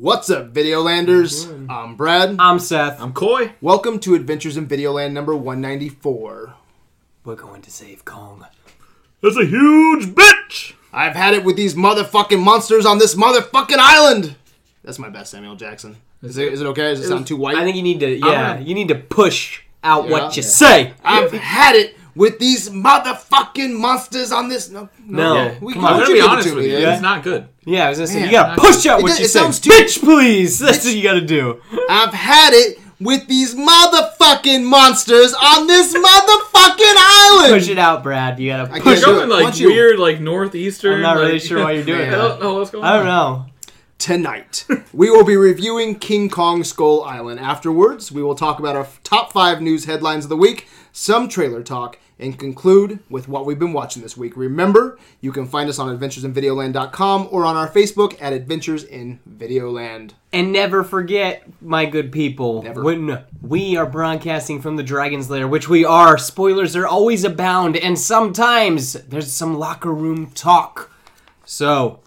What's up, Videolanders? I'm Brad. I'm Seth. I'm coy. Welcome to Adventures in Videoland number 194. We're going to save Kong. That's a huge bitch. I've had it with these motherfucking monsters on this motherfucking island. That's my best Samuel Jackson. Is it, is it okay? Does it sound too white? I think you need to, yeah, gonna- you need to push out Yeah. what you Yeah. say. I've had it with these motherfucking monsters on this. No, No, Yeah. We- come why I'm on. don't gonna be it honest to with me, you. yeah? It's not good. Yeah, I was gonna say Man, you gotta I- push out what does- you it say. sounds too- Bitch, please. That's what you gotta do. I've had it with these motherfucking monsters on this motherfucking island. Push it out, Brad. You gotta push can't You're do it. it. going like you- weird, like northeastern. I'm not really sure why you're doing I don't know what's going I don't know. Tonight, we will be reviewing King Kong Skull Island. Afterwards, we will talk about our top five news headlines of the week, some trailer talk, and conclude with what we've been watching this week. Remember, you can find us on adventuresinvideoland.com or on our Facebook at Adventures in Videoland. And never forget, my good people, Never. when we are broadcasting from the Dragon's Lair, which we are, spoilers are always abound, and sometimes there's some locker room talk. So,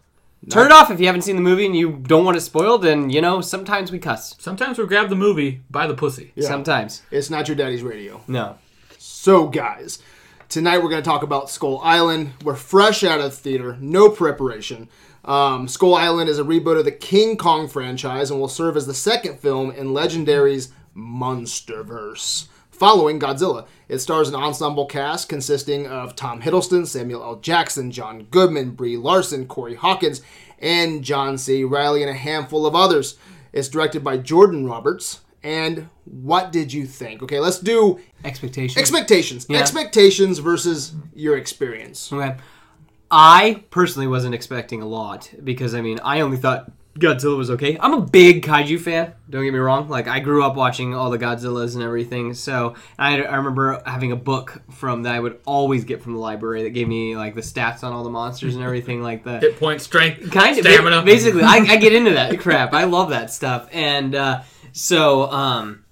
turn it off if you haven't seen the movie and you don't want it spoiled, and, you know, sometimes we cuss. Sometimes we grab the movie by the pussy. Yeah. Sometimes. It's not your daddy's radio. No. So, guys, tonight we're going to talk about Skull Island. We're fresh out of the theater, no preparation. Um, Skull Island is a reboot of the King Kong franchise and will serve as the second film in Legendary's Monsterverse. Following Godzilla, it stars an ensemble cast consisting of Tom Hiddleston, Samuel L. Jackson, John Goodman, Brie Larson, Corey Hawkins, and John C. Reilly, and a handful of others. It's directed by Jordan Roberts. And what did you think? Okay, let's do Expectations. Expectations. Yeah. Expectations versus your experience. Okay. I personally wasn't expecting a lot because I mean I only thought Godzilla was okay. I'm a big kaiju fan. Don't get me wrong. Like I grew up watching all the Godzillas and everything. So I, I remember having a book from that I would always get from the library that gave me like the stats on all the monsters and everything like that. Hit point, strength, kind of stamina. basically I, I get into that crap i love that stuff and uh, so um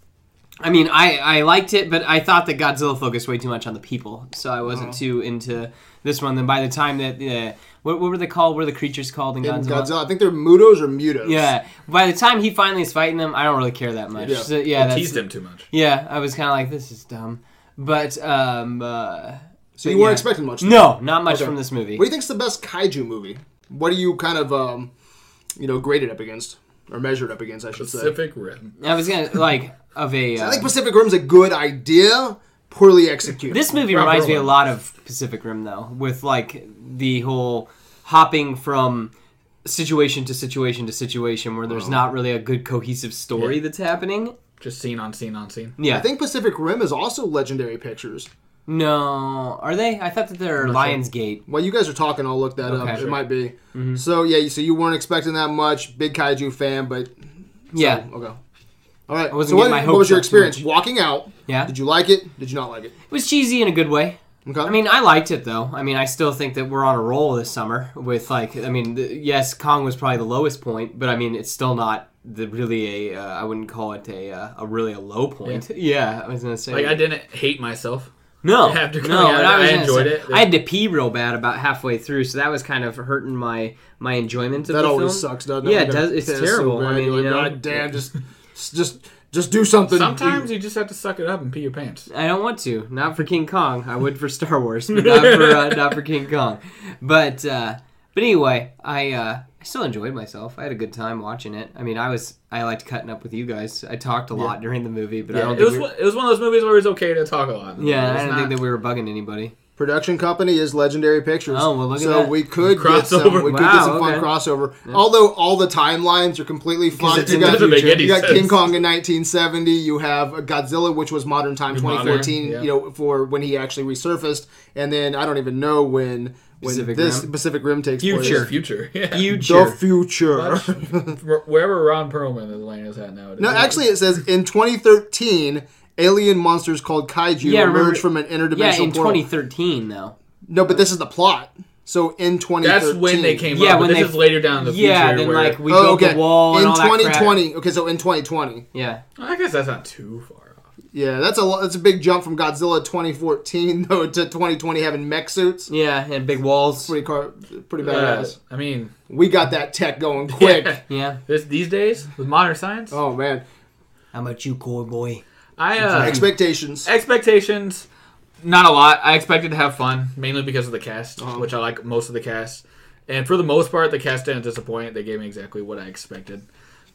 i mean I, I liked it but i thought that godzilla focused way too much on the people so i wasn't too into this one then by the time that uh, what, what were they called what are the creatures called in In godzilla, Godzilla, I think they're Mutos or Mutos. yeah by the time he finally is fighting them i don't really care that much Yeah. So, yeah that's, teased him too much. yeah i was kind of like this is dumb but um uh, So you But weren't yeah. expecting much. no not much Okay. from this movie What do you think's the best kaiju movie? What do you kind of, um, you know, graded up against or measured up against? I should say. Pacific Rim. i was gonna like of a I uh, think Pacific Rim's a good idea, poorly executed. This movie Proper reminds me a one. lot of Pacific Rim, though, with like the whole hopping from situation to situation to situation where there's not really a good cohesive story Yeah. that's happening. Just scene on scene on scene. Yeah. I think Pacific Rim is also Legendary Pictures. No, are they? I thought that they're not sure. Lionsgate. While you guys are talking, I'll look that Okay. up. Sure. It might be. Mm-hmm. So yeah, so you weren't expecting that much. Big kaiju fan, but Yeah, okay. All right. wasn't so what, getting my what was your experience walking out? yeah. Did you like it? Did you not like it? It was cheesy in a good way. Okay. I mean, I liked it though. I mean, I still think that we're on a roll this summer with like. I mean, the, yes, Kong was probably the lowest point, but I mean, it's still not the really a. Uh, I wouldn't call it a uh, a really a low point. Yeah, I was gonna say. Like I didn't hate myself. No, After no, out, I, was I enjoyed say- it. I had to pee real bad about halfway through, so that was kind of hurting my my enjoyment of that the always film. sucks, doesn't it? Yeah, it does. It's so terrible. I bad. mean, You're you like, know, God damn, just, just, just do something. Sometimes you just have to suck it up and pee your pants. I don't want to. Not for King Kong. I would for Star Wars, but not for uh, not for King Kong. But uh, but anyway, I uh, I still enjoyed myself. I had a good time watching it. I mean, I was I liked cutting up with you guys. I talked a lot during the movie, but I don't It think was we were, one- it was one of those movies where it was okay to talk a lot. yeah, I didn't not- think that we were bugging anybody. Production company is Legendary Pictures. Oh, well, look at so that. we could get some, Crossover. we could Wow, get some fun okay. crossover. Although all the timelines are completely fun. it's You got, doesn't make any you got sense. King Kong in 1970. You have Godzilla, which was modern time Modern, 2014. yeah. You know, for when he actually resurfaced, and then I don't even know when when Pacific this Rim? Pacific Rim takes Future. place. future. Yeah. Future. The future. Wherever Ron Perlman is laying his hat now. No, actually, it says in 2013, alien monsters called kaiju Yeah, remember- emerged from an interdimensional Yeah, in portal. 2013 though. No, but this is the plot. So in 2013, that's when they came Yeah, up. when But this they- is later down in the yeah, future. then where, like we oh, built okay. the wall and in all that crap. 2020. Okay, so in 2020. Yeah. I guess that's not too far off. Yeah, that's a lo- that's a big jump from Godzilla 2014 though to 2020 having mech suits. Yeah, and big walls. Pretty car, pretty Uh, badass. I mean, We got that tech going quick. yeah. Yeah. This these days with modern science, Oh man, How about you, coy boy? I uh, expectations. expectations. Not a lot. I expected to have fun, mainly because of the cast, Uh-huh. which I like most of the cast. And for the most part, the cast didn't disappoint. They gave me exactly what I expected.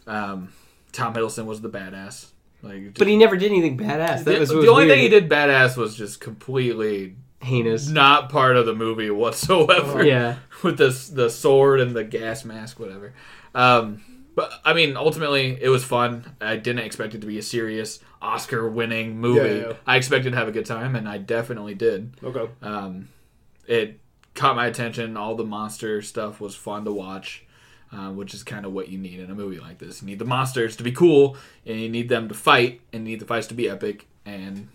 Um, Tom Hiddleston was the badass. Like, But he never did anything badass. That the, was the was only weird. thing he did badass was just completely heinous. not part of the movie whatsoever. Yeah. with the the sword and the gas mask, whatever. Um, but I mean, ultimately, it was fun. I didn't expect it to be a serious Oscar-winning movie. Yeah, yeah. I expected to have a good time, and I definitely did. Okay. Um, it caught my attention. All the monster stuff was fun to watch, uh, which is kind of what you need in a movie like this. You need the monsters to be cool, and you need them to fight, and you need the fights to be epic. And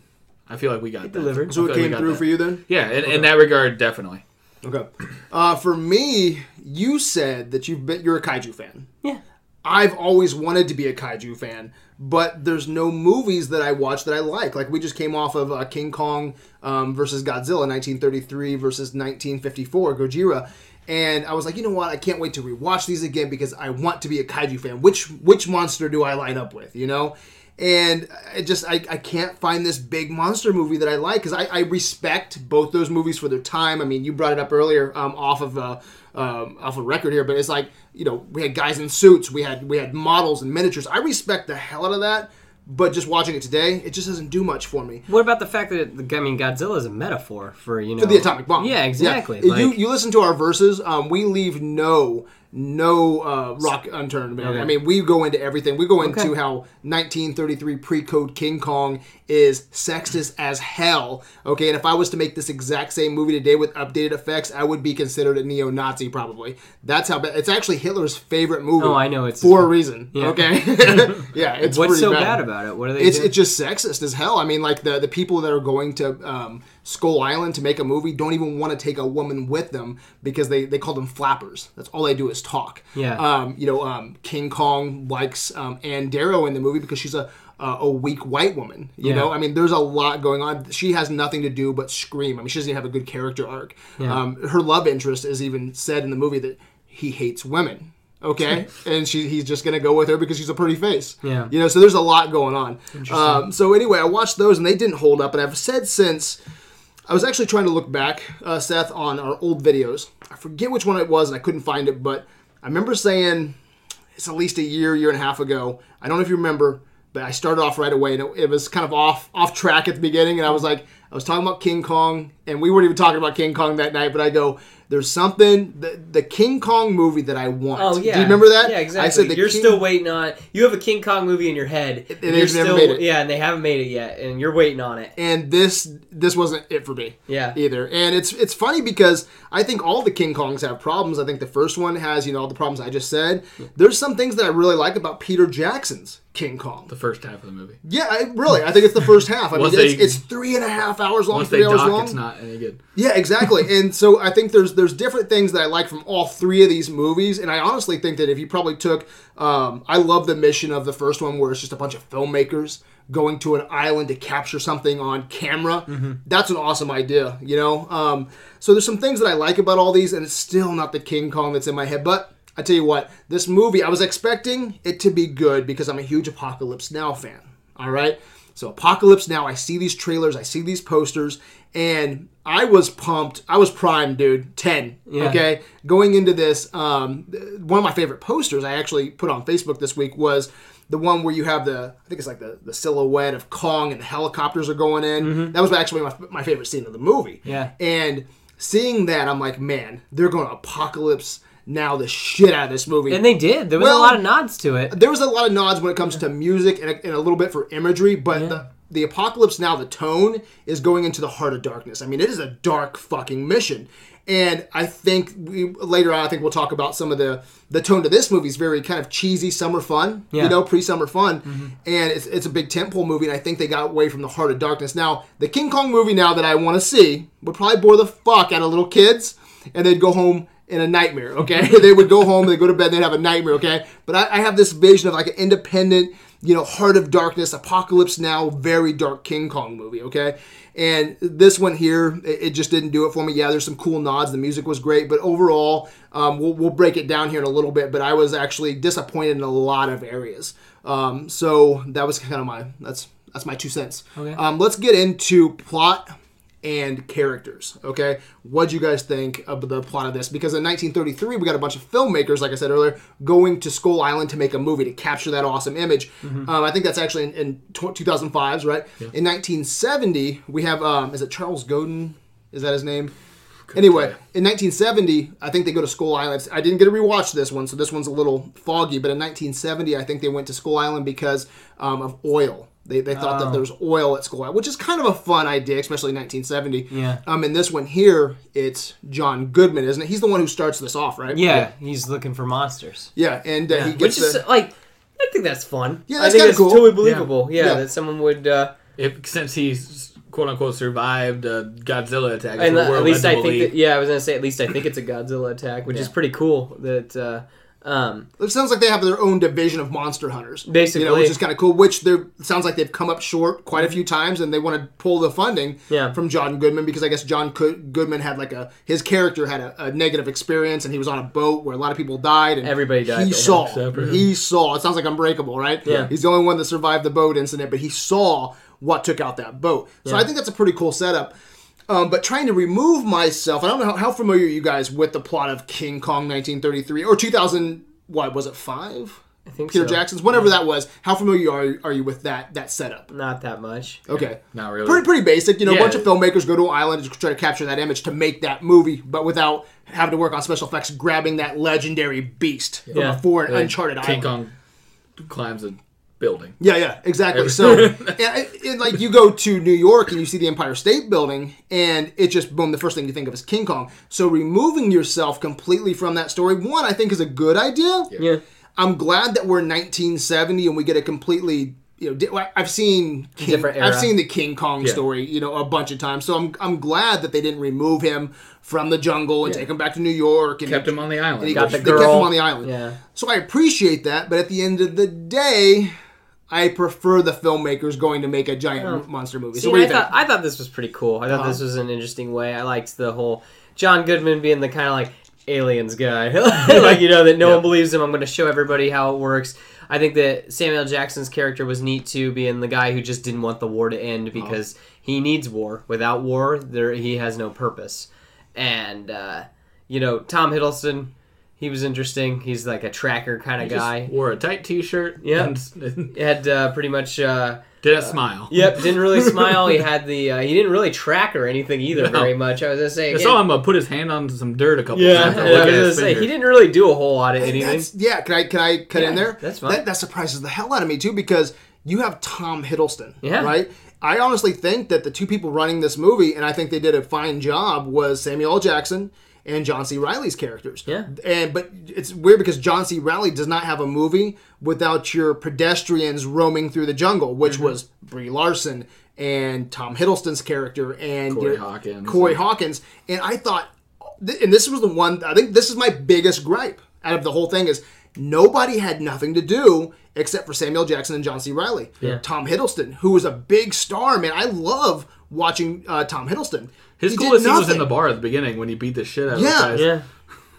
I feel like we got that. delivered. So it feel like we came through that. for you then. Yeah, in, in that regard, definitely. Okay. Uh, for me, you said that you've been you're a kaiju fan. Yeah. I've always wanted to be a kaiju fan, but there's no movies that I watch that I like. Like we just came off of uh, King Kong um, versus Godzilla, 1933 versus 1954, Gojira, and I was like, you know what? I can't wait to rewatch these again because I want to be a kaiju fan. Which which monster do I line up with? You know. And I just I, I can't find this big monster movie that I like because I, I respect both those movies for their time. I mean, you brought it up earlier um, off of uh, um, off a record here, but it's like you know we had guys in suits, we had we had models and miniatures. I respect the hell out of that, but just watching it today, it just doesn't do much for me. What about the fact that the, I mean Godzilla is a metaphor for you know For the atomic bomb. Yeah, exactly. you Like- you listen to our verses. Um, we leave no no uh, rock unturned, man. Okay. I mean, we go into everything. We go into Okay. how 1933 pre-code King Kong is sexist as hell. Okay, and if I was to make this exact same movie today with updated effects, I would be considered a neo-Nazi probably. That's how bad. It's actually Hitler's favorite movie. Oh, I know, it's- for a reason. Yeah. Okay, yeah, it's What's so bad. bad about it? What are they? It's doing? it's just sexist as hell. I mean, like the the people that are going to um, Skull Island to make a movie don't even want to take a woman with them because they they call them flappers. That's all they do is talk. Yeah. Um, you know, um, King Kong likes um, Anne Darrow in the movie because she's a a a weak white woman. You Yeah. know, I mean, there's a lot going on. She has nothing to do but scream. I mean, she doesn't even have a good character arc. Um, her love interest is even said in the movie that he hates women. Okay, and she he's just gonna go with her because she's a pretty face. Yeah. you know. So there's a lot going on. Um, so anyway, I watched those and they didn't hold up, and I've said since. I was actually trying to look back, uh, Seth, on our old videos. I forget which one it was, and I couldn't find it, but I remember saying it's at least a year, year and a half ago. I don't know if you remember, but I started off right away, and it, it was kind of off off track at the beginning, and I was like, I was talking about King Kong, and we weren't even talking about King Kong that night, but I go, there's something the, the King Kong movie that I want. Oh yeah. do you remember that? Yeah, exactly. I said the you're King- still waiting on. You have a King Kong movie in your head. And they've never still, made it. Yeah, and they haven't made it yet, and you're waiting on it. and this this wasn't it for me. Yeah. Either. And it's it's funny because I think all the King Kongs have problems. I think the first one has, you know, all the problems I just said. There's some things that I really like about Peter Jackson's King Kong. The first half of the movie. Yeah, I, really. I think it's the first half. I mean, Once it's, it's three and a half hours long, Once three they hours dock, long. it's not any good. Yeah, exactly. and so I think there's there's different things that I like from all three of these movies, and I honestly think that if you probably took, um, I love the mission of the first one where it's just a bunch of filmmakers going to an island to capture something on camera. That's an awesome idea, you know. Um, so there's some things that I like about all these, and it's still not the King Kong that's in my head, but. I tell you what, this movie, I was expecting it to be good because I'm a huge Apocalypse Now fan. All right? So, Apocalypse Now, I see these trailers, I see these posters, and I was pumped. I was primed, dude. 10. Yeah. Okay? Going into this, um, one of my favorite posters I actually put on Facebook this week was the one where you have the, I think it's like the, the silhouette of Kong and the helicopters are going in. That was actually my, my favorite scene of the movie. Yeah. And seeing that, I'm like, man, they're going to Apocalypse Now the shit out of this movie And they did. There was Well- a lot of nods to it. there was a lot of nods when it comes to music and a, and a little bit for imagery, but the, the apocalypse now, the tone is going into the heart of darkness. I mean, it is a dark fucking mission. And I think we later on, I think we'll talk about some of the the tone to this movie is very kind of cheesy summer fun, Yeah. you know, pre summer fun, mm-hmm. and it's, it's a big tentpole movie. And I think they got away from the heart of darkness. Now, the King Kong movie now that I want to see would probably bore the fuck out of little kids, and they'd go home in a nightmare. Okay, they would go home, they go to bed, they'd have a nightmare. Okay, but I, I have this vision of like an independent you know, Heart of Darkness, Apocalypse Now, very dark King Kong movie, okay? And this one here, it, it just didn't do it for me. Yeah, there's some cool nods. The music was great, but overall, um, we'll, we'll break it down here in a little bit. But I was actually disappointed in a lot of areas. Um, so that was kind of my that's that's my two cents. Okay. Um, let's get into plot and characters. Okay, what do you guys think of the plot of this? Because in 1933, we got a bunch of filmmakers, like I said earlier, going to Skull Island to make a movie to capture that awesome image. Um, I think that's actually in, in tw 2005s, right? In 1970, we have um, is it Charles Grodin? Is that his name? Anyway, in 1970, I think they go to Skull Island. I didn't get to rewatch this one, so this one's a little foggy. But in 1970, I think they went to Skull Island because um, of oil. They, they thought that Oh. there was oil at Skull Island, which is kind of a fun idea, especially in 1970. Yeah. Um, and this one here, it's John Goodman, isn't it? He's the one who starts this off, right? Yeah, he's looking for monsters. Yeah, and uh, he Which gets is the, like, I think that's fun. Yeah, I think kinda it's cool. totally believable. Yeah, Yeah. that someone would. Uh, If since he's quote unquote survived a Godzilla attack, and that's at least I think that, yeah, I was gonna say at least I think it's a Godzilla attack, which is pretty cool. That uh, um, it sounds like they have their own division of monster hunters, Basically. you know, which is kind of cool. Which they sounds like they've come up short quite a few times, and they want to pull the funding Yeah. from John Goodman because I guess John Goodman had like a his character had a, a negative experience, and he was on a boat where a lot of people died, and Everybody died, He saw, except for him. he saw. It sounds like Unbreakable, right? Yeah. he's the only one that survived the boat incident, but he saw what took out that boat. So I think that's a pretty cool setup. Um, but trying to remove myself, I don't know how, how familiar are you guys with the plot of King Kong 1933 or 2000. What was it? Five. I think Peter so. Jackson's, whenever that was. How familiar are, are you with that that setup? Not that much. Okay, Not really. pretty pretty basic. You know, a bunch of filmmakers go to an island to try to capture that image to make that movie, but without having to work on special effects, grabbing that legendary beast from Yeah. a foreign, Like, uncharted King island. King Kong climbs a building. Yeah, yeah, exactly. Every- So, and, and, like you go to New York and you see the Empire State Building, and it just boom. The first thing you think of is King Kong. So, removing yourself completely from that story, one, I think is a good idea. Yeah. I'm glad that we're 1970 and we get a completely. You know, I've seen King, I've seen the King Kong Yeah. story, you know, a bunch of times. So I'm I'm glad that they didn't remove him from the jungle and take him back to New York and Kept him on the island. and he Got they the kept girl. him on the island. Yeah. So I appreciate that, but at the end of the day, I prefer the filmmakers going to make a giant monster movie. See, so what do I you think? thought I thought this was pretty cool. I thought Uh-huh. this was an interesting way. I liked the whole John Goodman being the kind of like aliens guy, like you know that no Yeah. one believes him. I'm going to show everybody how it works. I think that Samuel Jackson's character was neat too, being the guy who just didn't want the war to end because he needs war. Without war, there he has no purpose. And uh, you know, Tom Hiddleston, he was interesting. He's like a tracker kind of Just guy. wore a tight T-shirt. Yeah. and Had uh, pretty much. Uh, didn't smile. Yep, didn't really smile. He had the uh, he didn't really track or anything either No. very much. I was gonna say I saw him uh, put his hand on some dirt a couple yeah, times. I was gonna say finger. he didn't really do a whole lot of anything. that's- yeah, can I can I cut in there? that's fine. That, that surprises the hell out of me too because you have Tom Hiddleston, Yeah. right? I honestly think that the two people running this movie, and I think they did a fine job, was Samuel L. Jackson and John C. Reilly's characters. Yeah. And but it's weird because John C. Reilly does not have a movie without your pedestrians roaming through the jungle, which Mm-hmm. was Brie Larson and Tom Hiddleston's character and Corey your- Hawkins. Corey Hawkins, and I thought, and this was the one. I think this is my biggest gripe out of the whole thing is nobody had nothing to do except for Samuel Jackson and John C. Riley. Yeah. Tom Hiddleston, who was a big star, man. I love watching uh, Tom Hiddleston. His He coolest scene was in the bar at the beginning when he beat the shit out of Yeah. the guys. yeah,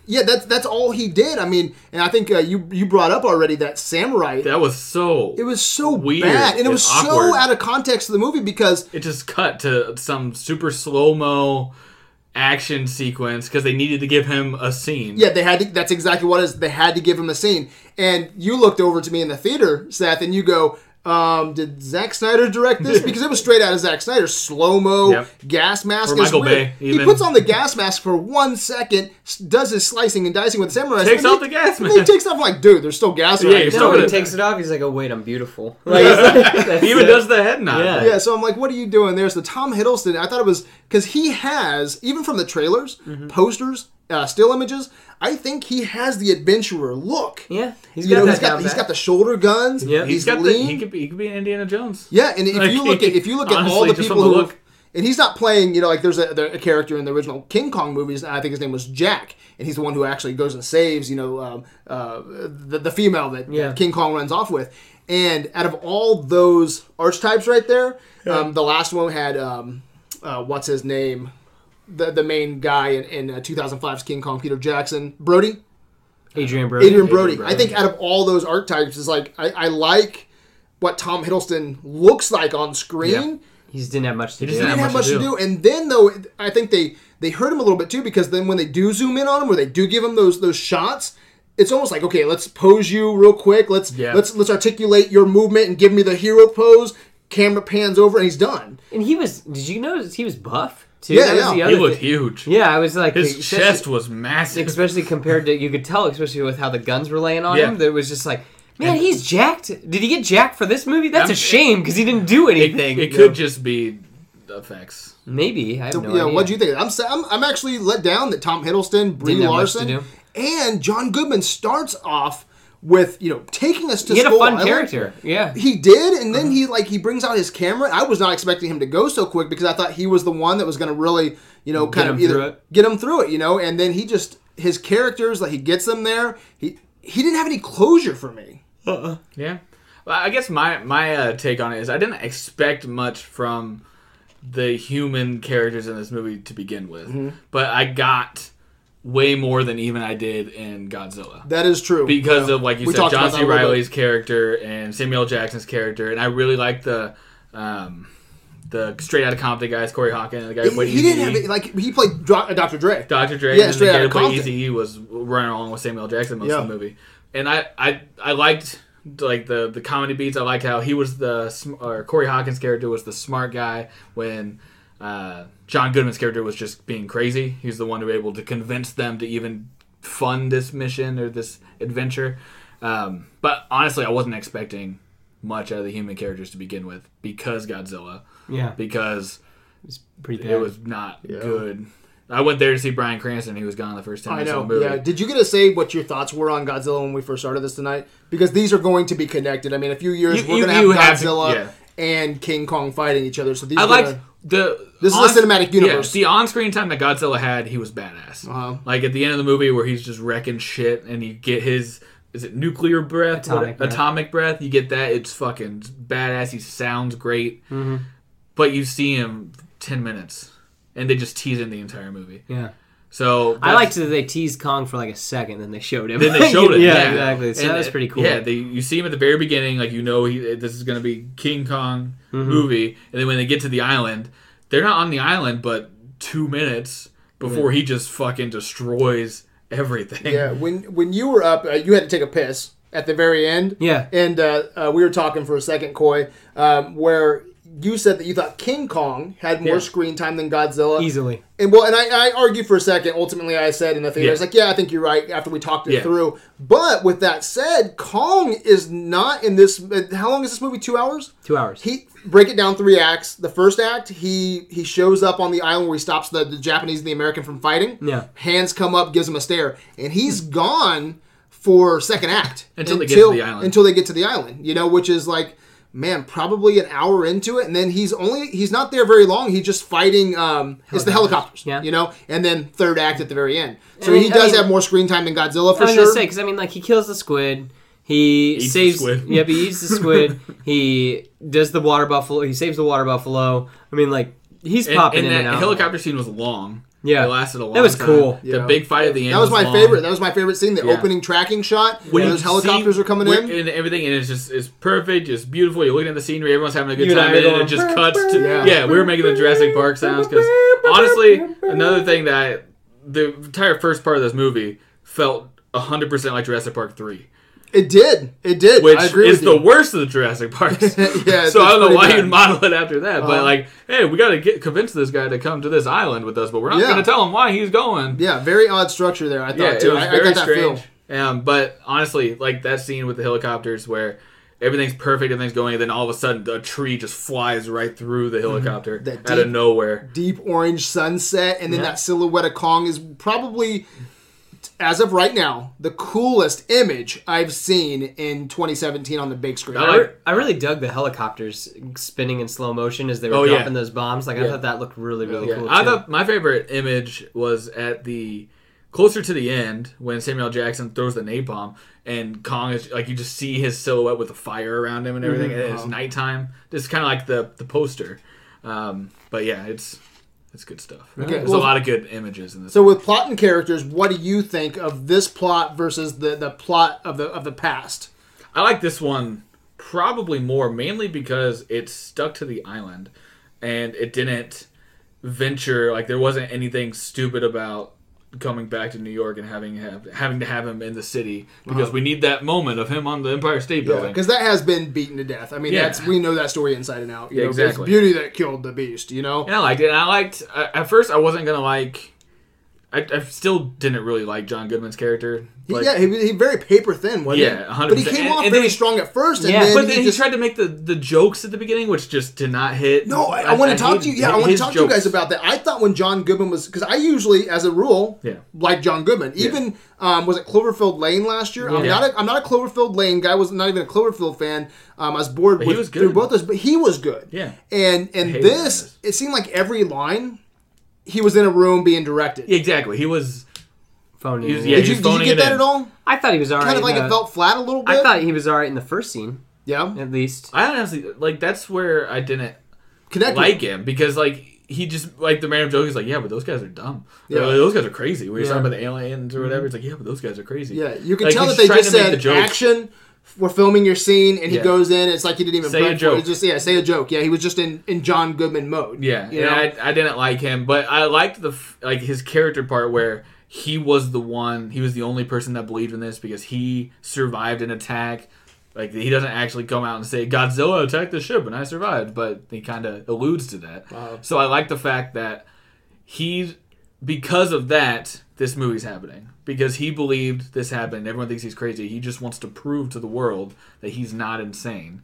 Yeah, that's that's all he did. I mean, and I think uh, you you brought up already that samurai. That was so. it was so weird bad, and it was awkward. so out of context of the movie because it just cut to some super slow mo action sequence because they needed to give him a scene. Yeah, they had to. That's exactly what it is. They had to give him a scene. And you looked over to me in the theater, Seth, and you go, um, "Did Zack Snyder direct this?" Because it was straight out of Zack Snyder, slow mo, Yep. gas mask. Or It's Michael weird. Bay, He puts on the gas mask for one second, does his slicing and dicing with samurai. Takes off he- the gas and He takes off like, dude. There's still gas. Yeah, right you're still no, when he takes it off, he's like, "Oh wait, I'm beautiful." Like, that's He even it. does the head nod. Yeah. Yeah, so I'm like, what are you doing there? So Tom Hiddleston, I thought it was because he has, even from the trailers, Mm-hmm. posters, uh, still images, I think he has the adventurer look. Yeah, he's you got know, that he's got down he's pat. got the shoulder guns. Yeah. he's He's got the. He could be. He could be an Indiana Jones. yeah, and if Like, you look at if you look at all the people who, look. and he's not playing, you know, like there's a, there- a character in the original King Kong movies. I think his name was Jack, and he's the one who actually goes and saves, you know, um, uh, the the female that Yeah. King Kong runs off with. And out of all those archetypes right there, um, the last one had um, uh, what's his name, the the main guy in, in uh, 2005's King Kong, Peter Jackson, Brody. Adrien Brody. Adrien Brody. Brody. I think out of all those archetypes, is like I, I like what Tom Hiddleston looks like on screen. He just didn't have much to He do. He didn't have much to do. And then though, I think they they hurt him a little bit too because then when they do zoom in on him, or they do give him those those shots, it's almost like okay, let's pose you real quick. Let's Yeah. let's let's articulate your movement and give me the hero pose. Camera pans over and he's done. And he was. Did you notice he was buff too? Yeah, That was yeah. the He looked thing. huge. Yeah, I was like His chest was massive. especially compared to you could tell, especially with how the guns were laying on Yeah. him. That it was just like, man, he's jacked. Did he get jacked for this movie? That's I'm- a shame because he didn't do anything. it could just be effects. maybe. I have no yeah, what do you think? I'm I'm I'm actually let down that Tom Hiddleston, Brie Didn't have much to Larson, and John Goodman starts off with you know taking us to He had a fun Island. character. Yeah. He did, and Uh-huh. then he like he brings out his camera. I was not expecting him to go so quick because I thought he was the one that was going to really, you know, kind him of either get him through it, you know. And then he just his characters like he gets them there. He he didn't have any closure for me. Yeah. Well, I guess my my uh, take on it is I didn't expect much from the human characters in this movie to begin with, Mm-hmm. but I got way more than even I did in Godzilla. That is true because Yeah. of like you We said, John C. that a little bit. Reilly's character and Samuel Jackson's character, and I really like the um, the straight out of Compton guys, Corey Hawkins, the guy who He, played he didn't have it, like he played uh, Dr. Dre. Dr. Dre, Yeah, and straight the guy outta who Compton. Eazy-E was running along with Samuel Jackson most Yeah. of the movie, and I I I liked like the the comedy beats. I liked how he was the sm- or Corey Hawkins' character was the smart guy when. Uh, John Goodman's character was just being crazy. He was the one who was able to convince them to even fund this mission or this adventure. Um, but honestly, I wasn't expecting much out of the human characters to begin with because Godzilla, Yeah. because Pretty bad. it was not good. I went there to see Bryan Cranston. He was gone the first ten I minutes know. the movie. Yeah. Did you get to say what your thoughts were on Godzilla when we first started this tonight? Because these are going to be connected. I mean, a few years You- we're going to you have have to- Godzilla yeah. and King Kong fighting each other. So these I are liked gonna- the. This is a cinematic universe. Yeah, the on-screen time that Godzilla had, he was badass. Uh-huh. Like at the end of the movie where he's just wrecking shit, and you get his is it nuclear breath, Atomic What- breath. atomic breath. You get that. It's fucking badass. He sounds great, Mm-hmm. but you see him ten minutes, and they just tease him the entire movie. yeah. So I that's- liked that they teased Kong for like a second, then they showed him. Then they showed it. yeah, yeah, exactly. So And, that was pretty cool. Yeah, they, you see him at the very beginning, like you know he this is going to be King Kong Mm-hmm. movie, and then when they get to the island, they're not on the island, but two minutes before he just fucking destroys everything. Yeah, when when you were up, uh, you had to take a piss at the very end. Yeah. and uh, uh, we were talking for a second, Coy, um, where you said that you thought King Kong had more Yeah. screen time than Godzilla. Easily. And well, and I, I argued for a second. Ultimately, I said in the theater, I was Yeah. like, "Yeah, I think you're right." After we talked it Yeah. through, but with that said, Kong is not in this. How long is this movie? Two hours. Two hours. He break it down three acts. The first act, he he shows up on the island where he stops the, the Japanese and the American from fighting. Yeah. Hands come up, gives him a stare, and he's gone for second act Until they get to the island. Until they get to the island, you know, which is like, man, probably an hour into it, and then he's only he's not there very long. He's just fighting. Um, it's the helicopters, Yeah. you know, and then third act at the very end. So I mean- he I does mean- have more screen time than Godzilla for sure. I was sure. gonna say because I mean, like he kills the squid. He Eats the saves. squid. Yep, he eats the squid. he does the water buffalo. He saves the water buffalo. I mean, like he's And, popping and in that and out. helicopter scene was long. Yeah. it lasted a long. That was time. cool. The big fight at the end. that was my long. favorite. That was my favorite scene. The Yeah. opening tracking shot when you those helicopters see are coming in. and everything, and it's just it's perfect, it's beautiful. You're looking at the scenery, everyone's having a good You time, are and it just cuts to Yeah. yeah. we were making the Jurassic Park sounds because honestly, another thing that the entire first part of this movie felt hundred percent like Jurassic Park three, It did. It did. which I agree is the worst of the Jurassic Parks. yeah, so I don't know why bad. you'd model it after that, but Uh-huh. like, hey, we got to get convince this guy to come to this island with us, but we're not Yeah. going to tell him why he's going. Yeah, very odd structure there. I thought Yeah, too. it was I, I very got that strange. feel. Um, but honestly, like that scene with the helicopters where everything's perfect, everything's going, and then all of a sudden a tree just flies right through the helicopter That out of nowhere. Deep orange sunset, and then Yeah. that silhouette of Kong is probably, as of right now, the coolest image I've seen in 2017 on the big screen. I I, I really dug the helicopters spinning in slow motion as they were Oh, yeah. dropping those bombs. Like I Yeah. thought that looked really really Yeah, cool. I too. thought my favorite image was at the closer to the end when Samuel Jackson throws the napalm and Kong is like you just see his silhouette with the fire around him and everything. And it's nighttime. It's kind of like the the poster. Um, but yeah, it's it's good stuff. Okay, There's well- a lot of good images in this. So with plot and characters, what do you think of this plot versus the, the plot of the of the past? I like this one probably more, mainly because it stuck to the island and it didn't venture like there wasn't anything stupid about coming back to New York and having have, having to have him in the city because we need that moment of him on the Empire State Building. Because that has been beaten to death. I mean, Yeah. that's we know that story inside and out. You Yeah, know, exactly. Beauty that killed the beast. You know. And I liked it. And I liked uh, at first I wasn't gonna like. I, I still didn't really like John Goodman's character. He- Like, yeah, he, was- he very paper thin, wasn't Yeah, 100%. But he came And- off and very then- strong at first, and Yeah, then but then he he, just tried to make the, the jokes at the beginning, which just did not hit. No, I, I, want to talk to you. Yeah, I want to talk to you guys about that. I thought when John Goodman was because I usually, as a rule, Yeah. like John Goodman. Even um, was it Cloverfield Lane last year? I'm Yeah. not. A, I'm not a Cloverfield Lane guy. I was not even a Cloverfield fan. Um, I was bored he with was good. through both those, but he was good. Yeah. And and this. it seemed like every line, he was in a room being directed. Exactly. He was. Phone He was- in. yeah, did he you was did you get it that in. at all? I thought he was alright. Kind of like in it felt flat a little bit. I thought he was alright in the first scene, yeah, at least. I honestly like that's where I didn't Connect like him because like he just like the random joke is like yeah but those guys are dumb Yeah. yeah those guys are crazy when you're Yeah. talking about the aliens or whatever mm-hmm. it's like yeah but those guys are crazy Yeah, you can Like, tell that they just said the action. We're filming your scene, and he Yeah. goes in. It's like he didn't even Say a prep for it. joke. Just yeah, say a joke. Yeah, he was just in, in John Goodman mode. yeah yeah. I, I didn't like him but I liked the like his character part where he was the one he was the only person that believed in this because he survived an attack. Like he doesn't actually come out and say Godzilla attacked the ship and I survived but he kind of alludes to that. Wow. so I like the fact that he because of that this movie's happening. Because he believed this happened. Everyone thinks he's crazy. He just wants to prove to the world that he's not insane.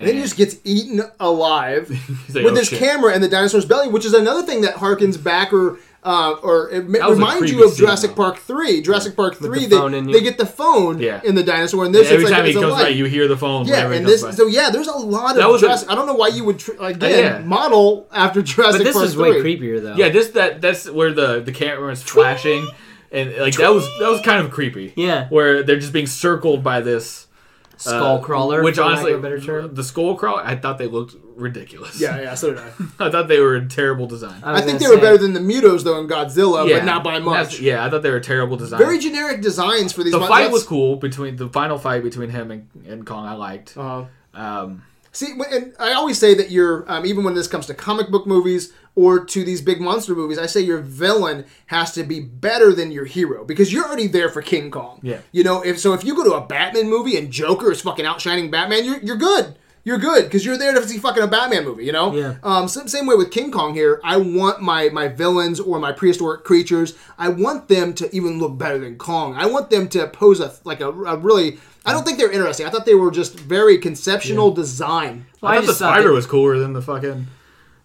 And then he just gets eaten alive like, with "Oh, this shit." camera in the dinosaur's belly, which is another thing that harkens back or uh, or it That reminds you of scene, Jurassic though. Park three. Jurassic Park three, phone they, in they get the phone Yeah. in the dinosaur, and this every it's like time he it's a comes light. by you hear the phone Yeah, whenever and this by. so yeah, there's a lot That of was Jurassic. I don't know why you would tr- again yeah. model after Jurassic But this Park is way creepier though. Yeah, this that that's where the the camera is flashing, and like that was that was kind of creepy. Yeah. where they're just being circled by this uh, Skull crawler, which for honestly, a better term. the skull crawler, I thought they looked ridiculous. Yeah, yeah, so did I. I thought they were a terrible design. was I think they gonna were better than the Mutos though in Godzilla, yeah, but not by much. Yeah, I thought they were terrible design. Very generic designs for these. the mon- fight was cool between the final fight between him and, and Kong. I liked. Uh, Um, see, and I always say that you're um, even when this comes to comic book movies or to these big monster movies, I say your villain has to be better than your hero because you're already there for King Kong. Yeah. You know, if so, if you go to a Batman movie and Joker is fucking outshining Batman, you're you're good. You're good because you're there to see fucking a Batman movie, you know. Yeah. Um, same, same way with King Kong here. I want my my villains or my prehistoric creatures. I want them to even look better than Kong. I want them to pose a like a, a really. I don't think they're interesting. I thought they were just very conceptual design. Well, I, I thought the spider was cooler than the fucking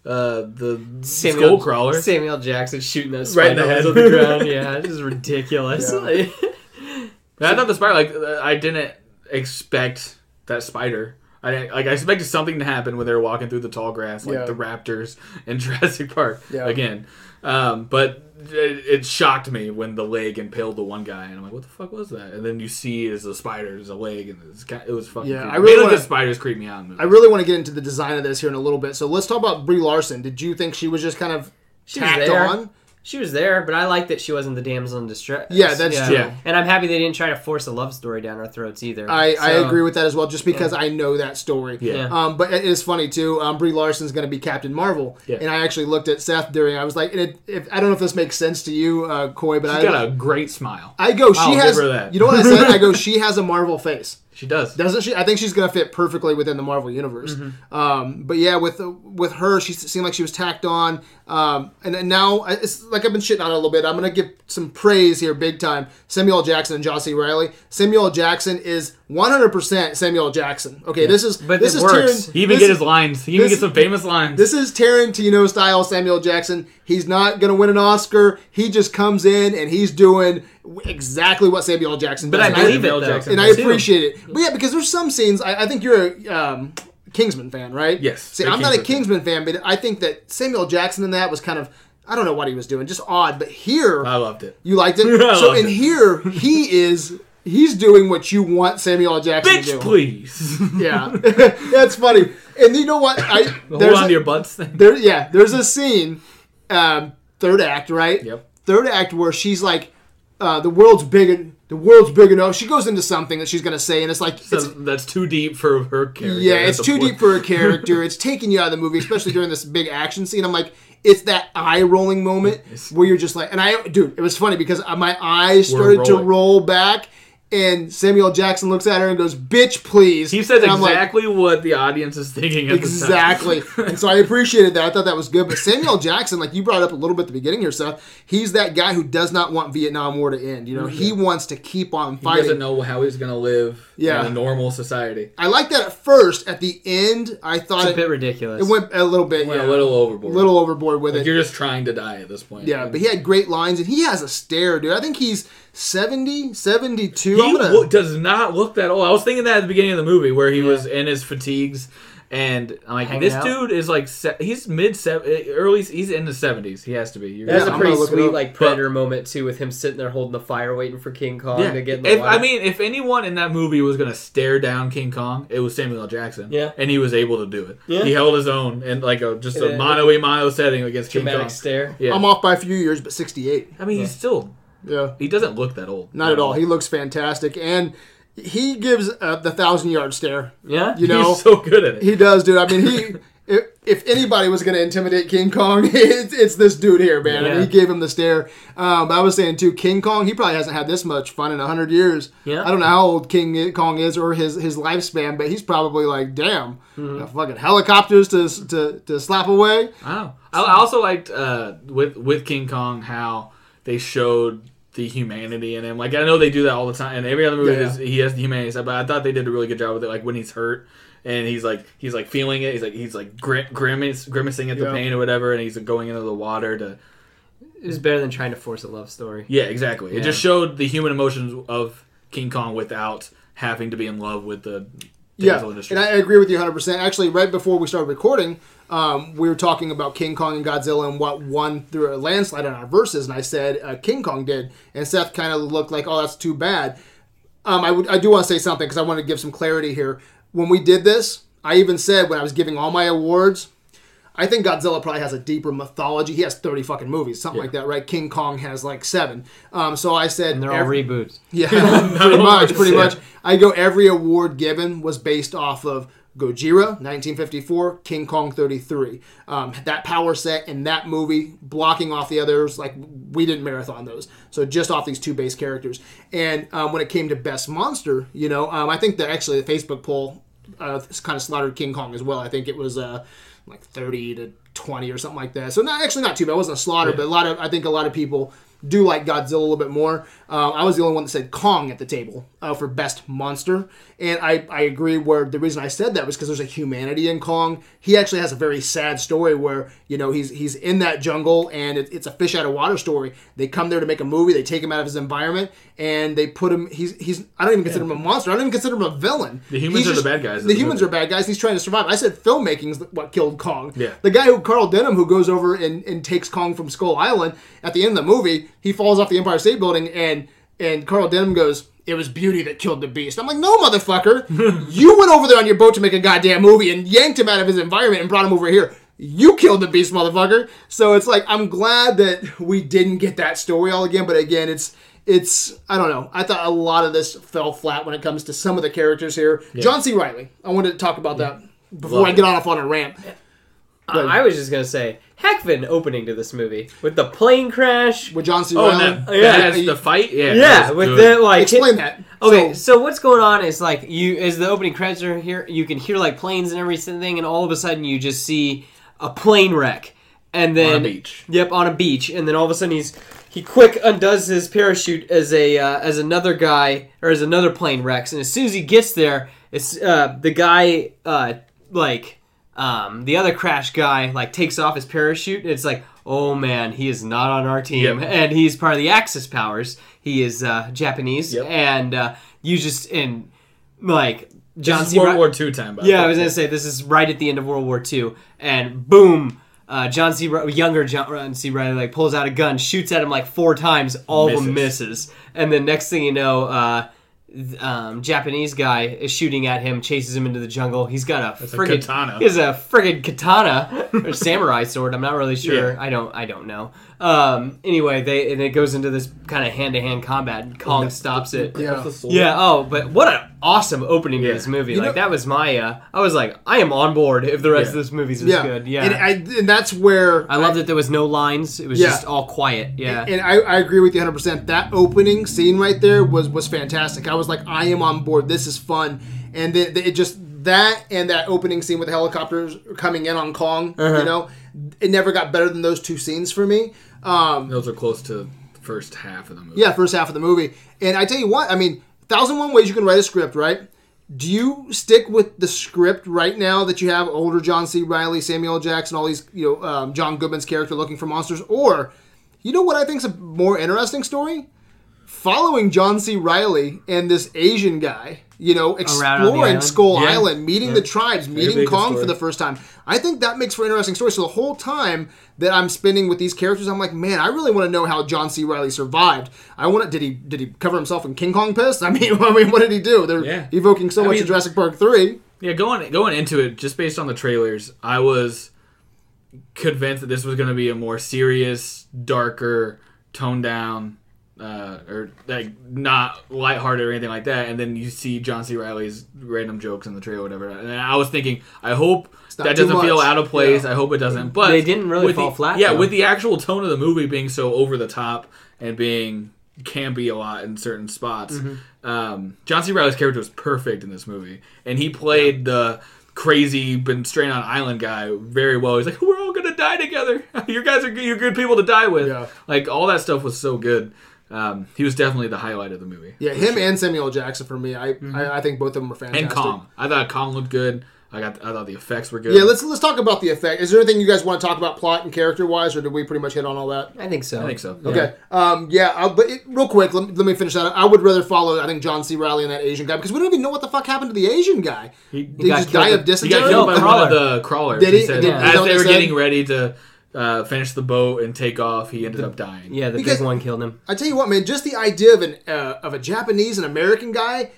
uh, the Samuel, skull crawler. Samuel Jackson shooting that Right in the head. on the ground. Yeah, this is ridiculous. I thought the spider like uh, I didn't expect that spider. I like I expected something to happen when they were walking through the tall grass, like Yeah. the raptors in Jurassic Park Yeah. again. Um, but it, it shocked me when the leg impaled the one guy, and I'm like, "What the fuck was that?" And then you see it's a spider, it's a leg, and it's kind it was fucking. Yeah, creepy. I really wanna- the spiders creep me out. In I really want to get into the design of this here in a little bit. So let's talk about Brie Larson. Did you think she was just kind of She was tacked there. on? She was there, but I like that she wasn't the damsel in distress. Yeah, that's true. Yeah. And I'm happy they didn't try to force a love story down our throats either. I, I agree with that as well, just because I know that story. Yeah. Um, but it is funny too. Um, Brie Larson's going to be Captain Marvel, Yeah. and I actually looked at Seth during. I was like, and it, if, I don't know if this makes sense to you, uh, Coy, but She's I got a great smile. I go. She I'll give has. her that. You know what I said? I go. She has a Marvel face. She does. Doesn't she? I think she's gonna fit perfectly within the Marvel universe. Mm-hmm. Um, but yeah, with with her, she seemed like she was tacked on. Um, and, and now it's like I've been shitting on it a little bit. I'm gonna give some praise here, big time. Samuel Jackson and John C. Reilly. Samuel Jackson is 100% Samuel Jackson. Okay, this is But this it is works. Taran- He even get his lines. He even this- gets some famous lines. This is Tarantino style Samuel Jackson. He's not going to win an Oscar. He just comes in and he's doing exactly what Samuel L. Jackson But. I believe Samuel it though. Jackson and I too. appreciate it. But yeah, because there's some scenes. I, I think you're a um, Kingsman fan, right? Yes, See, I'm not a Kingsman Kingsman fan, but I think that Samuel Jackson in that was kind of. I don't know what he was doing, just odd. But here, I loved it. you liked it. So in it. here, he is he's doing what you want Samuel L. Jackson to do. Please. Yeah, that's funny. And you know what? I Hold there's on a- to your butts thing. there, yeah, there's a scene, um, third act, right? Yep. Third act where she's like, uh, "The world's big, en- the world's big enough." She goes into something that she's gonna say, and it's like, So it's, that's too deep for her character. yeah, it's too point. deep for her character. it's taking you out of the movie, especially during this big action scene. I'm like, it's that eye rolling moment where you're just like, and I, dude, it was funny because my eyes started to roll back. And Samuel Jackson looks at her and goes, "Bitch, please." He says And I'm like, exactly what the audience is thinking at the Exactly. and so I appreciated that. I thought that was good. But Samuel Jackson, like you brought up a little bit at the beginning here, Seth, he's that guy who does not want Vietnam War to end. You know, he wants to keep on time. He doesn't fighting. know how he's going to live Yeah. in a normal society. I like that at first. At the end, I thought It's a it, bit ridiculous. it went a little bit, Went yeah, a little overboard. a little overboard with Like it. you're just trying to die at this point. Yeah, but he had great lines, and he has a stare, dude. I think he's 70, 72. He gonna, wo- does not look that old. I was thinking that at the beginning of the movie where he was in his fatigues, and I'm like, Hanging this out. dude is like se- he's mid sev- early. He's in the seventies. He has to be. You're That's Yeah, a I'm pretty gonna look it sweet like predator moment too, with him sitting there holding the fire, waiting for King Kong Yeah. to get in the If, water. I mean, if anyone in that movie was going to stare down King Kong, it was Samuel L. Jackson. Yeah. and he was able to do it. Yeah. He held his own in like a just a Yeah. mono a mono setting against King Kong. stare. Yeah, I'm off by a few years, but 68. I mean, he's still Yeah. he doesn't look that old. Not at all. He looks fantastic. And he gives uh, the thousand yard stare. Yeah, You know, he's so good at it. He does, dude. I mean, he. If, if anybody was going to intimidate King Kong, it's, it's this dude here, man. And Yeah. he gave him the stare. Um, I was saying too, King Kong. He probably hasn't had this much fun in hundred years. Yeah. I don't know how old King Kong is or his his lifespan, but he's probably like, damn, Mm-hmm. fucking helicopters to to to slap away. Oh, I I also liked uh, with with King Kong how they showed the humanity in him. Like I know they do that all the time, and every other movie Yeah, is, he has the humanity side. But I thought they did a really good job with it. Like when he's hurt and he's like he's like feeling it. He's like he's like grim, grimace, grimacing at the Yeah. pain or whatever, and he's going into the water to. it was better than trying to force a love story. Yeah, exactly. It just showed the human emotions of King Kong without having to be in love with the Yeah, damsel in distress. and I agree with you 100%. Actually, right before we started recording, um, we were talking about King Kong and Godzilla and what won through a landslide on our verses, and I said uh, King Kong did, and Seth kind of looked like, oh, that's too bad. Um, I, would, I do want to say something because I want to give some clarity here. When we did this, I even said when I was giving all my awards, I think Godzilla probably has a deeper mythology. He has 30 fucking movies, something like that, right? King Kong has like seven. Um, so I said, And they're all reboots. yeah, pretty much, pretty much. I go every award given was based off of Gojira, 1954, King Kong 33. Um, that power set in that movie, blocking off the others, like we didn't marathon those. So just off these two base characters. And um, when it came to best monster, you know, um, I think that actually the Facebook poll uh, kind of slaughtered King Kong as well. I think it was uh, like 30 to 20 or something like that. So not actually not too bad. It wasn't a slaughter, but a lot of I think a lot of people do like Godzilla a little bit more. Um, I was the only one that said Kong at the table uh, for best monster, and I, I agree. Where the reason I said that was because there's a humanity in Kong. He actually has a very sad story where you know he's he's in that jungle and it, it's a fish out of water story. They come there to make a movie. They take him out of his environment and they put him. He's he's I don't even consider him a monster. I don't even consider him a villain. The humans He's are the bad guys The the humans movie. are bad guys. He's trying to survive. I said filmmaking's what killed Kong. Yeah. The guy who Carl Denham who goes over and, and takes Kong from Skull Island at the end of the movie, he falls off the Empire State Building and and Carl Denham goes, It was beauty that killed the beast. I'm like, No motherfucker. you went over there on your boat to make a goddamn movie and yanked him out of his environment and brought him over here. You killed the beast, motherfucker. So it's like I'm glad that we didn't get that story all again, but again, it's it's I don't know. I thought a lot of this fell flat when it comes to some of the characters here. John C. Reilly. I wanted to talk about that before Love I get on off on a rant. I, I was just gonna say, heck of an opening to this movie with the plane crash. With John C. oh, Reilly. and then Yeah. that's the fight. Yeah, Yeah, with good. the like. Explain that. Okay, So- so, what's going on is like you, as the opening credits are here, you can hear like planes and everything, and all of a sudden you just see a plane wreck, and then on a beach. Yep, on a beach, and then all of a sudden he's he quick undoes his parachute as a uh, as another guy or as another plane wrecks, and as soon as he gets there, it's uh, the guy uh, like um, the other crash guy like takes off his parachute, and it's like oh man, he is not on our team, Yep. and he's part of the Axis powers. He is uh, Japanese, Yep. and uh, you just in like John This is C. World War II time. By yeah, way. I was gonna say this is right at the end of World War II, and boom, uh, John C. Younger John C. Reilly like pulls out a gun, shoots at him like four times, all of them misses, and then next thing you know, uh, um, Japanese guy is shooting at him, chases him into the jungle. He's got a a friggin' katana. He has a friggin' katana or samurai sword. I'm not really sure. Yeah. I don't. I don't know. Um, anyway, they and it goes into this kind of hand to hand combat. and Kong stops it. Yeah. Yeah. Oh, but what an awesome opening to this movie! You like know- that was my. Uh, I was like, I am on board if the rest Yeah. of this movie's is yeah, good. Yeah. and, I, and that's where I love that there was no lines. It was Yeah. just all quiet. Yeah. And I, I agree with you 100. percent That opening scene right there was was fantastic. I was like, I am on board. This is fun. And then it just that and that opening scene with the helicopters coming in on Kong. Uh-huh. You know, it never got better than those two scenes for me. Um, Those are close to the first half of the movie. yeah, first half of the movie. And I tell you what, I mean, thousand one ways you can write a script, right? Do you stick with the script right now that you have older John C. Reilly, Samuel L. Jackson, all these, you know, um, John Goodman's character looking for monsters, or you know what I think is a more interesting story? Following John C. Reilly and this Asian guy, you know, Around on the exploring? Skull Yeah. Island, meeting the tribes, meeting big Kong for the first time. I think that makes for an interesting story. So the whole time that I'm spending with these characters, I'm like, man, I really want to know how John C. Reilly survived. I want to. Did he did he cover himself in King Kong piss? I mean, I mean, what did he do? They're Yeah. evoking so I much mean- in Jurassic Park three. Yeah, going going into it, just based on the trailers, I was convinced that this was going to be a more serious, darker, toned down, uh, or like not lighthearted or anything like that. And then you see John C. Reilly's random jokes in the trailer, or whatever. And I was thinking, I hope that doesn't feel out of place. Yeah. I hope it doesn't. But They didn't really with fall the- flat, Yeah, though. with the actual tone of the movie being so over the top and being campy a lot in certain spots. Mm-hmm. Um, John C. Reilly's character was perfect in this movie, and he played the crazy, been stranded on island guy very well. He's like, "We're all gonna die together. you guys are you're good people to die with." Yeah. Like all that stuff was so good. Um, he was definitely the highlight of the movie. Yeah, him and Samuel Jackson for me. I, I I think both of them were fantastic. and Kong. I thought Kong looked good. I got. I thought the effects were good. Yeah, let's let's talk about the effect. Is there anything you guys want to talk about plot and character wise, or did we pretty much hit on all that? I think so. I think so. Okay. Um, yeah, I'll, but it, real quick, let me, let me finish that. Up. I would rather follow, I think, John C. Reilly and that Asian guy because we don't even know what the fuck happened to the Asian guy. He- Did he got just died die with- of He dysentery? got killed by crawler. one of the crawlers. Did he? said, Did- is that as they they were said? getting ready to uh, finish the boat and take off, he ended up dying. Yeah, the Because- big one killed him. I tell you what, man, just the idea of an uh, of a Japanese and American guy.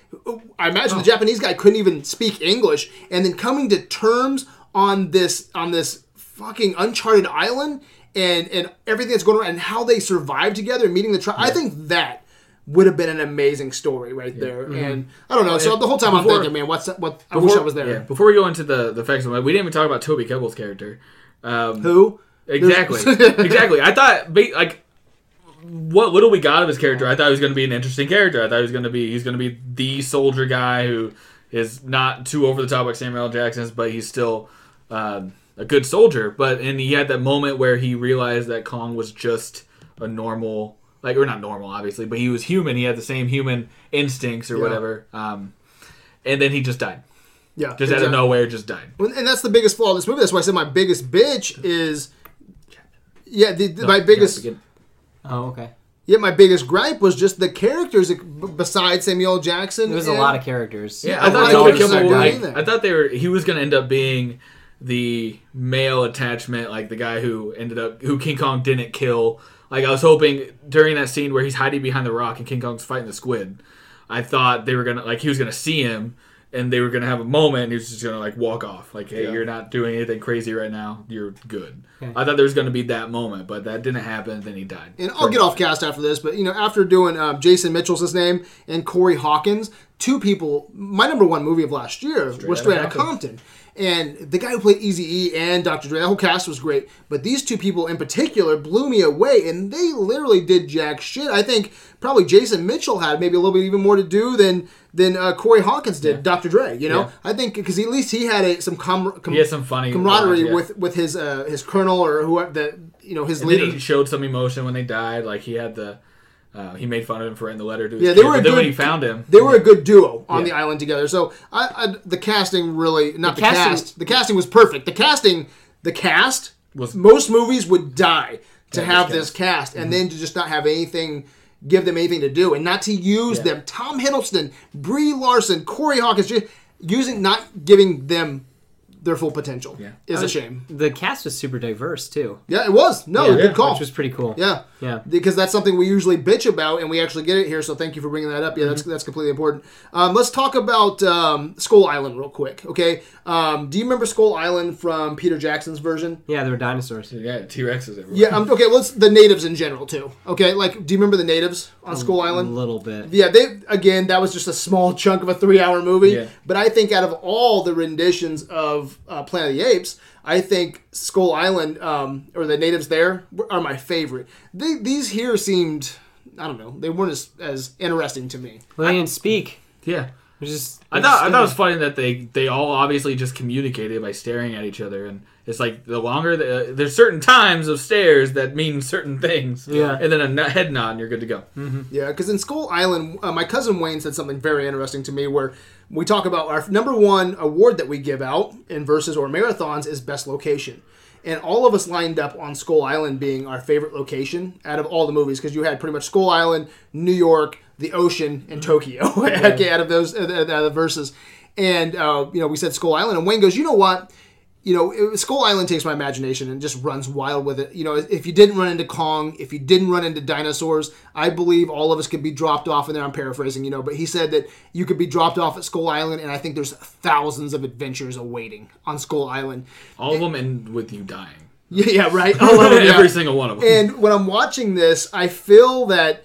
I imagine Oh. the Japanese guy couldn't even speak English, and then coming to terms on this on this fucking uncharted island and and everything that's going on and how they survived together and meeting the tribe. I think that would have been an amazing story right there. And I don't know. So the whole time I'm thinking, man, what's what? I wish I was there. Yeah, before we go into the the effects, of it, we didn't even talk about Toby Kebbell's character. Um, Who? Exactly, exactly. I thought, like, what little we got of his character, I thought he was going to be an interesting character. I thought he was going to be he's going to be the soldier guy who is not too over the top like Samuel L. Jackson's, but he's still uh, a good soldier. But and he had that moment where he realized that Kong was just a normal, like, or not normal, obviously, but he was human. He had the same human instincts or Yeah. whatever. Um, and then he just died, Yeah, just out of nowhere, just died. And that's the biggest flaw of this movie. That's why I said my biggest bitch is. Yeah, the, the- my biggest. Yeah, Oh, okay. Yeah, my biggest gripe was just the characters besides Samuel Jackson. There was a lot of characters. Yeah, I I thought like Toby all the Kebbell. guy Like. I thought they were. He was going to end up being the male attachment, like the guy who ended up who King Kong didn't kill. Like I was hoping during that scene where he's hiding behind the rock and King Kong's fighting the squid. I thought they were gonna like he was gonna see him and they were gonna have a moment and he was just gonna like walk off. Like, hey, Yeah. you're not doing anything crazy right now. You're good. I thought there was gonna be that moment, but that didn't happen. Then he died. And I'll get off cast after this, but you know, after doing um, Jason Mitchell's his name and Corey Hawkins, two people, my number one movie of last year was Straight Outta Outta Compton. And the guy who played Easy E and Dr. Dre, the whole cast was great. But these two people in particular blew me away, and they literally did jack shit. I think probably Jason Mitchell had maybe a little bit even more to do than than uh, Corey Hawkins did, Dr. Dre. You know, Yeah. I think because at least he had a, some com- com- He had some funny camaraderie lines, yeah. with with his uh, his colonel or whoever that you know his And leader. he showed some emotion when they died. Like he had the. Uh, he made fun of him for writing the letter to his Yeah, they kid, were a but then when good- he found him, They were a good duo on Yeah. the island together. So I, I the casting really not the, The casting- cast. The casting was perfect. The casting, the cast Was- most movies would die to have this this cast, and then to just not have anything. Give them anything to do and not to use Yeah. them. Tom Hiddleston, Brie Larson, Corey Hawkins, just using not giving them their full potential. Yeah. Is a shame. The cast was super diverse too, Yeah, it was. No, Yeah, good call. which was pretty cool. yeah. Yeah. Because that's something we usually bitch about, and we actually get it here. So thank you for bringing that up. Yeah, that's that's completely important. Um, let's talk about um, Skull Island real quick. Okay, um, do you remember Skull Island from Peter Jackson's version? Yeah, there were dinosaurs. Yeah, T Rexes everywhere. Yeah. Um, okay. Let's the natives in general too. Okay. Like, do you remember the natives on Skull Island? A little bit. Yeah, they again that was just a small chunk of a three-hour movie. Yeah. But I think out of all the renditions of uh, Planet of the Apes, I think Skull Island um, or the natives there are my favorite. They, these here seemed, I don't know, they weren't as, as interesting to me. Well, they didn't speak. Yeah. It was just. I thought I thought it was funny that they they all obviously just communicated by staring at each other, and it's like the longer the, uh, there's certain times of stares that mean certain things. Yeah. and then a head nod, and you're good to go. Yeah, because in Skull Island, uh, my cousin Wayne said something very interesting to me where we talk about our number one award that we give out in verses or marathons is best location. And all of us lined up on Skull Island being our favorite location out of all the movies because you had pretty much Skull Island, New York, the ocean, and Tokyo okay, out of those out of the verses. And uh, you know, we said Skull Island, and Wayne goes, "You know what? you know, it, Skull Island takes my imagination and just runs wild with it. You know, if you didn't run into Kong, if you didn't run into dinosaurs, I believe all of us could be dropped off. in there, I'm paraphrasing, you know, but he said that you could be dropped off at Skull Island, and I think there's thousands of adventures awaiting on Skull Island. All of them end with you dying. Yeah, yeah right. All of them, yeah. Every single one of them. And when I'm watching this, I feel that.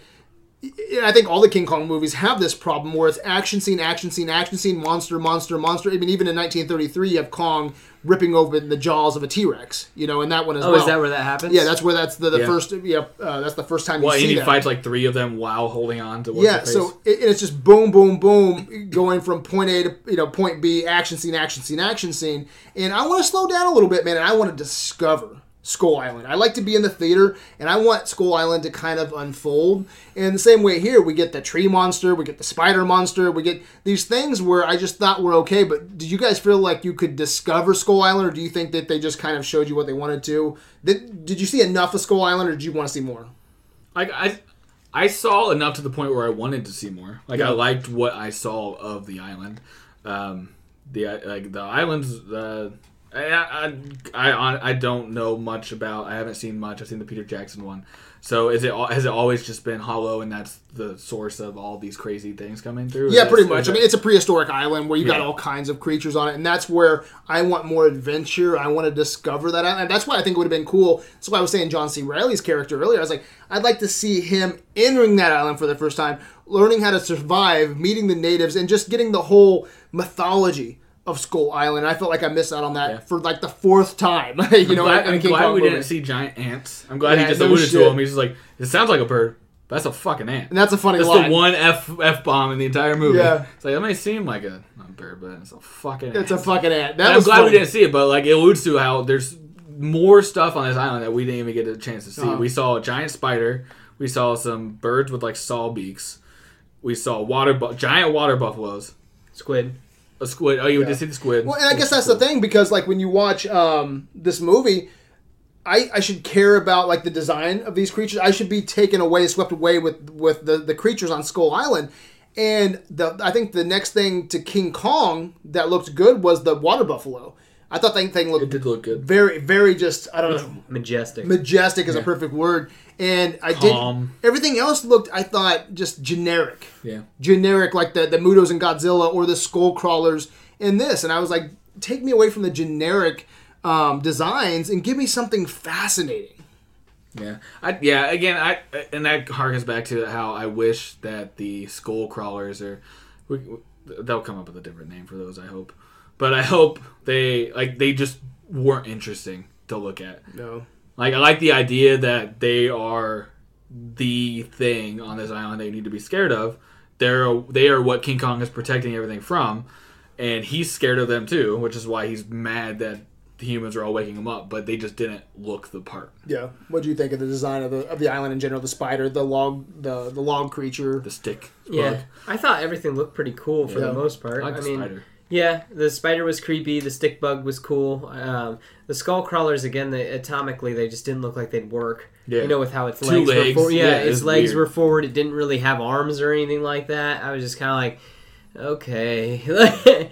And I think all the King Kong movies have this problem where it's action scene, action scene, action scene, monster, monster, monster. I mean, even in 1933, you have Kong ripping open the jaws of a T Rex, you know, in that one as Oh, well. is that where that happens? Yeah, that's where that's the, the Yeah. first. Yeah, uh, that's the first time well, you and he that. fights like three of them while holding on to what's yeah, face. so it, it's just boom, boom, boom, going from point A to you know point B, action scene, action scene, action scene, and I want to slow down a little bit, man, and I want to discover Skull Island. I like to be in the theater, and I want Skull Island to kind of unfold. And the same way here, we get the tree monster, we get the spider monster, we get these things where I just thought were okay. But did you guys feel like you could discover Skull Island, or do you think that they just kind of showed you what they wanted to? Did, did you see enough of Skull Island, or did you want to see more? Like I, I saw enough to the point where I wanted to see more. Like Yeah. I liked what I saw of the island. Um, the like the islands. Uh, I, I, I, don't know much about. I haven't seen much. I've seen the Peter Jackson one. So is it has it always just been hollow, and that's the source of all these crazy things coming through? Yeah, pretty much. I mean, it's a prehistoric island where you got Yeah. all kinds of creatures on it, and that's where I want more adventure. I want to discover that island. And that's why I think it would have been cool. That's why I was saying John C. Reilly's character earlier. I was like, I'd like to see him entering that island for the first time, learning how to survive, meeting the natives, and just getting the whole mythology of Skull Island. I felt like I missed out on that Yeah. for like the fourth time. you know, I'm glad, in a I'm King glad Kong we movie. didn't see giant ants. I'm glad Yeah, he just no alluded shit. to him. He's just like, it sounds like a bird. but That's a fucking ant. And that's a funny That's line. the one f f bomb in the entire movie. Yeah. It's like that may seem like a, a bird, but it's a fucking. It's ant. a fucking ant. That And I'm glad funny. we didn't see it, but like it alludes to how there's more stuff on this island that we didn't even get a chance to see. Uh-huh. We saw a giant spider. We saw some birds with like saw beaks. We saw water bu- giant water buffaloes. Squid. A squid. Oh, you Yeah. did see the squid. Well, and I guess that's the thing because like when you watch um, this movie, I, I should care about like the design of these creatures. I should be taken away, swept away with with the the creatures on Skull Island. And the I think the next thing to King Kong that looked good was the water buffalo. I thought that thing It looked did look good. very very just I don't know Majestic. majestic is a perfect word. And I Calm. did everything else looked I thought just generic Yeah. generic like the the MUTOs and Godzilla or the Skull Crawlers in this, and I was like, take me away from the generic um, designs and give me something fascinating. Yeah, I, yeah. Again, I and that harkens back to how I wish that the skull crawlers are. We, they'll come up with a different name for those. I hope, but I hope they like they just weren't interesting to look at. No, Like I like the idea that they are the thing on this island they need to be scared of. They're they are what King Kong is protecting everything from, and he's scared of them too, which is why he's mad that the humans are all waking him up. But they just didn't look the part. yeah. What do you think of the design of the of the island in general? The spider, the log, the the log creature. The stick. Yeah. I thought everything looked pretty cool for Yeah. the most part. I like I the mean, spider. Yeah, the spider was creepy. The stick bug was cool. Um, the skull crawlers again, they, atomically, they just didn't look like they'd work. Yeah. You know, with how its Two legs, legs, were forward. Yeah, yeah, its legs weird. were forward. It didn't really have arms or anything like that. I was just kind of like, okay.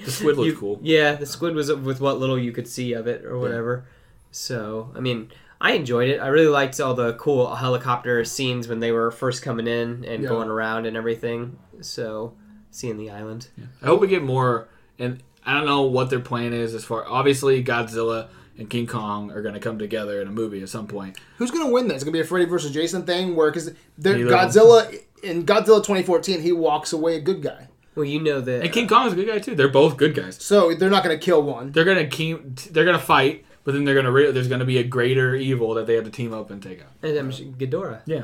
The squid looked You- cool. Yeah, the squid was with what little you could see of it or whatever. So, I mean, I enjoyed it. I really liked all the cool helicopter scenes when they were first coming in and Yeah. going around and everything. So, seeing the island. I hope we get more. And I don't know what their plan is as far. Obviously, Godzilla and King Kong are going to come together in a movie at some point. Who's gonna win this? It's gonna be a Freddy versus Jason thing, where because Godzilla in Godzilla 2014, he walks away a good guy. Well, you know that. And King Kong is a good guy too. They're both good guys. So they're not gonna kill one. They're gonna keep. They're gonna fight, but then they're gonna. Re- there's gonna be a greater evil that they have to team up and take out. and I'm sure- Ghidorah. Yeah.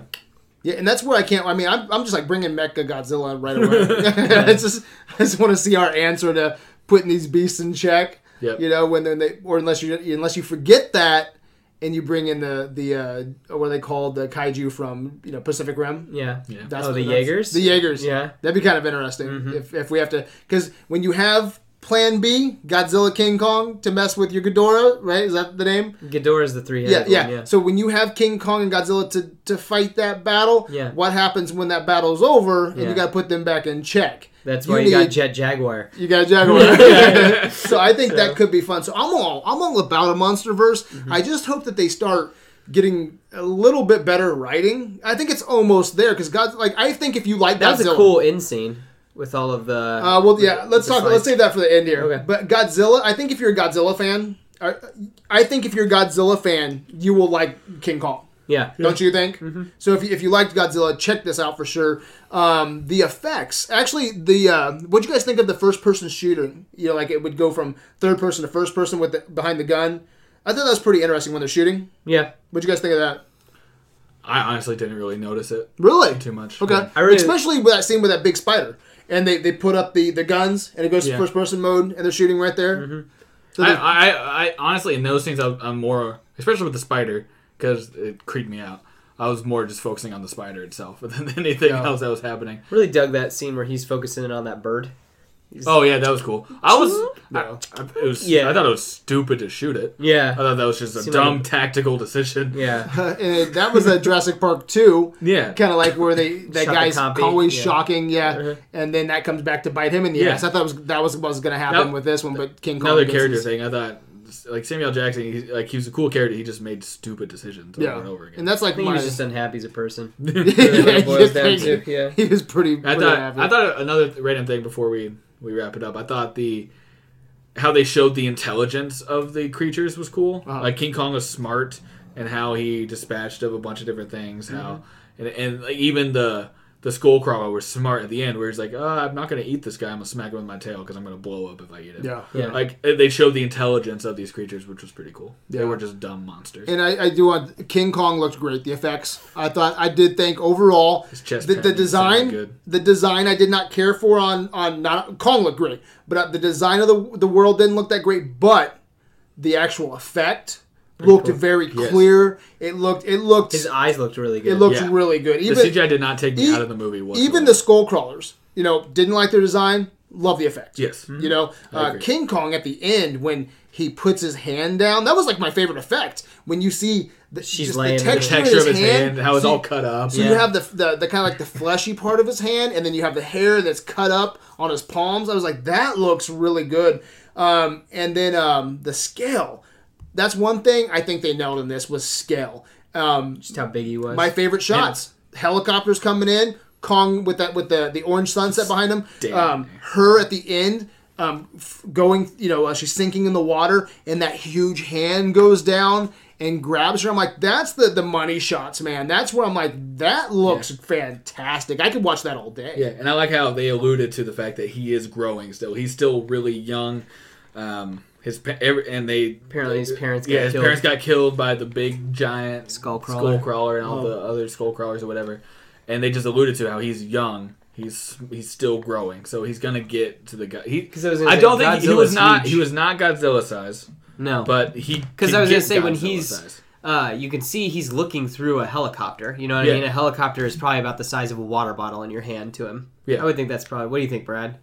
Yeah, and that's where I can't. I mean, I'm, I'm just like bringing Mecha Godzilla right away. it's just I just want to see our answer to putting these beasts in check. Yep. You know, when they're they or unless you unless you forget that and you bring in the the uh, what are they called the kaiju from you know Pacific Rim. Yeah. Yeah. That's oh, the that's- Jaegers? The Jaegers. Yeah. That'd be kind of interesting if, if we have to because when you have Plan B, Godzilla King Kong to mess with your Ghidorah, right? Is that the name? Ghidorah's the three Yeah, yeah, one. Yeah. So when you have King Kong and Godzilla to, to fight that battle, Yeah. what happens when that battle's over and Yeah. you got to put them back in check? That's You why you got need- Jet Jaguar. You got Jaguar. so I think that could be fun. So I'm all I'm all about a monster verse. Mm-hmm. I just hope that they start getting a little bit better writing. I think it's almost there because God, like I think if you like That was Godzilla, a cool end scene with all of the. Uh, well, yeah. Let's the talk. Let's fights. save that for the end here. Okay. But Godzilla, I think if you're a Godzilla fan, I, I think if you're a Godzilla fan, you will like King Kong. Yeah. Don't you think? Mm-hmm. So if you, if you liked Godzilla, check this out for sure. Um, the effects, actually, the uh, what do you guys think of the first person shooting? You know, like it would go from third person to first person with the, behind the gun. I thought that was pretty interesting when they're shooting. Yeah. What do you guys think of that? I honestly didn't really notice it Really? too much. Okay. I really- Especially with that scene with that big spider. And they, they put up the, the guns and it goes Yeah. to first person mode and they're shooting right there. Mm-hmm. So I, I, I honestly in those things I'm, I'm more, especially with the spider, because it creeped me out. I was more just focusing on the spider itself than anything Yeah. else that was happening. Really dug that scene where he's focusing on that bird. Oh yeah, that was cool. I was, I, I, it was, Yeah. I thought it was stupid to shoot it. Yeah, I thought that was just a Seemed dumb like tactical decision. Yeah. and that was a Jurassic Park 2. Yeah. Kind of like where they that Shot the guy's copy, always yeah. shocking, yeah, Uh-huh. and then that comes back to bite him in the Yeah. ass. I thought was that was what was going to happen Now- with this one, but King Kong Another character his- thing. I thought, like Samuel Jackson, he, like he was a cool character. He just made stupid decisions over Yeah, and over again. and that's I like think he was just unhappy as a person. yeah, what it boils you down to, yeah. He was pretty. I pretty thought happy. I thought another random thing before we we wrap it up. I thought the how they showed the intelligence of the creatures was cool. Uh-huh. Like King Kong was smart and how he dispatched of a bunch of different things. How and and like, even the the Skullcrawler was smart at the end, where he's like, oh, "I'm not gonna eat this guy. I'm gonna smack him with my tail because I'm gonna blow up if I eat it." yeah. Yeah. Like they showed the intelligence of these creatures, which was pretty cool. Yeah. They were just dumb monsters. And I, I do want King Kong looked great. The effects, I thought, I did think overall, His chest the, the design, good. the design I did not care for on on not Kong looked great, but uh, the design of the the world didn't look that great. But the actual effect looked cool. very Yes. clear. It looked it looked His eyes looked really good. it looked Yeah. really good. Even, The CGI did not take me e- out of the movie. Whatsoever. even the skull crawlers, you know, didn't like their design. Love the effect. yes, You know, uh. King Kong at the end when he puts his hand down, that was like my favorite effect. When you see the, She's laying the texture, texture of of his hand, how it's so all cut up. So Yeah. you have the, the the kind of like the fleshy part of his hand, and then you have the hair that's cut up on his palms. I was like, that looks really good. Um, and then um, the scale. That's one thing I think they nailed in this was scale. Um, Just how big he was. my favorite shots. Helicopters coming in, Kong with that with the the orange sunset behind him. Um, her at the end, um, f- going, you know, uh, she's sinking in the water, and that huge hand goes down and grabs her. I'm like, that's the the money shots, man. That's where I'm like, that looks fantastic. I could watch that all day. Yeah, and I like how they alluded to the fact that he is growing still. He's still really young. Um, his pa- every, and they Apparently his parents got yeah, his killed. parents got killed by the big giant skull crawler, skull crawler and all the other skull crawlers or whatever. And they just alluded to how he's young. He's he's still growing, so he's gonna get to the guy. He 'Cause I was I say, don't think he was Godzilla's not huge. he was not Godzilla size, no. but he Because I was gonna get say when he's, size. uh, you can see he's looking through a helicopter. You know what Yeah. I mean? A helicopter is probably about the size of a water bottle in your hand to him. Yeah. I would think that's probably. What do you think, Brad?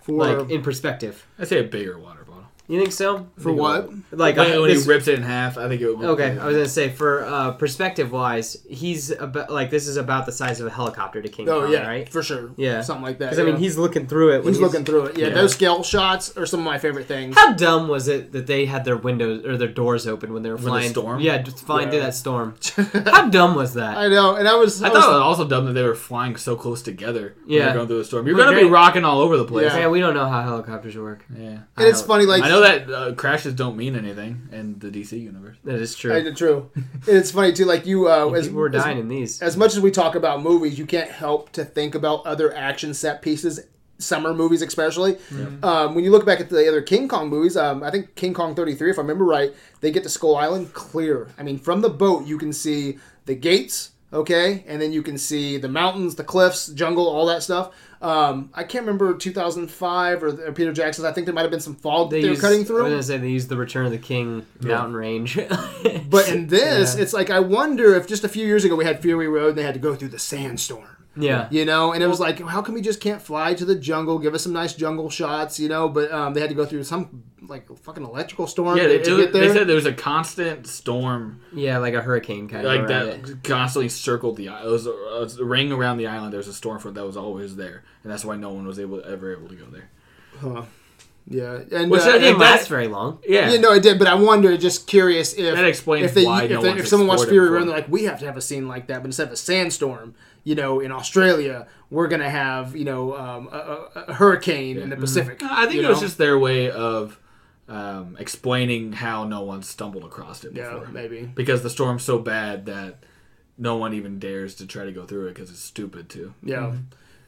For Like in perspective. I'd say a bigger water bottle. You think so? For what? Like when, uh, when he ripped it in half, I think it would. Okay, I was gonna say for uh, perspective wise, he's about like this is about the size of a helicopter to King Oh Kong, yeah, right? for sure. Yeah. something like that. Because I mean, he's looking through it. When he's looking through it. Yeah, Yeah. those scale shots are some of my favorite things. How dumb was it that they had their windows or their doors open when they were flying? the flying? storm? Yeah, just flying through that storm. How dumb was that? I know, and I was. I I, thought it was, was also dumb that they were flying so close together. Yeah. they're going through the storm. You're Well, gonna be rocking all over the place. Yeah. Yeah, we don't know how helicopters work. Yeah. and it's funny, like I know that uh, crashes don't mean anything in the DC universe. That is true. I true. it's funny too, like you. Uh, as, People were as- in these. as much as we talk about movies, you can't help to think about other action set pieces, summer movies especially. Um, when you look back at the other King Kong movies, um, I think King Kong 33, if I remember right, they get to Skull Island clear. I mean, from the boat, you can see the gates, okay? And then you can see the mountains, the cliffs, jungle, all that stuff. Um, I can't remember 2005 or, or Peter Jackson's. I think there might have been some fog They they were used, cutting I was gonna say they used the Return of the King mountain range. But in this, Yeah. it's like I wonder if just a few years ago we had Fury Road and they had to go through the sandstorm. yeah, you know and it was like how come we just can't fly to the jungle give us some nice jungle shots you know but um, they had to go through some like a fucking electrical storm Yeah, to, it, to it- get there they said there was a constant storm yeah, like a hurricane kind like of. around that it. constantly circled the island. It was, a, it was a ring around the island. There was a storm front that was always there, and that's why no one was able ever able to go there. Huh. yeah and Which uh, didn't that- last very long. Yeah, yeah, no, it did, but I wonder, just curious if That explains if they, why if, no they, one's if someone watched Fury Road, they're like, we have to have a scene like that, but instead of a sandstorm, you know, in Australia, we're gonna have you know um, a, a, a hurricane in the Pacific. I think you it was just their way of um, explaining how no one stumbled across it yeah, maybe. Because the storm's so bad that no one even dares to try to go through it because it's stupid too. Yeah.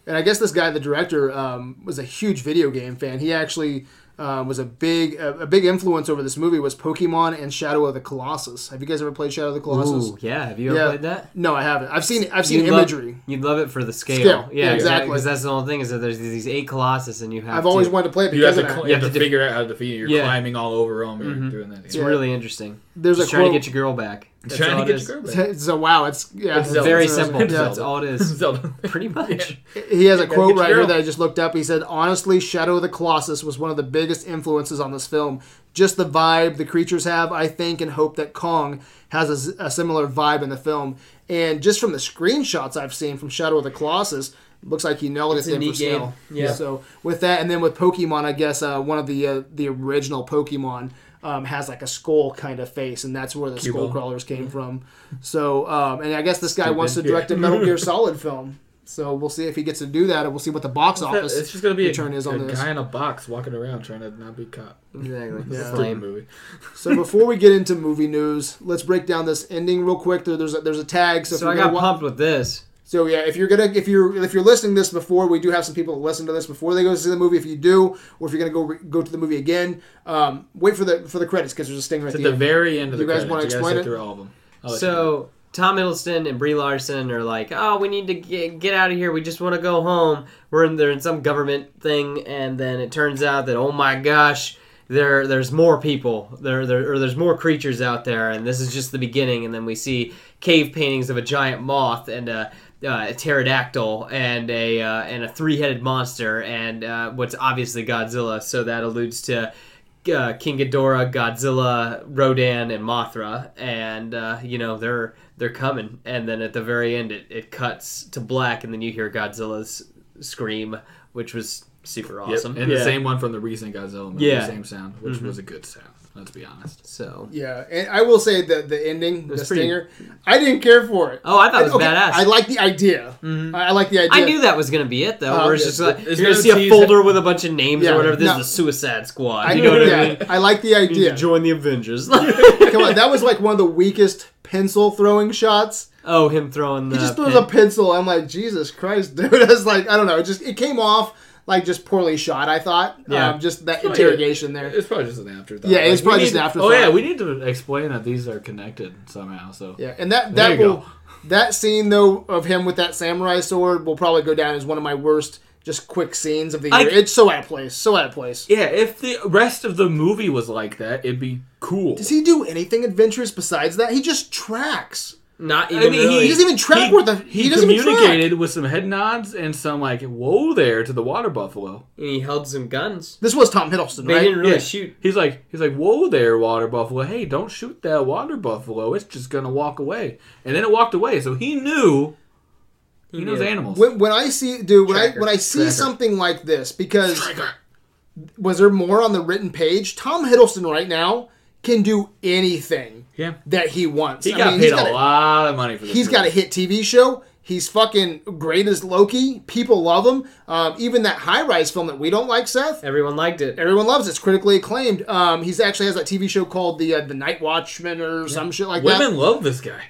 And I guess this guy, the director, um, was a huge video game fan. He actually um, was a big a, a big influence over this movie was Pokemon and Shadow of the Colossus. Have you guys ever played Shadow of the Colossus? Ooh, yeah. Have you ever Yeah. played that? No, I haven't. I've seen I've seen You'd love- imagery. you'd love it for the scale. Scale. Yeah, Yeah, exactly. exactly. Because that's the whole thing is that there's these eight colossus and you have. I've always wanted to play it You have to, cl- you have You to have to figure out how to defeat it. You're Yeah. climbing all over them. You're Mhm. doing that. It's Yeah. really interesting. There's Just a trying quote. to get your girl back. That's Trying to get your girl back. So wow, it's yeah, It's it's Zelda. Very it's- simple. yeah. That's all it is. Zelda. Pretty much. He has a quote right here that I just looked up. He said, "Honestly, Shadow of the Colossus was one of the biggest influences on this film. Just the vibe the creatures have, I think, and hope that Kong has a similar vibe in the film. And just from the screenshots I've seen from Shadow of the Colossus, looks like he nailed It's it a in neat for scale. game. Yeah. So with that, and then with Pokemon, I guess uh, one of the uh, the original Pokemon." Um, has like a skull kind of face, and that's where the Cue skull crawlers came from. So, um, and I guess this guy Stupid. wants to Yeah. direct a Metal Gear Solid film. So we'll see if he gets to do that, and we'll see what the box office. It's just gonna be a, return is on a this. guy in a box walking around trying to not be caught. Exactly. Yeah. Lame. movie. So before we get into movie news, let's break down this ending real quick. There, there's a, there's a tag. So, So I gonna got wa- pumped with this. So yeah, if you're gonna if you're if you're listening to this before, we do have some people that listen to this before they go to see the movie. If you do, or if you're gonna go re- go to the movie again, um, wait for the for the credits because there's a stinger at It's at the the end. very end of the You guys credits. wanna You gotta explain it? through all of them. I'll let you know. So Tom Hiddleston and Brie Larson are like, "Oh, we need to get, get out of here. We just want to go home." We're in there in some government thing, and then it turns out that oh my gosh, there there's more people there, there or there's more creatures out there, and this is just the beginning. And then we see cave paintings of a giant moth and a, uh, a pterodactyl and a uh, and a three headed monster, and uh, what's obviously Godzilla. So that alludes to uh, King Ghidorah, Godzilla, Rodan, and Mothra, and uh, you know they're they're coming. And then at the very end, it, it cuts to black, and then you hear Godzilla's scream, which was super Yep, awesome. And yeah. the same one from the recent Godzilla movie, Yeah. the same sound, which Mhm. was a good sound. Let's be honest. So Yeah, and I will say that the ending, the was pretty- stinger, I didn't care for it. oh, I thought it was Okay, badass. I like the idea. Mhm. I, I like the idea. I knew that was gonna be it though. Where it's okay. just like you're gonna gonna see a tease- folder with a bunch of names Yeah, or whatever. This no. is the Suicide Squad. I you know what yeah, I mean? I like the You idea. join the Avengers. Come on, that was like one of the weakest pencil throwing shots. oh, him throwing the He just throws pin. a pencil. I'm like, Jesus Christ, dude. I was like, I don't know. It just it came off like just poorly shot. I thought. Yeah. Um, just that interrogation there. It's probably just an afterthought. Yeah, it's probably just an to- afterthought. Oh yeah, we need to explain that these are connected somehow. So Yeah, and that that will go. that scene though of him with that samurai sword will probably go down as one of my worst just quick scenes of the year. I- it's so out of place. So out of place. yeah, if the rest of the movie was like that, it'd be cool. Does he do anything adventurous besides that? He just tracks. Not I even mean, really. He doesn't even track he, where the- he, he doesn't even track. communicated with some head nods and some like "whoa there" to the water buffalo. and he held some guns. This was Tom Hiddleston, They right? didn't really Yeah. shoot. He's like he's like "whoa there, water buffalo." Hey, don't shoot that water buffalo. It's just gonna walk away. And then it walked away. So he knew. He, knows knew. animals. When, when I see, dude, when I when I see Tracker. something like this, because Trigger. was there more on the written page? Tom Hiddleston right now can do anything Yeah, that he wants. he I got mean, paid he's a got lot of money for this. He's got a hit TV show. He's fucking great as Loki. People love him. Um, even that high rise film that we don't like, Seth. Everyone liked it. Everyone loves it. It's critically acclaimed. Um, he's actually has that TV show called the uh, the Night Watchman or some shit like that. Women love this guy.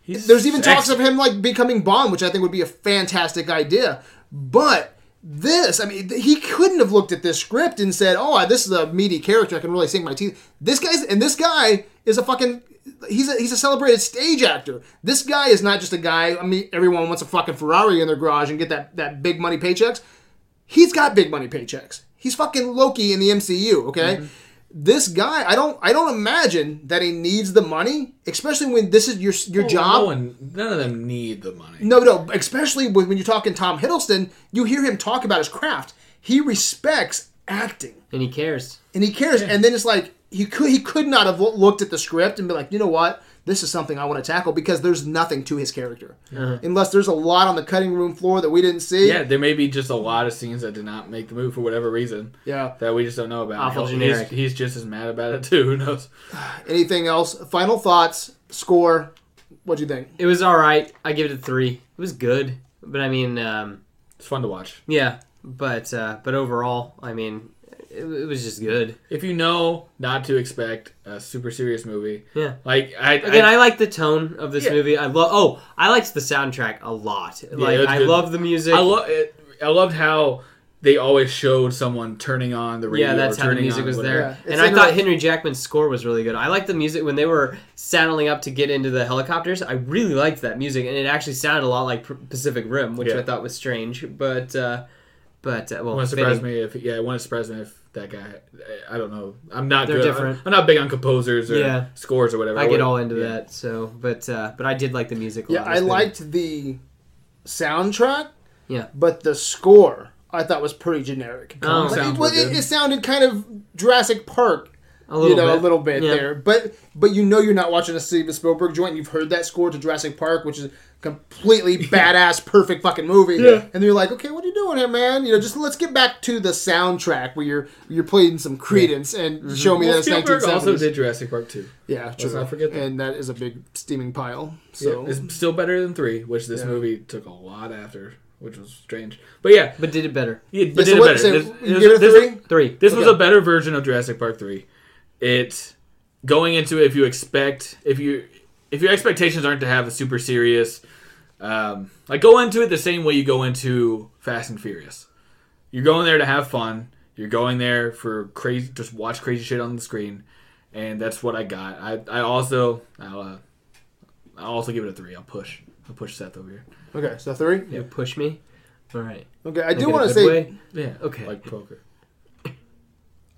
He's There's even talks of him like becoming Bond, which I think would be a fantastic idea. But this, I mean, he couldn't have looked at this script and said, "Oh, this is a meaty character. I can really sink my teeth." This guy's and this guy is a fucking. He's a, he's a celebrated stage actor. This guy is not just a guy. I mean, everyone wants a fucking Ferrari in their garage and get that that big money paychecks. He's got big money paychecks. He's fucking Loki in the MCU. Okay. Mm-hmm. This guy, I don't, I don't imagine that he needs the money, especially when this is your your Oh, job. No one, none of them need the money. No, no, especially when when you're talking Tom Hiddleston, you hear him talk about his craft. He respects acting And he cares. and he cares. And then it's like he could he could not have looked at the script and be like, you know what, this is something I want to tackle because there's nothing to his character, unless there's a lot on the cutting room floor that we didn't see. Yeah, there may be just a lot of scenes that did not make the move for whatever reason Yeah. that we just don't know about. Awful generic. He's, he's just as mad about it too. Who knows? Anything else? Final thoughts. Score. What'd you think? It was all right. I give it a three. It was good, but I mean, um, It's fun to watch. yeah. But uh, but overall, I mean, it, it was just good. If you know not to expect a super serious movie, Yeah. like I, Again, I, like the tone of this Yeah. movie. I love. Oh, I liked the soundtrack a lot. like it's I good. love the music. I love. I loved how they always showed someone turning on the radio. yeah, that's or how the music was whatever. there. Yeah, and I thought. Henry Jackman's score was really good. I liked the music when they were saddling up to get into the helicopters. I really liked that music, and it actually sounded a lot like Pacific Rim, which Yeah. I thought was strange. But uh, but uh, well, It wouldn't surprise fitting. me if yeah, it wouldn't surprise me if that guy. I don't know. I'm not They're good. different. I'm not big on composers or Yeah. scores or whatever. I get all into yeah. that. So, but uh, but I did like the music. A Yeah, lot. I It's good. liked the soundtrack. Yeah. But the score I thought was pretty generic. Oh. Like, Sounds it, well, good. it, it sounded kind of Jurassic Park a little you know, bit. a little bit Yeah. there. But but you know you're not watching a Steven Spielberg joint. You've heard that score to Jurassic Park, which is a completely badass, perfect fucking movie. Yeah. And then you're like, okay, what are you doing here, man? You know, just let's get back to the soundtrack where you're you're playing some Creedence and mm-hmm. show me Well, that it's Spielberg 1970s. also did Jurassic Park 2. yeah, true. not forget that. And that is a big steaming pile. So So it's still better than 3, which this Yeah. movie took a lot after, which was strange. But yeah, but did it better. Yeah, but so did it what- better. so This- you this- give it three? Three. This was a better version of Jurassic Park 3. It going into it if you expect if you if your expectations aren't to have a super serious um, like go into it the same way you go into Fast and Furious. You're going there to have fun. You're going there for crazy just watch crazy shit on the screen. And that's what I got. I, I also I'll uh, I'll also give it a 3. I'll push. I'll push Seth over here. okay, so three. You push me. All right. Okay, I Like do want to say way? Yeah. Okay. Like poker.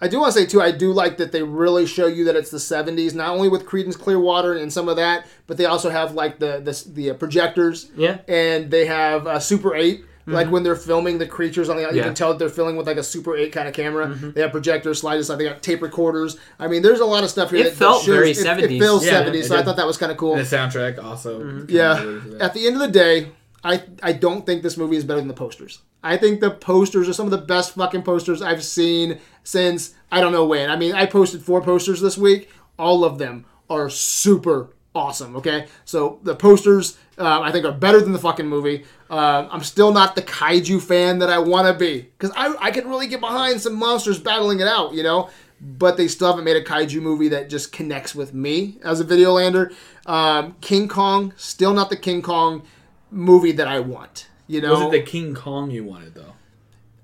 I do want to say too, I do like that they really show you that it's the '70s, not only with Creedence Clearwater and some of that, but they also have like the the, the uh, projectors, Yeah. and they have uh, Super 8. Like when they're filming the creatures on the, yeah. you can tell that they're filming with like a Super 8 kind of camera. They have projectors, slide aside. They got tape recorders. I mean, there's a lot of stuff here. It that, that felt shows- very it, It 70s. feels Yeah, 70s, it so I thought that was kind of cool. And the soundtrack also. kinda Yeah. related to that. At the end of the day, I I don't think this movie is better than the posters. I think the posters are some of the best fucking posters I've seen since I don't know when. I mean, I posted four posters this week. All of them are super awesome. Okay, so the posters uh, I think are better than the fucking movie. Uh, I'm still not the kaiju fan that I want to be because I I can really get behind some monsters battling it out. You know. But they still haven't made a kaiju movie that just connects with me as a Videolander. Um, King Kong, still not the King Kong movie that I want. You know, Was it the King Kong you wanted though?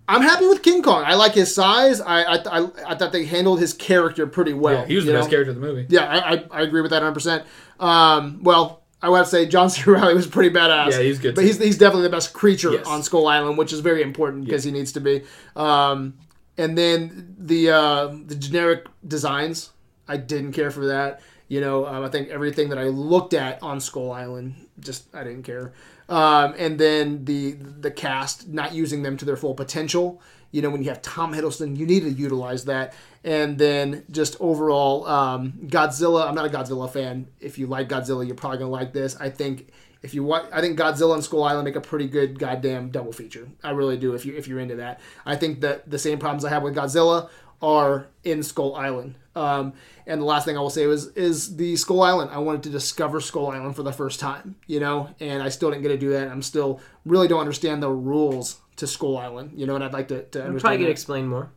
I'm happy with King Kong. I like his size. I I, I, I thought they handled his character pretty well. Yeah, he was the best character of the movie. Yeah, I, I, I agree with that 100. percent Um, well, I would have to say John C. Reilly was pretty badass. Yeah, he's good But too. he's he's definitely the best creature Yes. on Skull Island, which is very important because he needs to be. Um, and then the uh, the generic designs, I didn't care for that. You know, um, I think everything that I looked at on Skull Island, just I didn't care. Um, and then the the cast not using them to their full potential. You know, when you have Tom Hiddleston, you need to utilize that. And then just overall, um, Godzilla. I'm not a Godzilla fan. If you like Godzilla, you're probably gonna like this. I think if you want, I think Godzilla and Skull Island make a pretty good goddamn double feature. I really do. If you if you're into that, I think that the same problems I have with Godzilla are in Skull Island. Um, and the last thing I will say is is the Skull Island. I wanted to discover Skull Island for the first time, you know, and I still didn't get to do that. I'm still really don't understand the rules to Skull Island, you know, and I'd like to, to understand. probably get explained more.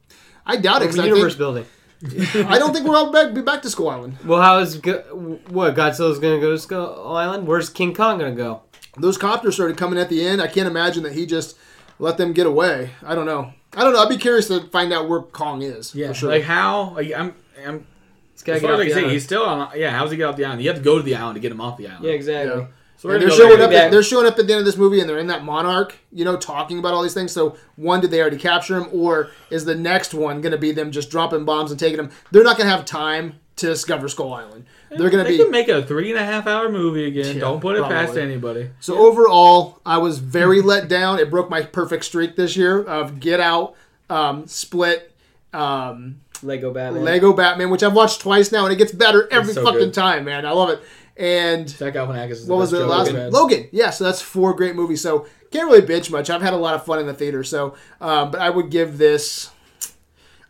I doubt it. I, universe think, building. I don't think we're all back, be back to Skull Island. Well, how is go- what Godzilla's gonna go to Skull Island? Where's King Kong gonna go? Those copters started coming at the end. I can't imagine that he just let them get away. I don't know. I don't know. I'd be curious to find out where Kong is. Yeah, for sure. like how? Like I'm, I'm. It's gotta As get far off as I the can say, island. he's still on. Yeah, how's he get off the island? You have to go to the island to get him off the island. Yeah, exactly. Yeah. So we're And gonna they're go showing back up. to At, they're showing up at the end of this movie, and they're in that monarch, you know, talking about all these things. So, one, did they already capture him, or is the next one going to be them just dropping bombs and taking him? They're not going to have time to discover Skull Island. They're going to They be. can make a three and a half hour movie again. Yeah, Don't put it past anybody. So overall, I was very let down. It broke my perfect streak this year of Get Out, um, Split, um, Lego Batman. Lego Batman, which I've watched twice now, and it gets better every so fucking good. time, man. I love it. And Zach Galifianakis is the what was it Joker last we've one? had. Logan. Yeah, so that's four great movies. So can't really bitch much. I've had a lot of fun in the theater. So, um, but I would give this.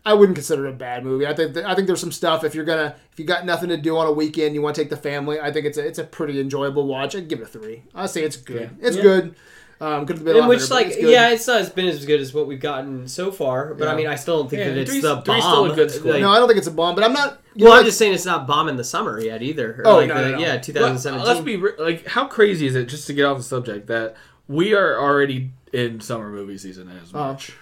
I wouldn't consider it a bad movie. I think I think there's some stuff if you're gonna if you got nothing to do on a weekend, you want to take the family. I think it's a it's a pretty enjoyable watch. I'd give it a three. I say it's good. It's Yeah. good. Um, could have been a In lot which, better, but like, it's good. yeah, it's not as been as good as what we've gotten so far. But I mean, I still don't think Yeah, that it's three's- the bomb. three's still a good score. Like, no, I don't think it's a bomb, but I'm not. you well, know, I'm like- just saying it's not bomb in the summer yet either. Or Oh, like no, the, no, no. yeah, Let- 2017. Let's be re- like, how crazy is it just to get off the subject that we are already in summer movie season as Uh, March.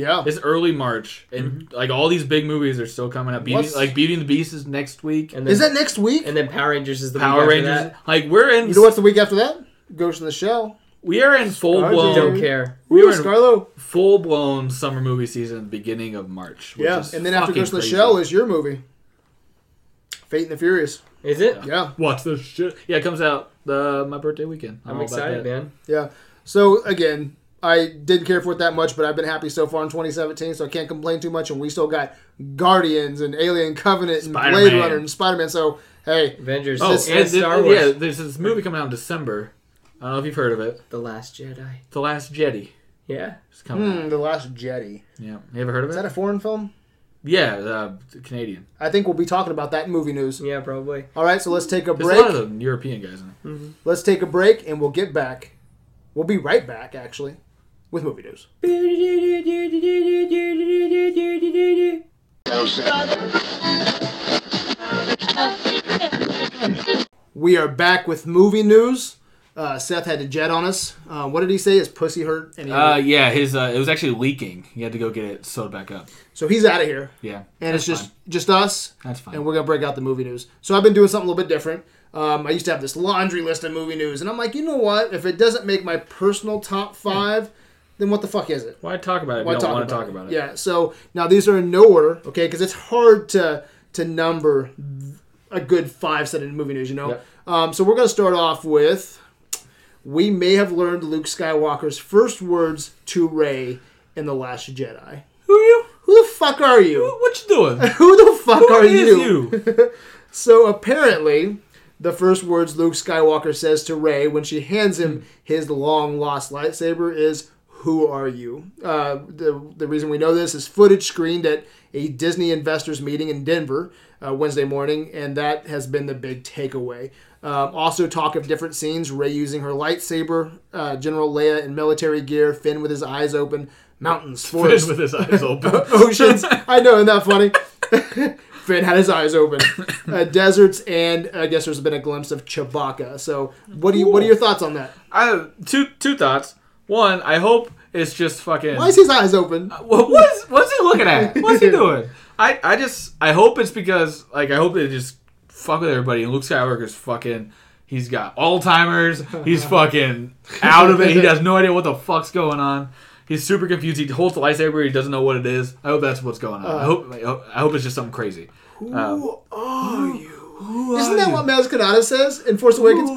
Yeah. It's early March, and mm-hmm. like all these big movies are still coming up. Beauty, like Beauty and the Beast is next week. and then, Is that next week? and then Power Rangers is the Power week after Rangers, that. like we're in. You know what's the week after that? Ghost in the Shell. we are in full Scarjo. blown, Don't care. We Ooh, were Scarlo. full blown summer movie season at the beginning of March. which Yeah, is and then after Ghost in the crazy. Shell is your movie. Fate and the Furious. Is it? Yeah. watch the shit? Yeah, it comes out the my birthday weekend. I'm all about excited, man. Yeah. So again, I didn't care for it that much, but I've been happy so far in 2017, so I can't complain too much. And we still got Guardians and Alien Covenant and Blade Spider-Man. Runner and Spider Man. So hey, Avengers. Oh, This and and this, Star Wars. yeah, there's this movie coming out in December. I don't know if you've heard of it. The Last Jedi. The Last Jedi. Yeah. It's coming. out. hmm, the Last Jedi. Yeah, you ever heard of Is it? that a foreign film? yeah, uh, Canadian. I think we'll be talking about that in movie news. Yeah, probably. All right, so let's take a There's a lot break. of European guys in it. Let's take a break, and we'll get back. We'll be right back, actually, with movie news. We are back with movie news. Uh, Seth had to jet on us. Uh, what did he say? His pussy hurt, and he, Uh, yeah, his uh, it was actually leaking. He had to go get it sewed back up. so he's out of here. Yeah, And that's it's just fine. just us, that's fine. and we're gonna break out the movie news. So I've been doing something a little bit different. Um, I used to have this laundry list of movie news, and I'm like, you know what? If it doesn't make my personal top five, then what the fuck is it? Why talk about it? Why want to talk about it. Yeah. So now these are in no order, okay? Because it's hard to to number a good five set in movie news, you know. Yep. Um, so we're gonna start off with. We may have learned Luke Skywalker's first words to Rey in the Last Jedi. Who are you? Who the fuck are you? What you doing? Who the fuck Who are is you? you? So apparently, the first words Luke Skywalker says to Rey when she hands him his long lost lightsaber is "Who are you?" Uh, the the reason we know this is footage screened at a Disney investors meeting in Denver uh, Wednesday morning, and that has been the big takeaway. Um, also, talk of different scenes: Rey using her lightsaber, uh, General Leia in military gear, Finn with his eyes open, mountains, Finn with his eyes open. oceans. I know, isn't that funny? Finn had his eyes open. Uh, deserts, and I guess there's been a glimpse of Chewbacca. So, what do you? What are your thoughts on that? I have two two thoughts. One, I hope it's just fucking. Why is his eyes open? What, what is, what's he looking at? What's he doing? I, I just I hope it's because like I hope they just fuck with everybody and Luke Skywalker's fucking he's got Alzheimer's he's fucking out of it he has no idea what the fuck's going on he's super confused he holds the lightsaber he doesn't know what it is I hope that's what's going on I hope I hope, I hope it's just something crazy Who Um, are you? Isn't that what Maz Kanata says in Force Awakens?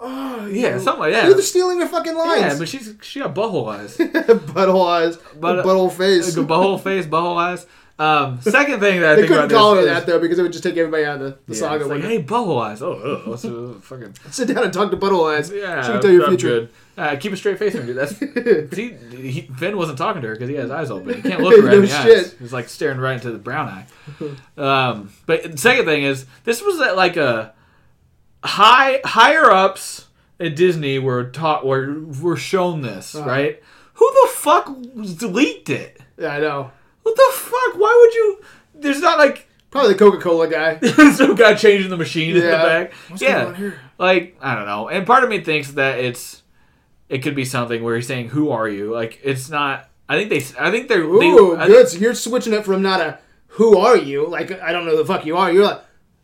Who are you? Yeah, something like Dude, they're stealing your fucking lines. Yeah, but she's she got butthole eyes. butthole eyes, But- butthole face. butthole face, butthole eyes. Um, second thing that I They think couldn't call her that though because it would just take everybody out of the, the Yeah, saga. it's like, hey, butthole eyes. Oh, ugh, what's the fucking? Sit down and talk to butthole eyes. Yeah, she can tell your I'm future. Good. Uh, keep a straight face, dude. That's see, he, Finn wasn't talking to her because he has eyes open. He can't look right No in the shit. eyes. He's like staring right into the brown eye. Um, but the second thing is, this was at like a high higher ups at Disney were taught were were shown this Uh-huh. right. Who the fuck leaked it? Yeah, I know. What the fuck? Why would you? There's not like Probably the Coca Cola guy. some guy changing the machine in the back. What's yeah, going on here? like I don't know. And part of me thinks that it's it could be something where he's saying, "Who are you?" Like it's not. I think they. I think they're. Ooh, they, good. So you're switching it from not a "Who are you?" like I don't know the fuck you are. You're like,